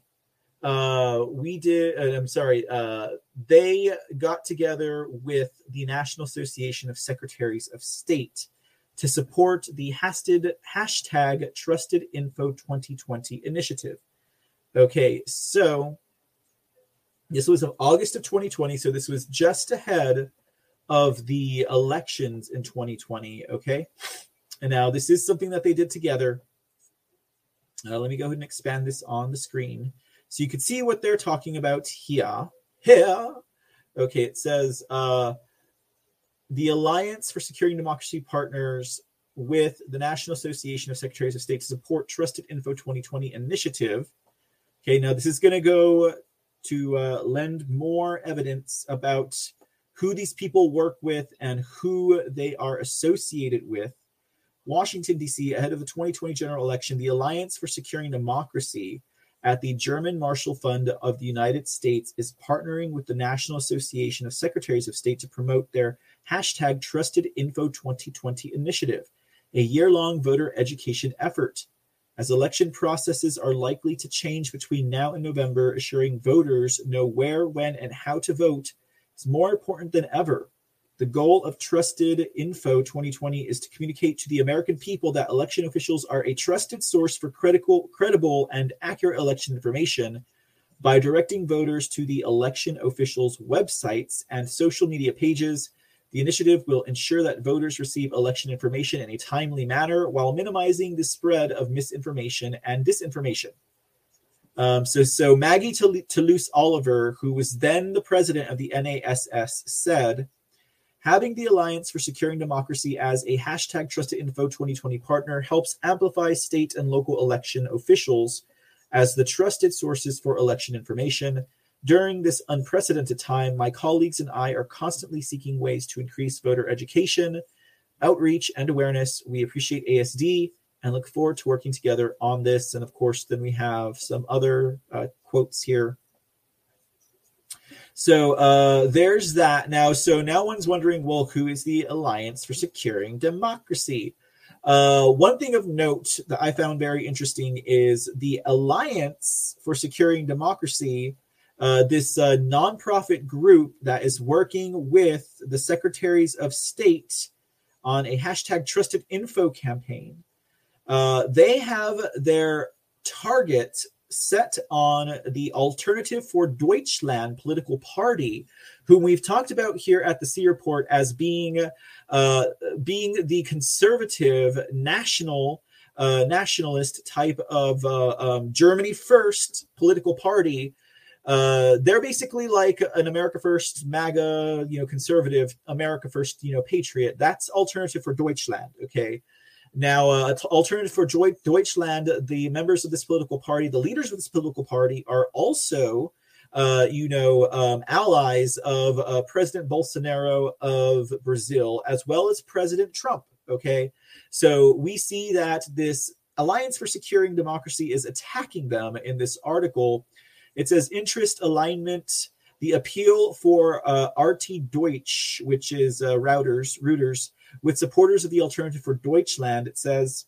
uh, we did. Uh, I'm sorry. Uh, they got together with the National Association of Secretaries of State to support the hashtag, hashtag Trusted Info 2020 initiative. Okay, so this was of August of 2020. So this was just ahead of the elections in 2020. Okay. And now this is something that they did together. Uh, let me go ahead and expand this on the screen so you can see what they're talking about here. Here. Okay. It says uh, the Alliance for Securing Democracy Partners with the National Association of Secretaries of State to support Trusted Info 2020 initiative. Okay. Now this is going to go to uh, lend more evidence about who these people work with and who they are associated with. Washington, D.C., ahead of the 2020 general election, the Alliance for Securing Democracy at the German Marshall Fund of the United States is partnering with the National Association of Secretaries of State to promote their hashtag Trusted Info 2020 initiative, a year long voter education effort. As election processes are likely to change between now and November, assuring voters know where, when, and how to vote is more important than ever. The goal of Trusted Info 2020 is to communicate to the American people that election officials are a trusted source for credible, and accurate election information by directing voters to the election officials' websites and social media pages. The initiative will ensure that voters receive election information in a timely manner while minimizing the spread of misinformation and disinformation. Um, so, so Maggie Toulouse Oliver, who was then the president of the NASS, said, Having the Alliance for Securing Democracy as a hashtag Trusted Info 2020 partner helps amplify state and local election officials as the trusted sources for election information. During this unprecedented time, my colleagues and I are constantly seeking ways to increase voter education, outreach, and awareness. We appreciate ASD and look forward to working together on this. And of course, then we have some other uh, quotes here so uh, there's that now. So now one's wondering, well, who is the Alliance for Securing Democracy? Uh, one thing of note that I found very interesting is the Alliance for Securing Democracy, uh, this uh, nonprofit group that is working with the secretaries of state on a hashtag trusted info campaign. Uh, they have their target set on the Alternative for Deutschland political party, whom we've talked about here at the C Report as being uh, being the conservative national uh, nationalist type of uh, um, Germany first political party. Uh, they're basically like an America First, MAGA, you know, conservative America First, you know, patriot. That's Alternative for Deutschland. Okay, now, uh, Alternative for Deutschland, the members of this political party, the leaders of this political party, are also, uh, you know, um, allies of uh, President Bolsonaro of Brazil, as well as President Trump. Okay, so we see that this Alliance for Securing Democracy is attacking them in this article. It says interest alignment. The appeal for uh, RT Deutsch, which is uh, routers, routers, with supporters of the alternative for Deutschland, it says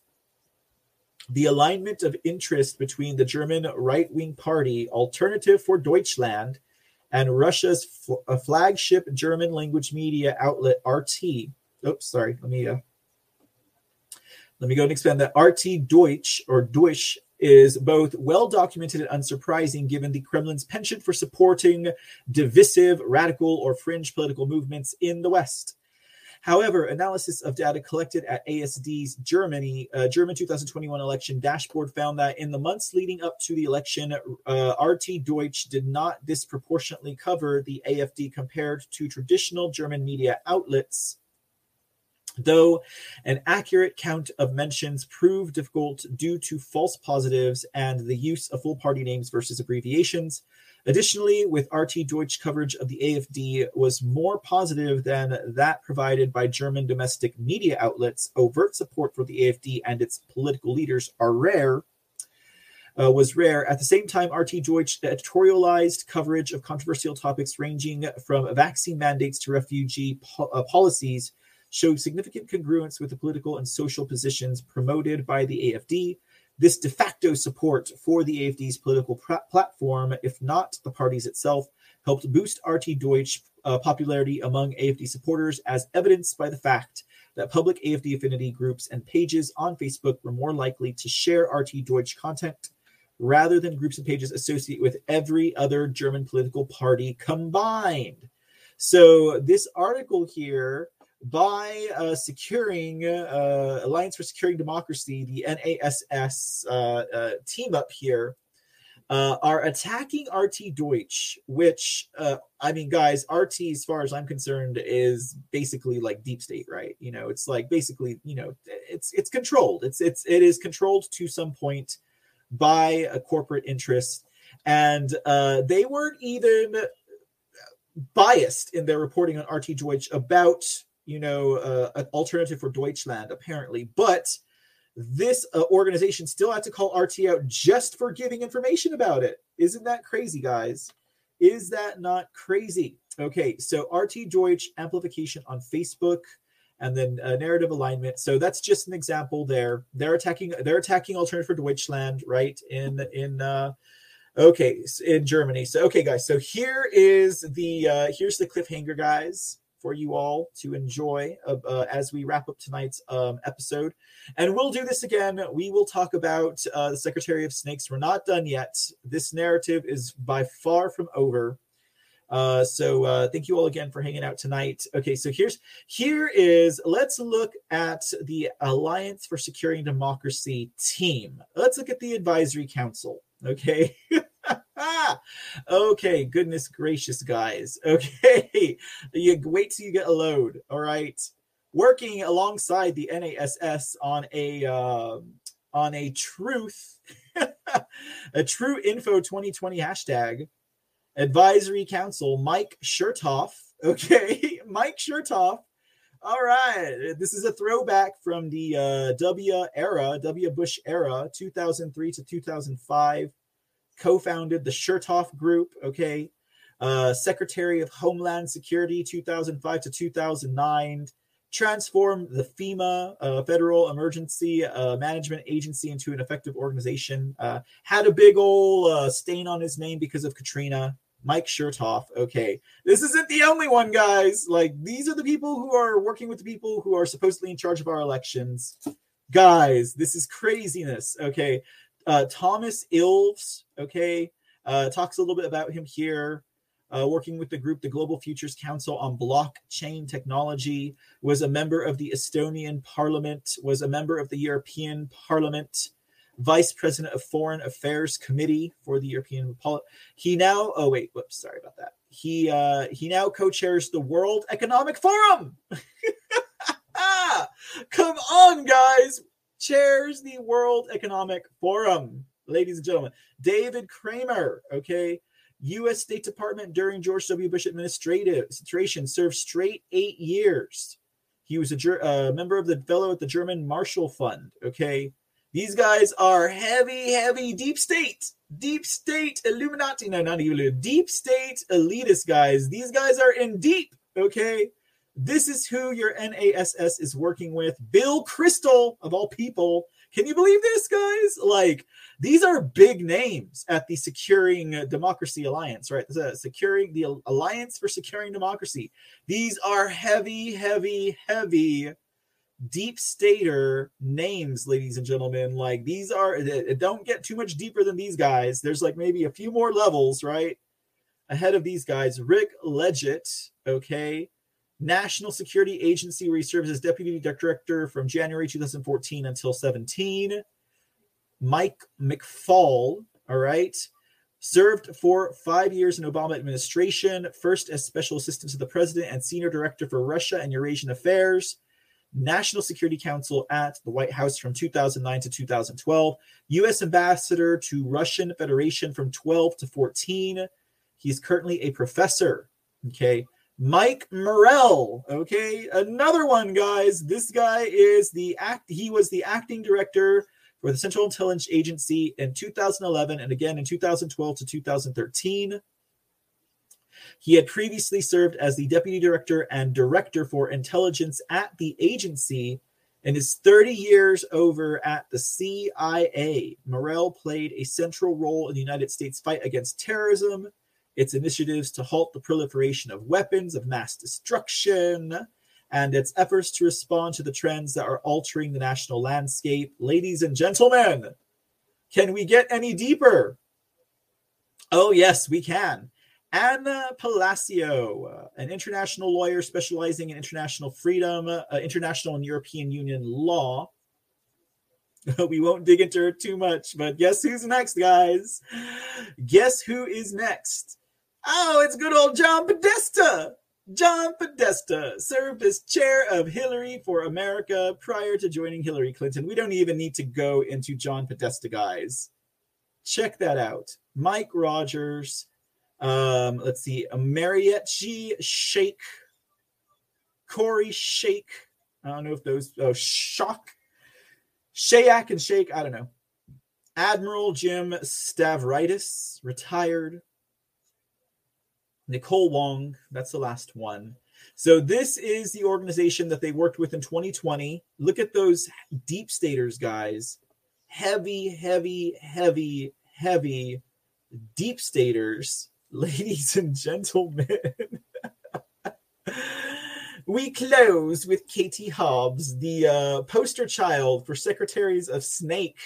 the alignment of interest between the German right wing party Alternative for Deutschland and Russia's f- flagship German language media outlet RT. Oops, sorry. Let me uh, let me go and expand that. RT Deutsch or Deutsch is both well documented and unsurprising given the Kremlin's penchant for supporting divisive, radical, or fringe political movements in the West. However, analysis of data collected at ASD's Germany uh, German 2021 election dashboard found that in the months leading up to the election, uh, RT Deutsch did not disproportionately cover the AFD compared to traditional German media outlets. Though an accurate count of mentions proved difficult due to false positives and the use of full party names versus abbreviations, Additionally, with RT Deutsch coverage of the AFD was more positive than that provided by German domestic media outlets, overt support for the AFD and its political leaders are rare. Uh, was rare. At the same time, RT Deutsch editorialized coverage of controversial topics ranging from vaccine mandates to refugee po- uh, policies showed significant congruence with the political and social positions promoted by the AFD, this de facto support for the AFD's political pr- platform, if not the party's itself, helped boost RT Deutsch uh, popularity among AFD supporters, as evidenced by the fact that public AFD affinity groups and pages on Facebook were more likely to share RT Deutsch content rather than groups and pages associated with every other German political party combined. So, this article here by uh, securing uh, Alliance for Securing Democracy, the NASS uh, uh, team up here, uh, are attacking RT Deutsch, which uh, I mean, guys, RT, as far as I'm concerned, is basically like deep state, right? You know, it's like basically, you know, it's it's controlled. It's it's it is controlled to some point by a corporate interest, and they weren't even biased in their reporting on RT Deutsch about you know, uh, an alternative for Deutschland, apparently. But this uh, organization still had to call RT out just for giving information about it. Isn't that crazy, guys? Is that not crazy? Okay, so RT Deutsch amplification on Facebook and then uh, narrative alignment. So that's just an example there. They're attacking they're attacking alternative for Deutschland, right? In in uh okay, in Germany. So okay guys, so here is the uh here's the cliffhanger guys for you all to enjoy uh, uh, as we wrap up tonight's um, episode. And we'll do this again. We will talk about uh, the Secretary of Snakes. We're not done yet. This narrative is by far from over. Uh, so uh, thank you all again for hanging out tonight. Okay, so here's here is let's look at the Alliance for Securing Democracy team. Let's look at the advisory council. Okay. okay, goodness gracious, guys. Okay, you wait till you get a load. All right, working alongside the NASS on a uh, on a truth, a true info 2020 hashtag advisory council. Mike Chertoff. Okay, Mike Chertoff. All right, this is a throwback from the uh, W era, W Bush era, 2003 to 2005 co-founded the Chertoff Group. Okay, uh, Secretary of Homeland Security, 2005 to 2009. Transformed the FEMA, uh, Federal Emergency uh, Management Agency, into an effective organization. Uh, had a big old uh, stain on his name because of Katrina. Mike Chertoff. Okay, this isn't the only one, guys. Like these are the people who are working with the people who are supposedly in charge of our elections. Guys, this is craziness. Okay, uh, Thomas Ilves, okay, uh, talks a little bit about him here. Uh, working with the group, the Global Futures Council on Blockchain Technology, was a member of the Estonian Parliament, was a member of the European Parliament, Vice President of Foreign Affairs Committee for the European. Pol- he now, oh wait, whoops, sorry about that. He uh, he now co-chairs the World Economic Forum. Come on, guys! Chairs the World Economic Forum, ladies and gentlemen. David Kramer, okay, U.S. State Department during George W. Bush administration, served straight eight years. He was a uh, member of the fellow at the German Marshall Fund. Okay, these guys are heavy, heavy deep state, deep state Illuminati. No, not even deep state elitist guys. These guys are in deep. Okay, this is who your NASS is working with. Bill Kristol, of all people. Can you believe this, guys? Like, these are big names at the Securing Democracy Alliance, right? The Securing the Alliance for Securing Democracy. These are heavy, heavy, heavy deep stater names, ladies and gentlemen. Like, these are, don't get too much deeper than these guys. There's like maybe a few more levels, right? Ahead of these guys. Rick Leggett, okay? National Security Agency, where he serves as deputy director from January 2014 until 17. Mike McFaul, all right, served for five years in Obama administration, first as special assistant to the president and senior director for Russia and Eurasian affairs. National Security Council at the White House from 2009 to 2012, U.S. Ambassador to Russian Federation from 12 to 14. He's currently a professor. Okay. Mike Morell. Okay, another one, guys. This guy is the act. He was the acting director for the Central Intelligence Agency in 2011 and again in 2012 to 2013. He had previously served as the deputy director and director for intelligence at the agency. In his 30 years over at the CIA, Morell played a central role in the United States fight against terrorism its initiatives to halt the proliferation of weapons of mass destruction, and its efforts to respond to the trends that are altering the national landscape. Ladies and gentlemen, can we get any deeper? Oh, yes, we can. Ana Palacio, uh, an international lawyer specializing in international freedom, uh, international and European Union law. we won't dig into her too much, but guess who's next, guys? Guess who is next? Oh, it's good old John Podesta. John Podesta served as chair of Hillary for America prior to joining Hillary Clinton. We don't even need to go into John Podesta, guys. Check that out. Mike Rogers. Um, let's see. Marietje Schaake. Corey Shake. I don't know if those. Oh, Shock. Shayak and Shake. I don't know. Admiral Jim Stavridis, retired. Nicole Wong, that's the last one. So this is the organization that they worked with in 2020. Look at those deep staters, guys. Heavy, heavy, heavy, heavy deep staters, ladies and gentlemen. we close with Katie Hobbs, the uh, poster child for secretaries of Snake,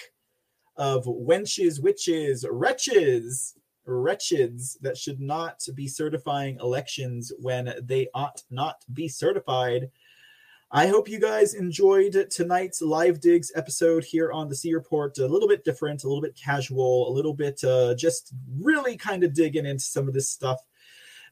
of wenches, witches, wretches, wretches that should not be certifying elections when they ought not be certified. I hope you guys enjoyed tonight's live digs episode here on the C Report. A little bit different, a little bit casual, a little bit uh, just really kind of digging into some of this stuff.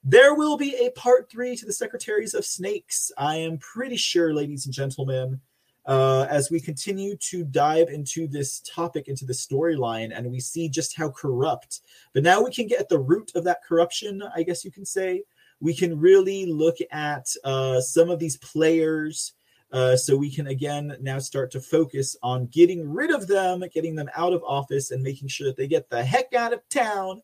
There will be a part three to the Secretaries of Snakes. I am pretty sure, ladies and gentlemen, uh, as we continue to dive into this topic, into the storyline, and we see just how corrupt. But now we can get at the root of that corruption, I guess you can say we can really look at uh, some of these players. Uh, so we can again now start to focus on getting rid of them, getting them out of office, and making sure that they get the heck out of town.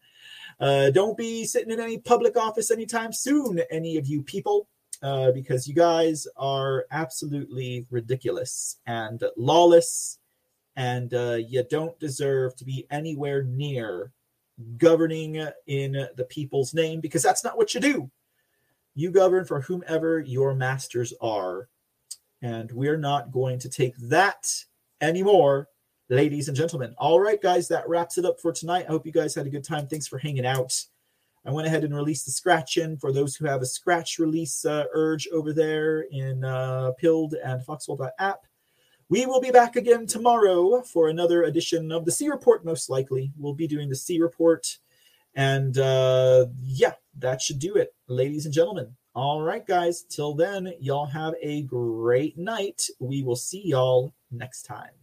Uh, don't be sitting in any public office anytime soon, any of you people, uh, because you guys are absolutely ridiculous and lawless, and uh, you don't deserve to be anywhere near governing in the people's name because that's not what you do. You govern for whomever your masters are. And we're not going to take that anymore, ladies and gentlemen. All right, guys, that wraps it up for tonight. I hope you guys had a good time. Thanks for hanging out. I went ahead and released the scratch in for those who have a scratch release uh, urge over there in uh, Pilled and Foxhole.app. We will be back again tomorrow for another edition of the C Report, most likely. We'll be doing the C Report. And uh, yeah, that should do it, ladies and gentlemen. All right, guys. Till then, y'all have a great night. We will see y'all next time.